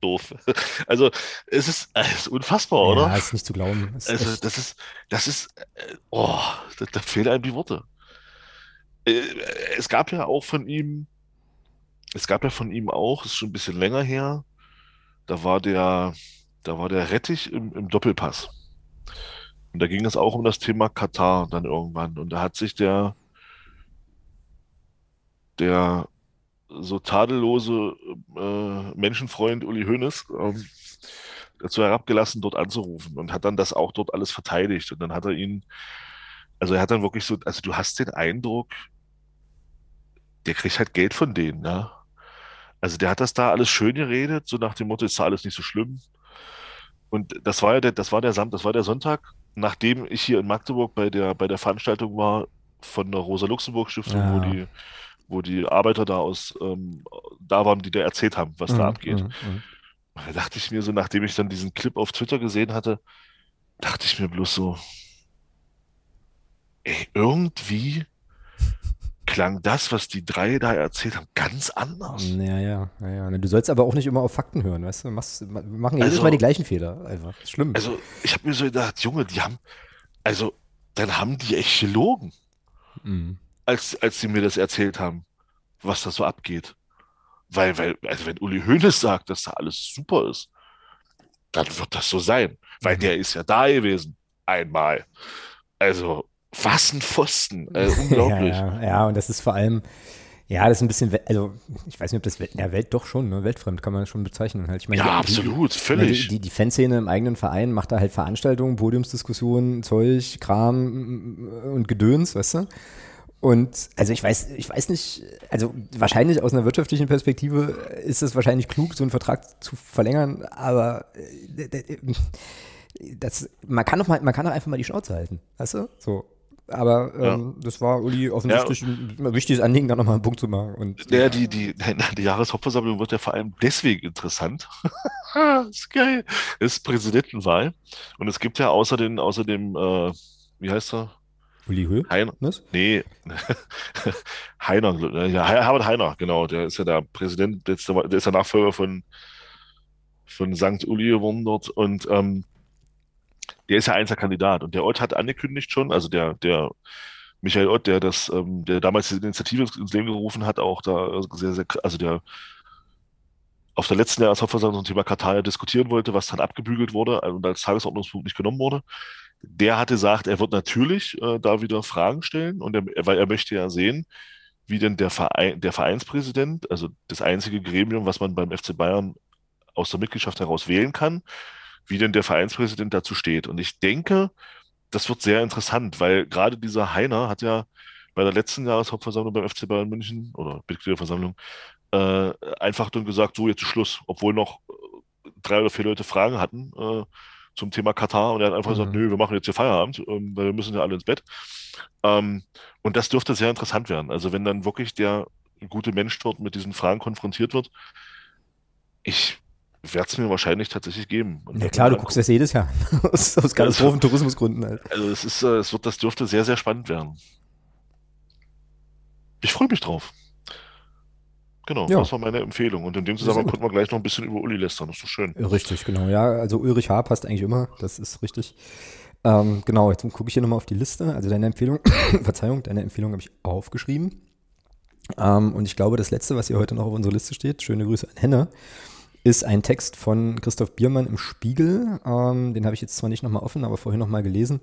doof. Also, es ist, es ist unfassbar, oder? Ja, ist nicht zu glauben. Ist also, das ist, das ist, äh, oh, da, da fehlen einem die Worte. Äh, es gab ja auch von ihm, es gab ja von ihm auch, ist schon ein bisschen länger her, da war der, da war der Rettich im, im Doppelpass. Und da ging es auch um das Thema Katar dann irgendwann. Und da hat sich der, der so tadellose äh, Menschenfreund Uli Hoeneß ähm, dazu herabgelassen, dort anzurufen und hat dann das auch dort alles verteidigt. Und dann hat er ihn, also er hat dann wirklich so, also du hast den Eindruck, der kriegt halt Geld von denen, ja. Also der hat das da alles schön geredet, so nach dem Motto, ist alles nicht so schlimm. Und das war ja der, das war der Sam, das war der Sonntag, nachdem ich hier in Magdeburg bei der, bei der Veranstaltung war von der Rosa-Luxemburg-Stiftung, ja. wo die, wo die Arbeiter da aus, ähm, da waren, die da erzählt haben, was mhm, da abgeht. Mhm, mhm. Da dachte ich mir so, nachdem ich dann diesen Clip auf Twitter gesehen hatte, dachte ich mir bloß so, ey, irgendwie klang das, was die drei da erzählt haben, ganz anders. Ja, ja, ja, ja. Du sollst aber auch nicht immer auf Fakten hören, weißt du? Machst, wir machen jedes also, Mal die gleichen Fehler. Einfach. Schlimm. Also, ich habe mir so gedacht, Junge, die haben, also, dann haben die echt gelogen, mhm. als, als sie mir das erzählt haben, was da so abgeht. Weil, weil, also, wenn Uli Hoeneß sagt, dass da alles super ist, dann wird das so sein. Weil mhm. der ist ja da gewesen. Einmal. Also, was ein Pfosten. Äh, unglaublich. ja, ja, und das ist vor allem, ja, das ist ein bisschen, also ich weiß nicht, ob das Welt, ja, Welt doch schon, ne? weltfremd kann man schon bezeichnen. Halt. Ich meine, ja, die, absolut, völlig. Die, die, die, Fanszene im eigenen Verein macht da halt Veranstaltungen, Podiumsdiskussionen, Zeug, Kram und Gedöns, weißt du? Und also ich weiß, ich weiß nicht, also wahrscheinlich aus einer wirtschaftlichen Perspektive ist es wahrscheinlich klug, so einen Vertrag zu verlängern, aber äh, das, man kann doch mal, man kann doch einfach mal die Schnauze halten, weißt du? So. Aber ähm, ja. das war Uli offensichtlich ja. ein wichtiges Anliegen, da nochmal einen Punkt zu machen. Und, ja, die, die, die Jahreshauptversammlung wird ja vor allem deswegen interessant. das ist geil. Es ist Präsidentenwahl. Und es gibt ja außerdem, außerdem äh, wie heißt er? Uli Höhe? Heiner. Nee. Heiner, ja, Herbert Heiner, genau. Der ist ja der Präsident, der ist der Nachfolger von, von St. Uli geworden dort. Und ähm, der ist ja Einzelkandidat und der Ott hat angekündigt schon, also der, der Michael Ott, der das, ähm, der damals die Initiative ins Leben gerufen hat, auch da sehr, sehr, also der auf der letzten Jahreshauptversammlung zum Thema Katar diskutieren wollte, was dann abgebügelt wurde und als Tagesordnungspunkt nicht genommen wurde. Der hatte gesagt, er wird natürlich äh, da wieder Fragen stellen und er, weil er möchte ja sehen, wie denn der Verein, der Vereinspräsident, also das einzige Gremium, was man beim FC Bayern aus der Mitgliedschaft heraus wählen kann, wie denn der Vereinspräsident dazu steht. Und ich denke, das wird sehr interessant, weil gerade dieser Heiner hat ja bei der letzten Jahreshauptversammlung beim FC Bayern München oder Mitgliederversammlung äh, einfach dann gesagt, so jetzt ist Schluss, obwohl noch äh, drei oder vier Leute Fragen hatten äh, zum Thema Katar und er hat einfach mhm. gesagt, nö, wir machen jetzt hier Feierabend, ähm, weil wir müssen ja alle ins Bett. Ähm, und das dürfte sehr interessant werden. Also wenn dann wirklich der gute Mensch dort mit diesen Fragen konfrontiert wird, ich werde es mir wahrscheinlich tatsächlich geben. Und ja klar, du guckst das jedes Jahr. aus, aus Katastrophentourismusgründen halt. Also es ist, äh, es wird, das dürfte sehr, sehr spannend werden. Ich freue mich drauf. Genau, ja. das war meine Empfehlung. Und in dem Zusammenhang konnten wir gleich noch ein bisschen über Uli lästern. Das ist so schön. Richtig, genau. Ja, also Ulrich H. passt eigentlich immer. Das ist richtig. Ähm, genau, jetzt gucke ich hier nochmal auf die Liste. Also deine Empfehlung, Verzeihung, deine Empfehlung habe ich aufgeschrieben. Ähm, und ich glaube, das letzte, was hier heute noch auf unserer Liste steht, schöne Grüße an Henne, ist ein Text von Christoph Biermann im Spiegel. Ähm, den habe ich jetzt zwar nicht nochmal offen, aber vorhin nochmal gelesen.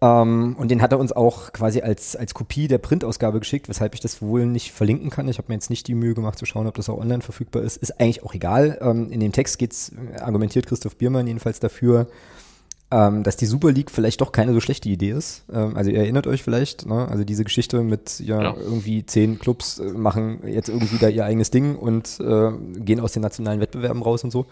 Ähm, und den hat er uns auch quasi als, als Kopie der Printausgabe geschickt, weshalb ich das wohl nicht verlinken kann. Ich habe mir jetzt nicht die Mühe gemacht zu schauen, ob das auch online verfügbar ist. Ist eigentlich auch egal. Ähm, in dem Text geht's, argumentiert Christoph Biermann jedenfalls dafür, ähm, dass die Super League vielleicht doch keine so schlechte Idee ist. Ähm, also ihr erinnert euch vielleicht, ne? also diese Geschichte mit ja, ja. irgendwie zehn Clubs äh, machen jetzt irgendwie da ihr eigenes Ding und äh, gehen aus den nationalen Wettbewerben raus und so.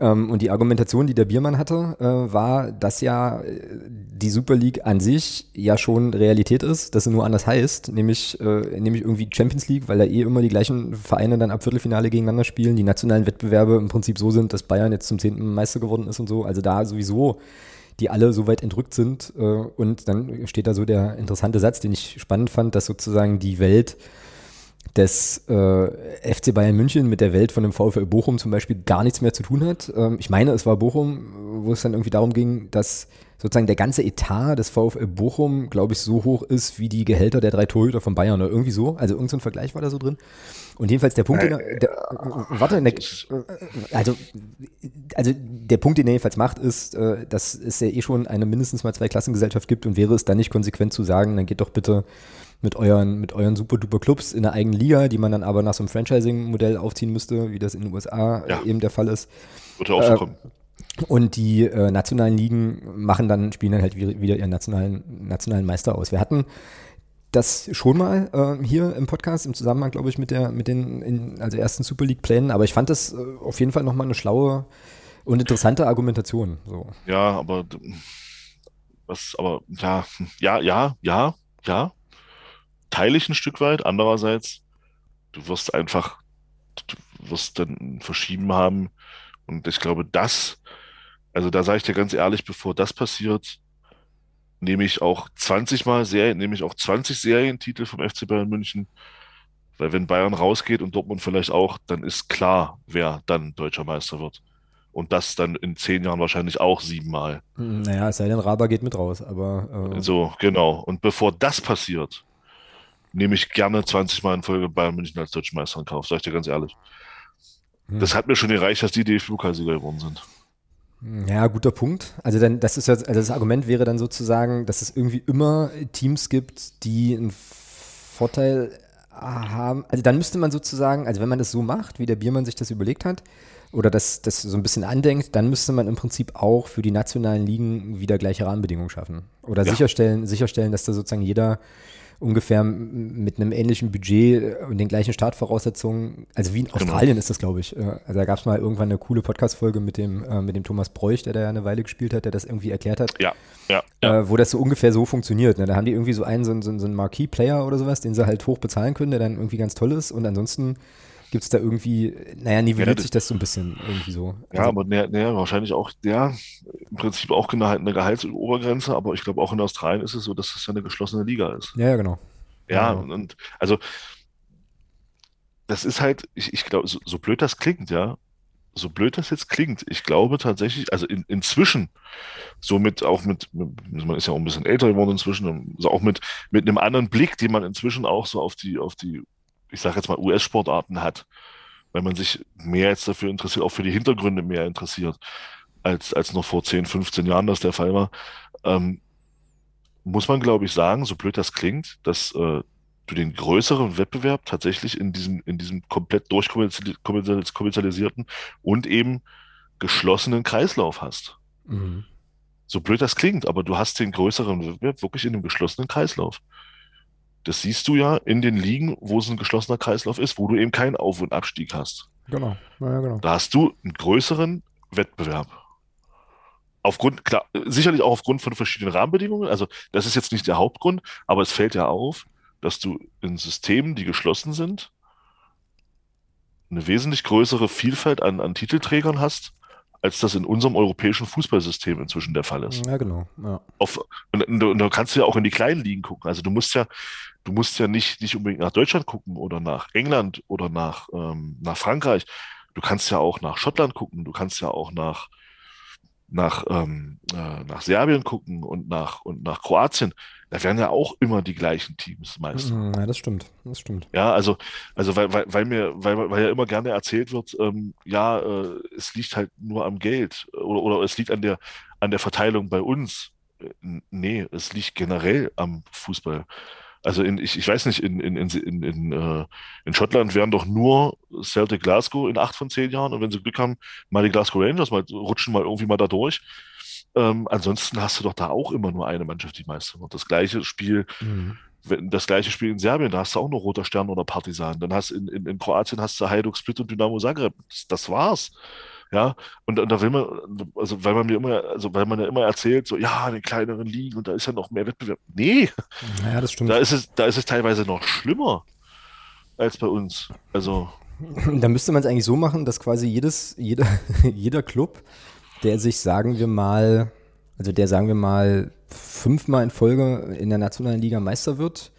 Ähm, und die Argumentation, die der Biermann hatte, äh, war, dass ja äh, die Super League an sich ja schon Realität ist, dass sie nur anders heißt, nämlich, äh, nämlich irgendwie Champions League, weil da eh immer die gleichen Vereine dann ab Viertelfinale gegeneinander spielen, die nationalen Wettbewerbe im Prinzip so sind, dass Bayern jetzt zum zehnten Meister geworden ist und so. Also da sowieso die alle so weit entrückt sind. Und dann steht da so der interessante Satz, den ich spannend fand, dass sozusagen die Welt des äh, FC Bayern München mit der Welt von dem VfL Bochum zum Beispiel gar nichts mehr zu tun hat. Ähm, ich meine, es war Bochum, wo es dann irgendwie darum ging, dass sozusagen der ganze Etat des VfL Bochum, glaube ich, so hoch ist wie die Gehälter der drei Torhüter von Bayern oder irgendwie so. Also irgendein so Vergleich war da so drin. Und jedenfalls der Punkt, den er, der, äh, warte, der, also, also der Punkt, den er jedenfalls macht, ist, äh, dass es ja eh schon eine mindestens mal zwei Klassengesellschaft gibt und wäre es dann nicht konsequent zu sagen, dann geht doch bitte mit euren, mit euren super duper Clubs in der eigenen Liga, die man dann aber nach so einem Franchising-Modell aufziehen müsste, wie das in den USA ja. eben der Fall ist. Wird ja auch so äh, kommen. Und die äh, nationalen Ligen machen dann, spielen dann halt wieder ihren nationalen, nationalen Meister aus. Wir hatten das schon mal äh, hier im Podcast im Zusammenhang, glaube ich, mit der mit den in, also ersten Super League Plänen. Aber ich fand das äh, auf jeden Fall nochmal eine schlaue und interessante Argumentation. So. Ja, aber was, aber ja, ja, ja, ja, ja, teile ich ein Stück weit. Andererseits, du wirst einfach, du wirst dann verschieben haben. Und ich glaube, das, also da sage ich dir ganz ehrlich, bevor das passiert, nehme ich auch 20 Mal Serien, nehme ich auch 20 Serientitel vom FC Bayern München. Weil wenn Bayern rausgeht und Dortmund vielleicht auch, dann ist klar, wer dann deutscher Meister wird. Und das dann in zehn Jahren wahrscheinlich auch siebenmal. Naja, es sei denn, Raber geht mit raus, aber. Äh so, genau. Und bevor das passiert, nehme ich gerne 20 Mal in Folge Bayern München als deutschen Meister in Kauf, sag ich dir ganz ehrlich. Hm. Das hat mir schon gereicht, dass die DFB-Pokalsieger geworden sind. Ja, guter Punkt. Also dann, das ist ja, also das Argument wäre dann sozusagen, dass es irgendwie immer Teams gibt, die einen Vorteil haben. Also dann müsste man sozusagen, also wenn man das so macht, wie der Biermann sich das überlegt hat, oder das, das so ein bisschen andenkt, dann müsste man im Prinzip auch für die nationalen Ligen wieder gleiche Rahmenbedingungen schaffen. Oder ja. sicherstellen, sicherstellen, dass da sozusagen jeder ungefähr mit einem ähnlichen Budget und den gleichen Startvoraussetzungen, also wie in genau. Australien ist das, glaube ich. Äh, also da gab es mal irgendwann eine coole Podcast-Folge mit dem, äh, mit dem Thomas Bräuch, der da ja eine Weile gespielt hat, der das irgendwie erklärt hat. Ja, ja. ja. Äh, wo das so ungefähr so funktioniert. Ne? Da haben die irgendwie so einen, so, so, so einen Marquee-Player oder sowas, den sie halt hoch bezahlen können, der dann irgendwie ganz toll ist und ansonsten Gibt es da irgendwie, naja, nivelliert ja, sich das so ein bisschen irgendwie so? Ja, also, aber ne, ne, wahrscheinlich auch, ja, im Prinzip auch eine, eine Gehaltsobergrenze, aber ich glaube auch in Australien ist es so, dass es ja eine geschlossene Liga ist. Ja, ja, genau. Ja, genau. und also das ist halt, ich, ich glaube, so, so, blöd das klingt, ja, so blöd das jetzt klingt, ich glaube tatsächlich, also in, inzwischen, so mit, auch mit, man ist ja auch ein bisschen älter geworden inzwischen, also auch mit, mit einem anderen Blick, den man inzwischen auch so auf die, auf die ich sage jetzt mal, US-Sportarten hat, weil man sich mehr jetzt dafür interessiert, auch für die Hintergründe mehr interessiert, als, als noch vor 10, 15 Jahren das der Fall war, ähm, muss man, glaube ich, sagen, so blöd das klingt, dass äh, du den größeren Wettbewerb tatsächlich in diesem, in diesem komplett durchkommerzialisierten und eben geschlossenen Kreislauf hast. Mhm. So blöd das klingt, aber du hast den größeren Wettbewerb wirklich in einem geschlossenen Kreislauf. Das siehst du ja in den Ligen, wo es ein geschlossener Kreislauf ist, wo du eben keinen Auf- und Abstieg hast. Genau. Ja, genau. Da hast du einen größeren Wettbewerb. Aufgrund, klar, sicherlich auch aufgrund von verschiedenen Rahmenbedingungen. Also, das ist jetzt nicht der Hauptgrund, aber es fällt ja auf, dass du in Systemen, die geschlossen sind, eine wesentlich größere Vielfalt an, an Titelträgern hast, als das in unserem europäischen Fußballsystem inzwischen der Fall ist. Ja, genau. Ja. Auf, und, und, und da kannst du ja auch in die kleinen Ligen gucken. Also du musst ja, du musst ja nicht, nicht unbedingt nach Deutschland gucken oder nach England oder nach, ähm, nach Frankreich. Du kannst ja auch nach Schottland gucken, du kannst ja auch nach, nach, ähm, äh, nach Serbien gucken und nach, und nach Kroatien. Da werden ja auch immer die gleichen Teams meist. Mm, ja, das stimmt. Das stimmt. Ja, also, also weil, weil, weil mir, weil, weil ja immer gerne erzählt wird, ähm, ja, äh, es liegt halt nur am Geld oder, oder es liegt an der, an der Verteilung bei uns. Nee, es liegt generell am Fußball. Also in, ich, ich weiß nicht, in, in, in, in, äh, in Schottland wären doch nur Celtic Glasgow in acht von zehn Jahren und wenn sie Glück haben, mal die Glasgow Rangers mal rutschen mal irgendwie mal da durch. Ähm, ansonsten hast du doch da auch immer nur eine Mannschaft, die Meister wird. Das gleiche Spiel, mhm. das gleiche Spiel in Serbien, da hast du auch nur Roter Stern oder Partisan. Dann hast in, in, in Kroatien hast du Hajduk Split und Dynamo Zagreb. Das, das war's. Ja, und, und da will man, also weil man mir immer, also weil man ja immer erzählt, so, ja, in den kleineren Ligen und da ist ja noch mehr Wettbewerb. Nee, naja, das stimmt. Da ist es, da ist es teilweise noch schlimmer als bei uns. Also. Da müsste man es eigentlich so machen, dass quasi jedes, jeder, jeder Club, der sich, sagen wir mal, also der, sagen wir mal, fünfmal in Folge in der nationalen Liga Meister wird,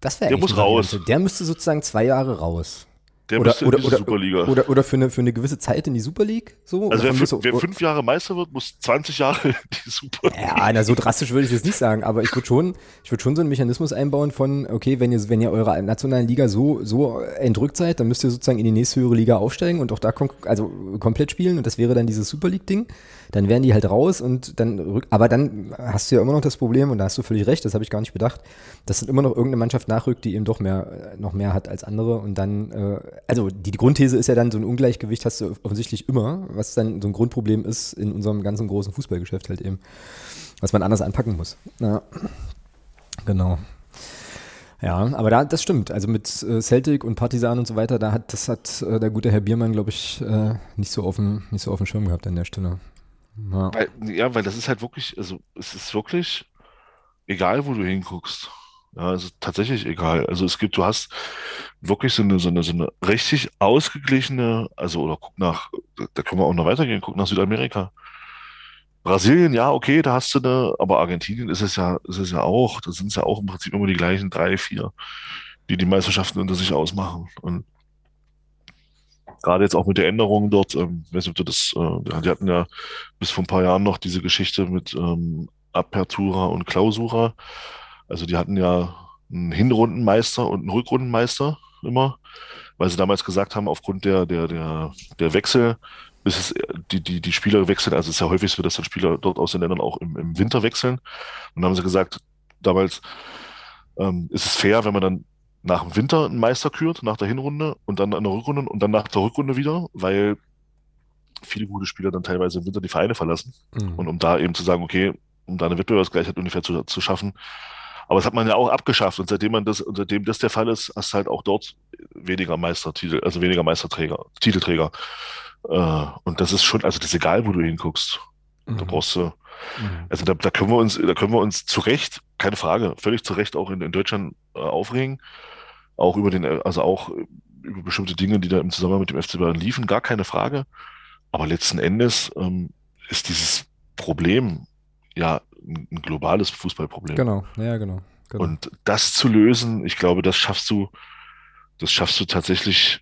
das wäre Der muss raus. Der müsste sozusagen zwei Jahre raus. Der oder, müsste oder, in die oder, Superliga. Oder, oder für, eine, für eine gewisse Zeit in die Super League? So? also wer, fün- wer fünf Jahre Meister wird, muss 20 Jahre in die Superliga. Ja, na, so drastisch würde ich das nicht sagen, aber ich würde schon, ich würde schon so einen Mechanismus einbauen von, okay, wenn ihr, wenn ihr eurer nationalen Liga so, so entrückt seid, dann müsst ihr sozusagen in die nächsthöhere Liga aufsteigen und auch da kom also komplett spielen und das wäre dann dieses Super League-Ding. Dann wären die halt raus und dann rück, aber dann hast du ja immer noch das Problem, und da hast du völlig recht, das habe ich gar nicht bedacht, dass dann immer noch irgendeine Mannschaft nachrückt, die eben doch mehr, noch mehr hat als andere und dann, äh, also die, die Grundthese ist ja dann, so ein Ungleichgewicht hast du offensichtlich immer, was dann so ein Grundproblem ist in unserem ganzen großen Fußballgeschäft halt eben was man anders anpacken muss. Ja. Genau. Ja, aber da, das stimmt. Also mit äh, Celtic und Partisan und so weiter, da hat, das hat äh, der gute Herr Biermann, glaube ich, äh, nicht so auf dem, nicht so auf dem Schirm gehabt an der Stelle. Ja. Weil, ja, weil das ist halt wirklich, also es ist wirklich egal, wo du hinguckst. Ja, es ist tatsächlich egal. Also es gibt, du hast wirklich so eine, so eine, so eine richtig ausgeglichene, also oder guck nach, da können wir auch noch weitergehen, guck nach Südamerika. Brasilien, ja, okay, da hast du eine, aber Argentinien ist es ja, ist es ja auch, da sind es ja auch im Prinzip immer die gleichen drei, vier, die die Meisterschaften unter sich ausmachen. Und gerade jetzt auch mit der Änderung dort, ähm, weiß nicht, ob du das, äh, die hatten ja bis vor ein paar Jahren noch diese Geschichte mit ähm, Apertura und Clausura. Also die hatten ja einen Hinrundenmeister und einen Rückrundenmeister immer, weil sie damals gesagt haben, aufgrund der, der, der, der Wechsel, bis es die, die, die Spieler wechseln, also es ist ja häufig so, dass dann Spieler dort aus den Ländern auch im, im Winter wechseln. Und dann haben sie gesagt, damals ähm, ist es fair, wenn man dann nach dem Winter einen Meister kürt, nach der Hinrunde und dann an der Rückrunde und dann nach der Rückrunde wieder, weil viele gute Spieler dann teilweise im Winter die Vereine verlassen. Mhm. Und um da eben zu sagen, okay, um da eine Wettbewerbsgleichheit ungefähr zu, zu schaffen. Aber das hat man ja auch abgeschafft. Und seitdem man das, und seitdem das der Fall ist, hast du halt auch dort weniger Meistertitel, also weniger Meisterträger, Titelträger. Äh, und das ist schon, also das ist egal, wo du hinguckst. Da Mhm. brauchst du, Mhm. also da, da können wir uns, da können wir uns zu Recht, keine Frage, völlig zu Recht auch in, in Deutschland äh, aufregen. Auch über den, also auch über bestimmte Dinge, die da im Zusammenhang mit dem FC Bayern liefen, gar keine Frage. Aber letzten Endes ähm, ist dieses Problem ja ein, globales Fußballproblem. Genau, ja, genau. genau. Und das zu lösen, ich glaube, das schaffst du, das schaffst du tatsächlich,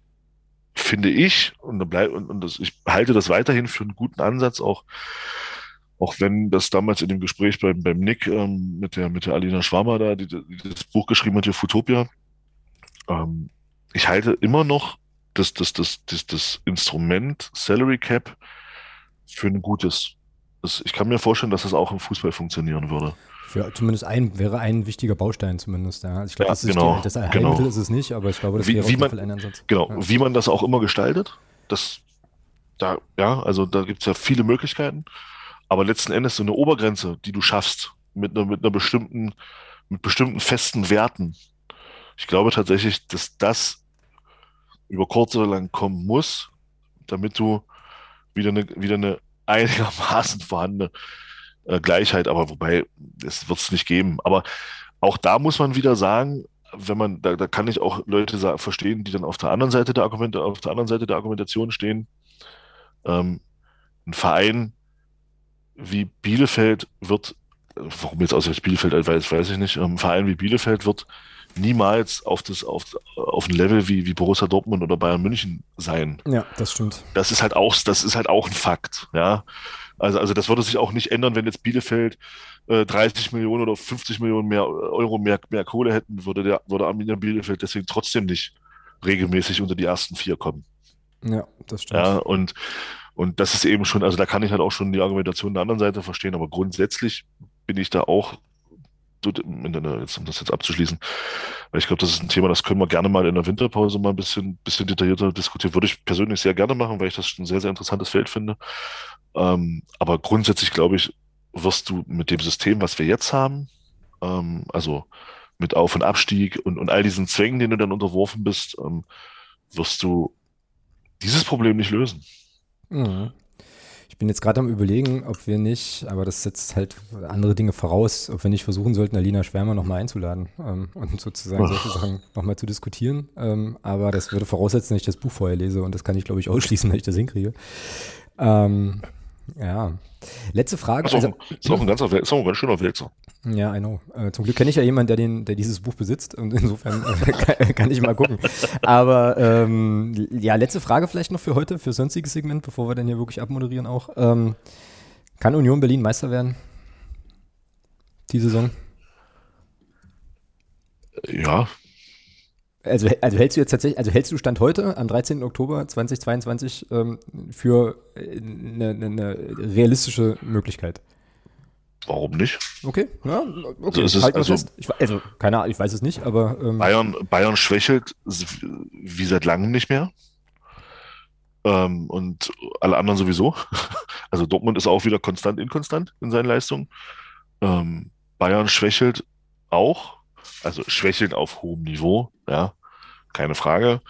finde ich, und, bleib, und, und das, ich halte das weiterhin für einen guten Ansatz, auch, auch wenn das damals in dem Gespräch beim, beim Nick ähm, mit der, mit der Alina Schwarmer da, die, die das Buch geschrieben hat, hier Futopia, ähm, ich halte immer noch das, das, das, das, das Instrument Salary Cap für ein gutes. Ich kann mir vorstellen, dass das auch im Fußball funktionieren würde. Für zumindest ein, wäre ein wichtiger Baustein zumindest, ja. Ich glaube, Ja, das, ist genau, die, das genau. Heilmittel ist es nicht, aber ich glaube, das Wie- wäre wie man- ein Ansatz. Genau, Ja. wie man das auch immer gestaltet, das, da, ja, also da gibt es ja viele Möglichkeiten, aber letzten Endes so eine Obergrenze, die du schaffst, mit einer, mit einer bestimmten, mit bestimmten festen Werten. Ich glaube tatsächlich, dass das über kurz oder lang kommen muss, damit du wieder eine, wieder eine einigermaßen vorhandene äh, Gleichheit, aber wobei, es wird es nicht geben. Aber auch da muss man wieder sagen, wenn man, da, da kann ich auch Leute verstehen, die dann auf der anderen Seite der Argumente, auf der anderen Seite der Argumentation stehen. Ähm, ein Verein wie Bielefeld wird, äh, warum jetzt ausgerechnet Bielefeld, weiß, weiß ich nicht, ähm, ein Verein wie Bielefeld wird niemals auf das, auf, auf ein Level wie, wie Borussia Dortmund oder Bayern München sein Ja, das stimmt. das ist halt auch, das ist halt auch ein Fakt, ja. Also, also das würde sich auch nicht ändern, wenn jetzt Bielefeld äh, 30 Millionen oder 50 Millionen mehr Euro mehr, mehr Kohle hätten, würde der, würde Arminia Bielefeld deswegen trotzdem nicht regelmäßig unter die ersten vier kommen. Ja, das stimmt. Ja, und, und das ist eben schon, also da kann ich halt auch schon die Argumentation der anderen Seite verstehen, aber grundsätzlich bin ich da auch, jetzt, um das jetzt abzuschließen, weil ich glaube, das ist ein Thema, das können wir gerne mal in der Winterpause mal ein bisschen, bisschen detaillierter diskutieren. Würde ich persönlich sehr gerne machen, weil ich das ein sehr, sehr interessantes Feld finde. Ähm, aber grundsätzlich glaube ich, wirst du mit dem System, was wir jetzt haben, ähm, also mit Auf- und Abstieg und, und all diesen Zwängen, denen du dann unterworfen bist, ähm, wirst du dieses Problem nicht lösen. Mhm. Ich bin jetzt gerade am überlegen, ob wir nicht, aber das setzt halt andere Dinge voraus, ob wir nicht versuchen sollten, Alina Schwärmer nochmal einzuladen ähm, und sozusagen solche Sachen nochmal zu diskutieren. Ähm, aber das würde voraussetzen, dass ich das Buch vorher lese und das kann ich, glaube ich, ausschließen, dass ich das hinkriege. Ähm, ja. Letzte Frage. Ist auch, also, ist auch ein ganzer ist auch ein ganz schöner Wälzer. Ja, I know. Äh, zum Glück kenne ich ja jemanden, der, den, der dieses Buch besitzt und insofern äh, kann, ich mal gucken. Aber ähm, ja, letzte Frage vielleicht noch für heute, für sonstiges Segment, bevor wir dann hier wirklich abmoderieren auch. Ähm, kann Union Berlin Meister werden? Die Saison? Ja, also, also hältst du jetzt tatsächlich, also hältst du Stand heute am 13. Oktober 2022 ähm, für eine, eine, eine, realistische Möglichkeit? Warum nicht? Okay, ja, okay. Also, halt also, ich, also, keine Ahnung, ich weiß es nicht, aber ähm, Bayern, Bayern schwächelt wie seit langem nicht mehr. Ähm, und alle anderen sowieso. Also Dortmund ist auch wieder konstant inkonstant in seinen Leistungen. Ähm, Bayern schwächelt auch, also schwächeln auf hohem Niveau, ja, keine Frage.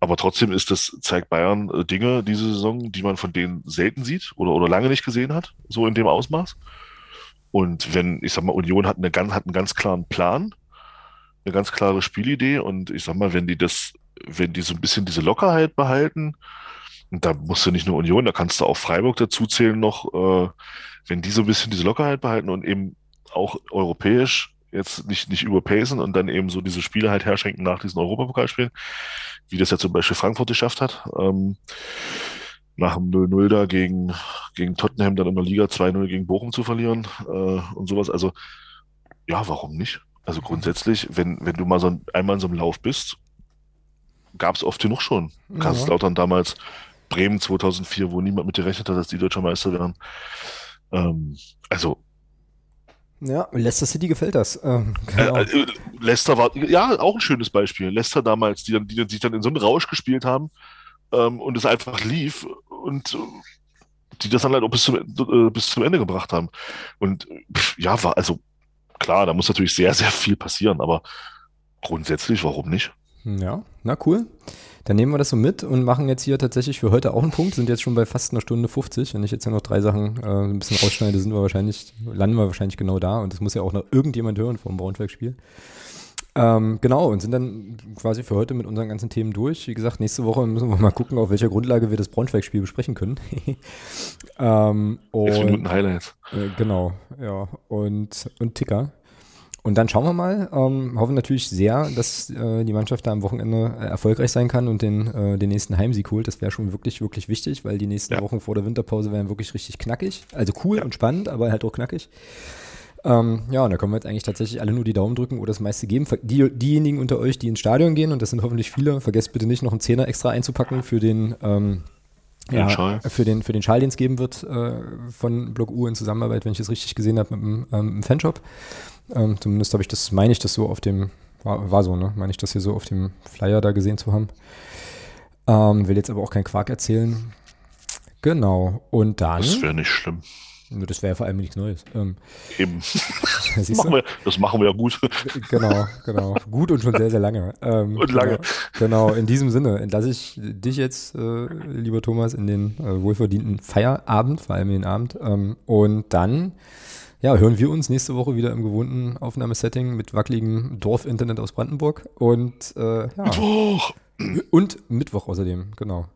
Aber trotzdem ist das, zeigt Bayern äh, Dinge diese Saison, die man von denen selten sieht oder, oder lange nicht gesehen hat, so in dem Ausmaß. Und wenn, ich sag mal, Union hat, eine, hat einen ganz klaren Plan, eine ganz klare Spielidee und ich sag mal, wenn die das, wenn die so ein bisschen diese Lockerheit behalten, und da musst du nicht nur Union, da kannst du auch Freiburg dazu zählen noch, äh, wenn die so ein bisschen diese Lockerheit behalten und eben auch europäisch jetzt nicht, nicht überpacen und dann eben so diese Spiele halt herschenken nach diesen Europapokalspielen, wie das ja zum Beispiel Frankfurt geschafft hat. Ähm, nach dem 0-0 da gegen, gegen Tottenham dann in der Liga 2-0 gegen Bochum zu verlieren äh, und sowas. Also, ja, warum nicht? Also grundsätzlich, wenn, wenn du mal so ein, einmal in so einem Lauf bist, gab es oft genug schon. Ja. Kaiserslautern damals, Bremen 2004, wo niemand mit gerechnet hat, dass die deutscher Meister werden. Ähm, also ja, Leicester City gefällt das. Ähm, genau. äh, äh, Leicester war, ja, auch ein schönes Beispiel. Leicester damals, die, dann, die, sich dann in so einen Rausch gespielt haben ähm, und es einfach lief und äh, die das dann halt auch bis zum, äh, bis zum Ende gebracht haben. Und pff, ja, war also klar, da muss natürlich sehr, sehr viel passieren, aber grundsätzlich, warum nicht? Ja, na cool. Dann nehmen wir das so mit und machen jetzt hier tatsächlich für heute auch einen Punkt. Sind jetzt schon bei fast einer Stunde 50. Wenn ich jetzt ja noch drei Sachen äh, ein bisschen rausschneide, sind wir wahrscheinlich, landen wir wahrscheinlich genau da. Und das muss ja auch noch irgendjemand hören vom Braunschweig-Spiel. Ähm, genau, und sind dann quasi für heute mit unseren ganzen Themen durch. Wie gesagt, nächste Woche müssen wir mal gucken, auf welcher Grundlage wir das Braunschweig-Spiel besprechen können. ähm, und, Minuten Highlights. Äh, genau, ja. Und, und Ticker. Und dann schauen wir mal. Ähm, hoffen natürlich sehr, dass äh, die Mannschaft da am Wochenende äh, erfolgreich sein kann und den, äh, den nächsten Heimsieg holt. Das wäre schon wirklich, wirklich wichtig, weil die nächsten ja. Wochen vor der Winterpause wären wirklich richtig knackig. Also cool ja. und spannend, aber halt auch knackig. Ähm, ja, und da können wir jetzt eigentlich tatsächlich alle nur die Daumen drücken oder das meiste geben. Die, diejenigen unter euch, die ins Stadion gehen, und das sind hoffentlich viele, vergesst bitte nicht, noch einen Zehner extra einzupacken für den, ähm, ja, für den, für den Schal, den es geben wird äh, von Block U in Zusammenarbeit, wenn ich das richtig gesehen habe, mit dem ähm, Fanshop. Ähm, zumindest habe ich das, meine ich das so auf dem, war, war so, ne? Meine ich das hier so auf dem Flyer da gesehen zu haben. Ähm, will jetzt aber auch keinen Quark erzählen. Genau. Und dann. Das wäre nicht schlimm. Das wäre vor allem nichts Neues. Ähm, Eben. das, machen wir, das machen wir ja gut. Genau, genau. Gut und schon sehr, sehr lange. Ähm, und lange. Genau, genau, in diesem Sinne entlasse ich dich jetzt, äh, lieber Thomas, in den äh, wohlverdienten Feierabend, vor allem in den Abend. Ähm, und dann ja, hören wir uns nächste Woche wieder im gewohnten Aufnahmesetting mit wackeligem Dorfinternet aus Brandenburg. Und äh, ja. Mittwoch! Und Mittwoch außerdem, genau.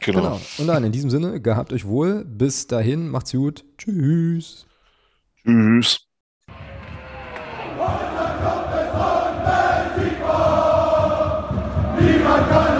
genau. Genau. Und dann in diesem Sinne, gehabt euch wohl. Bis dahin, macht's gut. Tschüss. Tschüss. Niemand kann